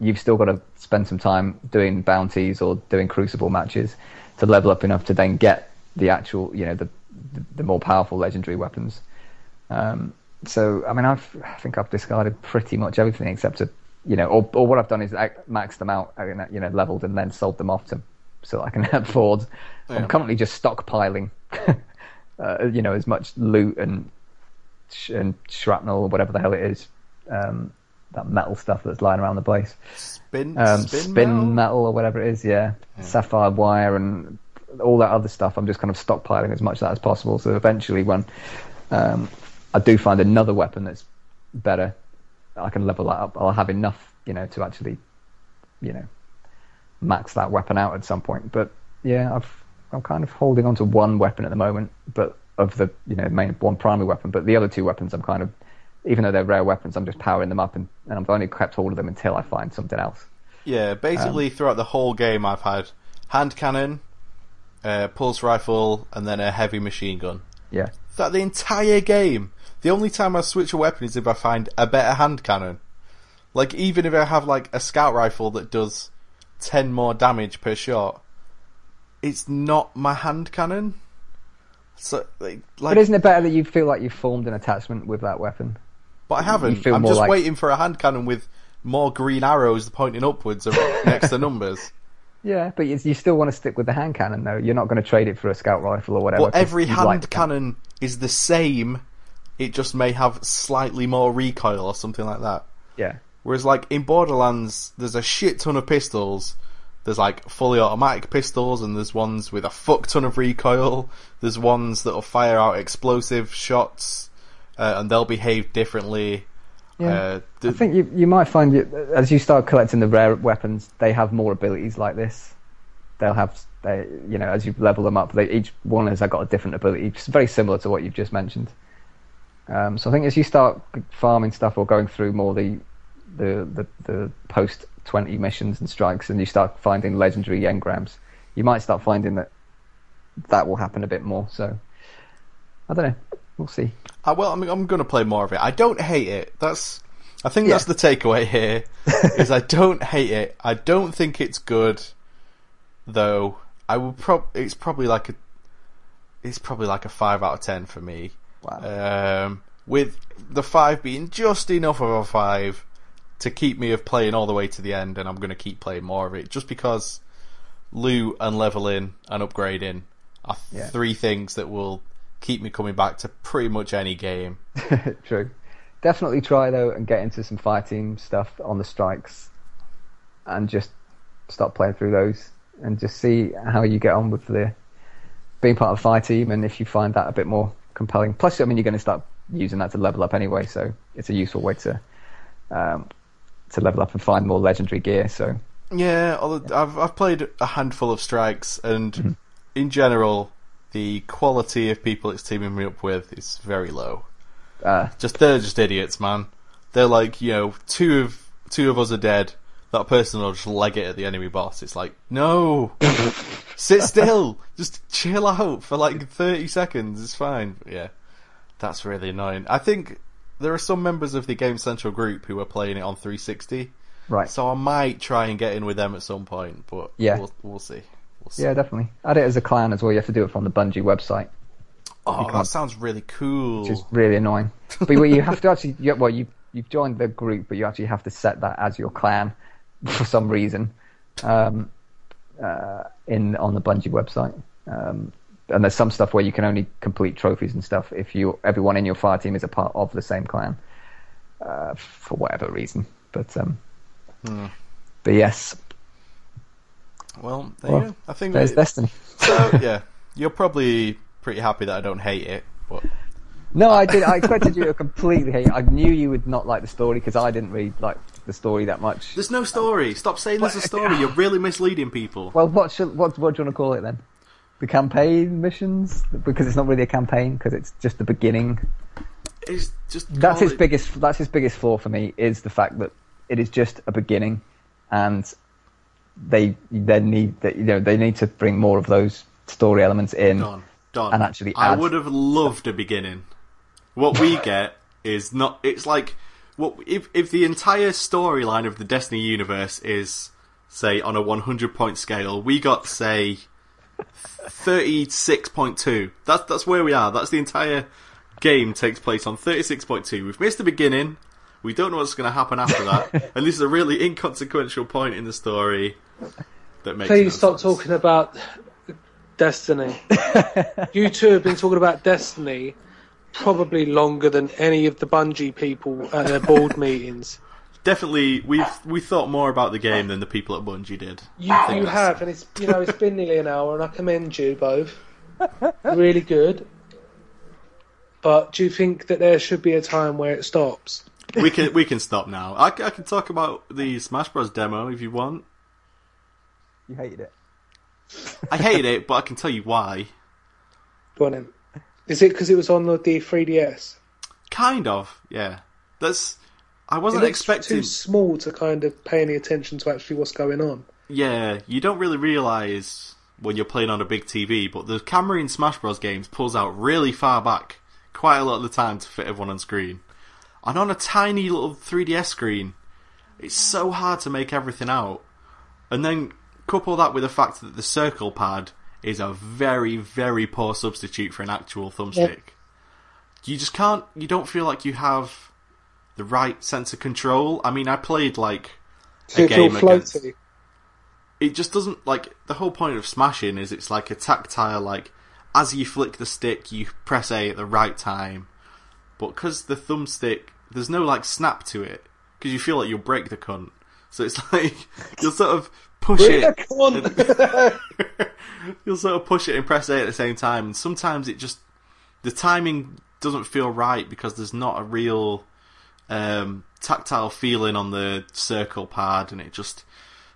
you've still got to spend some time doing bounties or doing crucible matches to level up enough to then get the actual, you know, the the, the more powerful legendary weapons. Um, so I mean, I've I think I've discarded pretty much everything except to, you know, or or what I've done is I maxed them out, you know, leveled and then sold them off to so I can afford. Yeah. I'm currently just stockpiling, uh, you know, as much loot and sh- and shrapnel or whatever the hell it is, um, that metal stuff that's lying around the place, Spin, um, spin, spin, metal? metal? or whatever it is, yeah. sapphire wire and all that other stuff. I'm just kind of stockpiling as much of that as possible. So eventually, when um, I do find another weapon that's better, I can level that up. I'll have enough, you know, to actually, you know, max that weapon out at some point. But yeah, I've I'm kind of holding on to one weapon at the moment, but of the you know main one primary weapon. But the other two weapons, I'm kind of even though they're rare weapons, I'm just powering them up, and, and I've only kept hold of them until I find something else. Yeah, basically throughout the whole game, I've had hand cannon, uh, pulse rifle, and then a heavy machine gun. Yeah, That the entire game. The only time I switch a weapon is if I find a better hand cannon. Like even if I have like a scout rifle that does ten more damage per shot, it's not my hand cannon. So like, but isn't it better that you feel like you've formed an attachment with that weapon? But I haven't. feel I'm just like- waiting for a hand cannon with more green arrows pointing upwards next to numbers. Yeah, but you, you still want to stick with the hand cannon, though. You're not going to trade it for a scout rifle or whatever. Well, every hand like can- cannon is the same. It just may have slightly more recoil or something like that. Yeah, Whereas, like in Borderlands, there's a shit ton of pistols. There's like fully automatic pistols, and there's ones with a fuck ton of recoil. There's ones that'll fire out explosive shots, uh, and they'll behave differently. yeah. Uh, I think you you might find you, as you start collecting the rare weapons, they have more abilities like this. They'll have, they, you know, as you level them up, they, each one has got a different ability. It's very similar to what you've just mentioned. Um, so I think as you start farming stuff or going through more the the the, the post 20 missions and strikes and you start finding legendary engrams, you might start finding that that will happen a bit more. So I don't know. We'll see. Uh, well, I'm, I'm going to play more of it. I don't hate it. That's, I think Yeah. that's the takeaway here. is I don't hate it. I don't think it's good, though. I will prob. It's probably like a. It's probably like a five out of ten for me. Wow. Um, with the five being just enough of a five to keep me of playing all the way to the end, and I'm going to keep playing more of it just because loot and leveling and upgrading are Yeah. three things that will keep me coming back to pretty much any game. True. Definitely try though and get into some fire team stuff on the strikes, and just start playing through those and just see how you get on with the being part of a fire team and if you find that a bit more compelling. Plus, I mean, you're going to start using that to level up anyway, so it's a useful way to um, to level up and find more legendary gear. So Yeah, I've I've played a handful of strikes, and Mm-hmm. in general, the quality of people it's teaming me up with is very low. uh, Just they're just idiots, man. They're like, you know, two of two of us are dead. That person will just leg it at the enemy boss. It's like, no, sit still, just chill out for like thirty seconds. It's fine. But yeah, that's really annoying. I think there are some members of the Game Central group who are playing it on 360. right. So I might try and get in with them at some point, but Yeah. we'll, we'll see. We'll see. Yeah, definitely. Add it as a clan as well. You have to do it from the Bungie website. oh, that sounds really cool. which is really annoying. But you- you have to actually, you, well, you you've joined the group, but you actually have to set that as your clan for some reason um, uh, in on the Bungie website. Um, and there's some stuff where you can only complete trophies and stuff if you everyone in your fire team is a part of the same clan uh, for whatever reason. But um, Hmm. but yes, Well, there Well, you go. I think there's we- Destiny. so. Yeah, you're probably pretty happy that I don't hate it, but No, I did. I expected you to completely hate. it. I knew you would not like the story because I didn't really like the story that much. there's no story. Stop saying there's a story. You're really misleading people. Well, what should what what do you want to call it then? The campaign missions because it's not really a campaign because it's just the beginning. It's just That's his it- biggest. That's his biggest flaw for me is the fact that it is just a beginning, and they they need that you know they need to bring more of those story elements in. Don, Don. and actually I would have loved a beginning. What we get is not. It's like what if if the entire storyline of the Destiny universe is say on a 100 point scale, we got say 36.2. That's that's where we are. That's the entire game takes place on 36.2. We've missed the beginning. We don't know what's going to happen after that, and this is a really inconsequential point in the story that makes. no Please stop sense. talking about Destiny. you two have been talking about Destiny probably longer than any of the Bungie people at their board meetings. Definitely, we've we thought more about the game than the people at Bungie did. You, you have, and it's you know it's been nearly an hour, and I commend you both. Really good. But do you think that there should be a time where it stops? We can we can stop now. I can talk about the Smash Bros demo if you want. You hated it. I hated it, but I can tell you why. Go on then. Is it because it was on the, the 3DS? Kind of, yeah. That's. I wasn't looks expecting. too small to kind of pay any attention to actually what's going on. Yeah, you don't really realize when you're playing on a big TV, but the camera in Smash Bros games pulls out really far back, quite a lot of the time to fit everyone on screen. And on a tiny little 3DS screen, it's so hard to make everything out. And then couple that with the fact that the circle pad is a very, very poor substitute for an actual thumbstick. You just can't, you don't feel like you have the right sense of control. I mean, I played like So you game against- it just doesn't like the whole point of smashing is it's like a tactile like as you flick the stick you press A at the right time. But because the thumbstick there's no like snap to it because you feel like you'll break the cunt. So it's like you'll sort of push it you'll sort of push it and press A at the same time. And sometimes it just the timing doesn't feel right because there's not a real um, tactile feeling on the circle pad and it just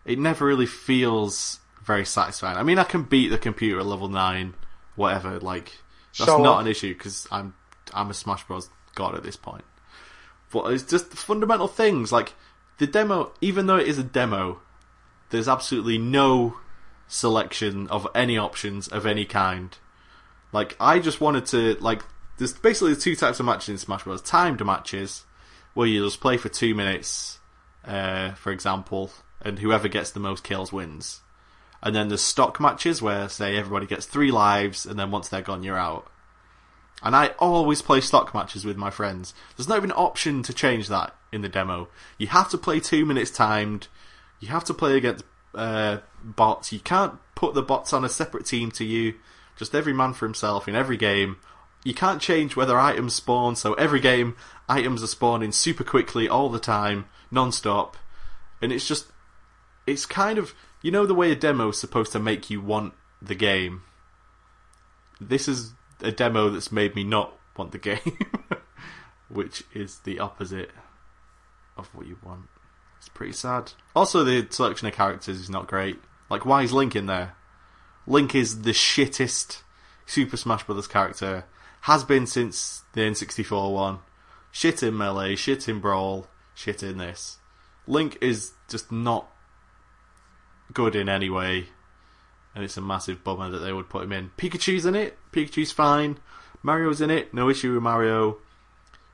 it never really feels very satisfying. I mean, I can beat the computer at level nine, whatever. Like that's not an issue because I'm I'm a Smash Bros god at this point. But it's just fundamental things like the demo, even though it is a demo, there's absolutely no selection of any options of any kind. Like, I just wanted to, like, there's basically two types of matches in Smash Bros. Timed matches, where you just play for two minutes, uh, for example, and whoever gets the most kills wins. And then there's stock matches where, say, everybody gets three lives, and then once they're gone, you're out. And I always play stock matches with my friends. There's not even an option to change that in the demo. You have to play two minutes timed. You have to play against uh, bots. You can't put the bots on a separate team to you. Just every man for himself in every game. You can't change whether items spawn, so every game items are spawning super quickly all the time, non-stop. And it's just, it's kind of, you know the way a demo is supposed to make you want the game. This is a demo that's made me not want the game, which is the opposite of what you want. It's pretty sad. Also, the selection of characters is not great. Like, why is Link in there? Link is the shittest Super Smash Bros. character. Has been since the N64 one. Shit in Melee, shit in Brawl, shit in this. Link is just not good in any way and it's a massive bummer that they would put him in. Pikachu's in it. Pikachu's fine. Mario's in it. No issue with Mario.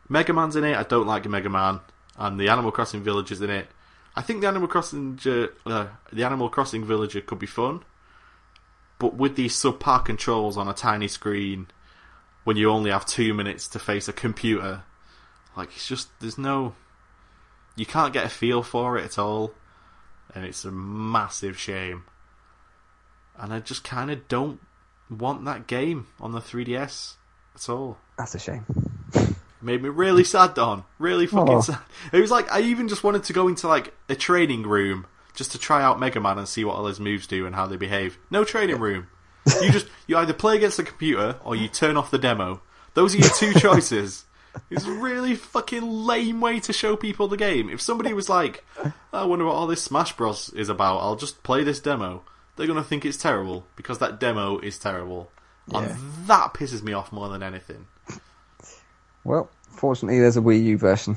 Mega Man's in it. I don't like Mega Man. And the Animal Crossing Village is in it. I think the Animal Crossing uh, the Animal Crossing Villager could be fun, but with these subpar controls on a tiny screen, when you only have two minutes to face a computer, like it's just there's no, you can't get a feel for it at all, and it's a massive shame and I just kind of don't want that game on the 3DS at all. That's a shame. Made me really sad, Don. Really fucking Oh. sad. It was like I even just wanted to go into like a training room just to try out Mega Man and see what all his moves do and how they behave. No training room. You just you either play against the computer or you turn off the demo. Those are your two choices. It's a really fucking lame way to show people the game. If somebody was like, I wonder what all this Smash Bros is about, I'll just play this demo. They're gonna think it's terrible because that demo is terrible. Yeah. And that pisses me off more than anything. Well, fortunately, there's a Wii U version,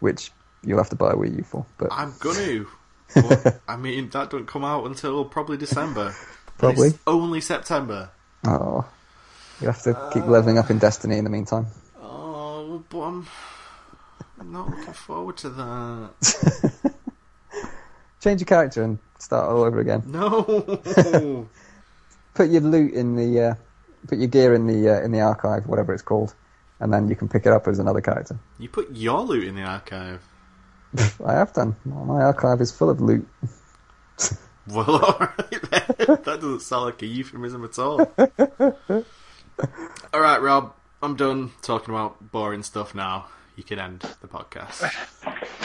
which you'll have to buy a Wii U for. But I'm gonna. But, I mean, that don't come out until probably December. Probably. it's only September. oh, you have to keep leveling up in Destiny in the meantime. Oh, but I'm I'm not looking forward to that. Change your character and start all over again. No. Put your loot in the, uh, put your gear in the uh, in the archive, whatever it's called, and then you can pick it up as another character. you put your loot in the archive. I have done. My archive is full of loot. Well, alright then. That doesn't sound like a euphemism at all. Alright, Rob. I'm done talking about boring stuff now. You can end the podcast.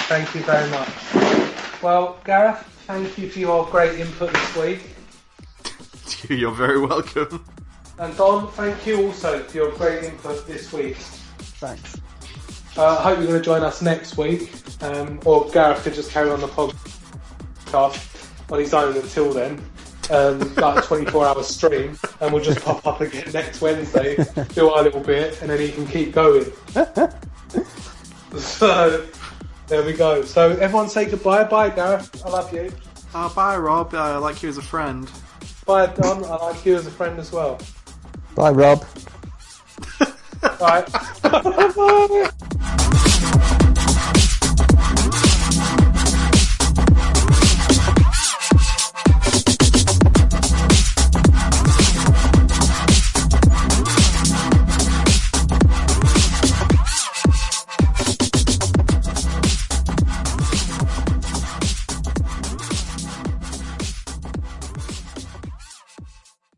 Thank you very much. Well, Gareth, thank you for your great input this week. You're very welcome. And Don, thank you also for your great input this week. Thanks. Uh, I hope you're going to join us next week, um, or Gareth could just carry on the podcast on his own until then, um, like a 24 hour stream, and we'll just pop up again next Wednesday, do our little bit, and then he can keep going. so, there we go. So, everyone say goodbye. Bye, Gareth. I love you. Uh, bye, Rob. I like you as a friend. Bye, Don. I like you as a friend as well. Bye, Rob. Bye.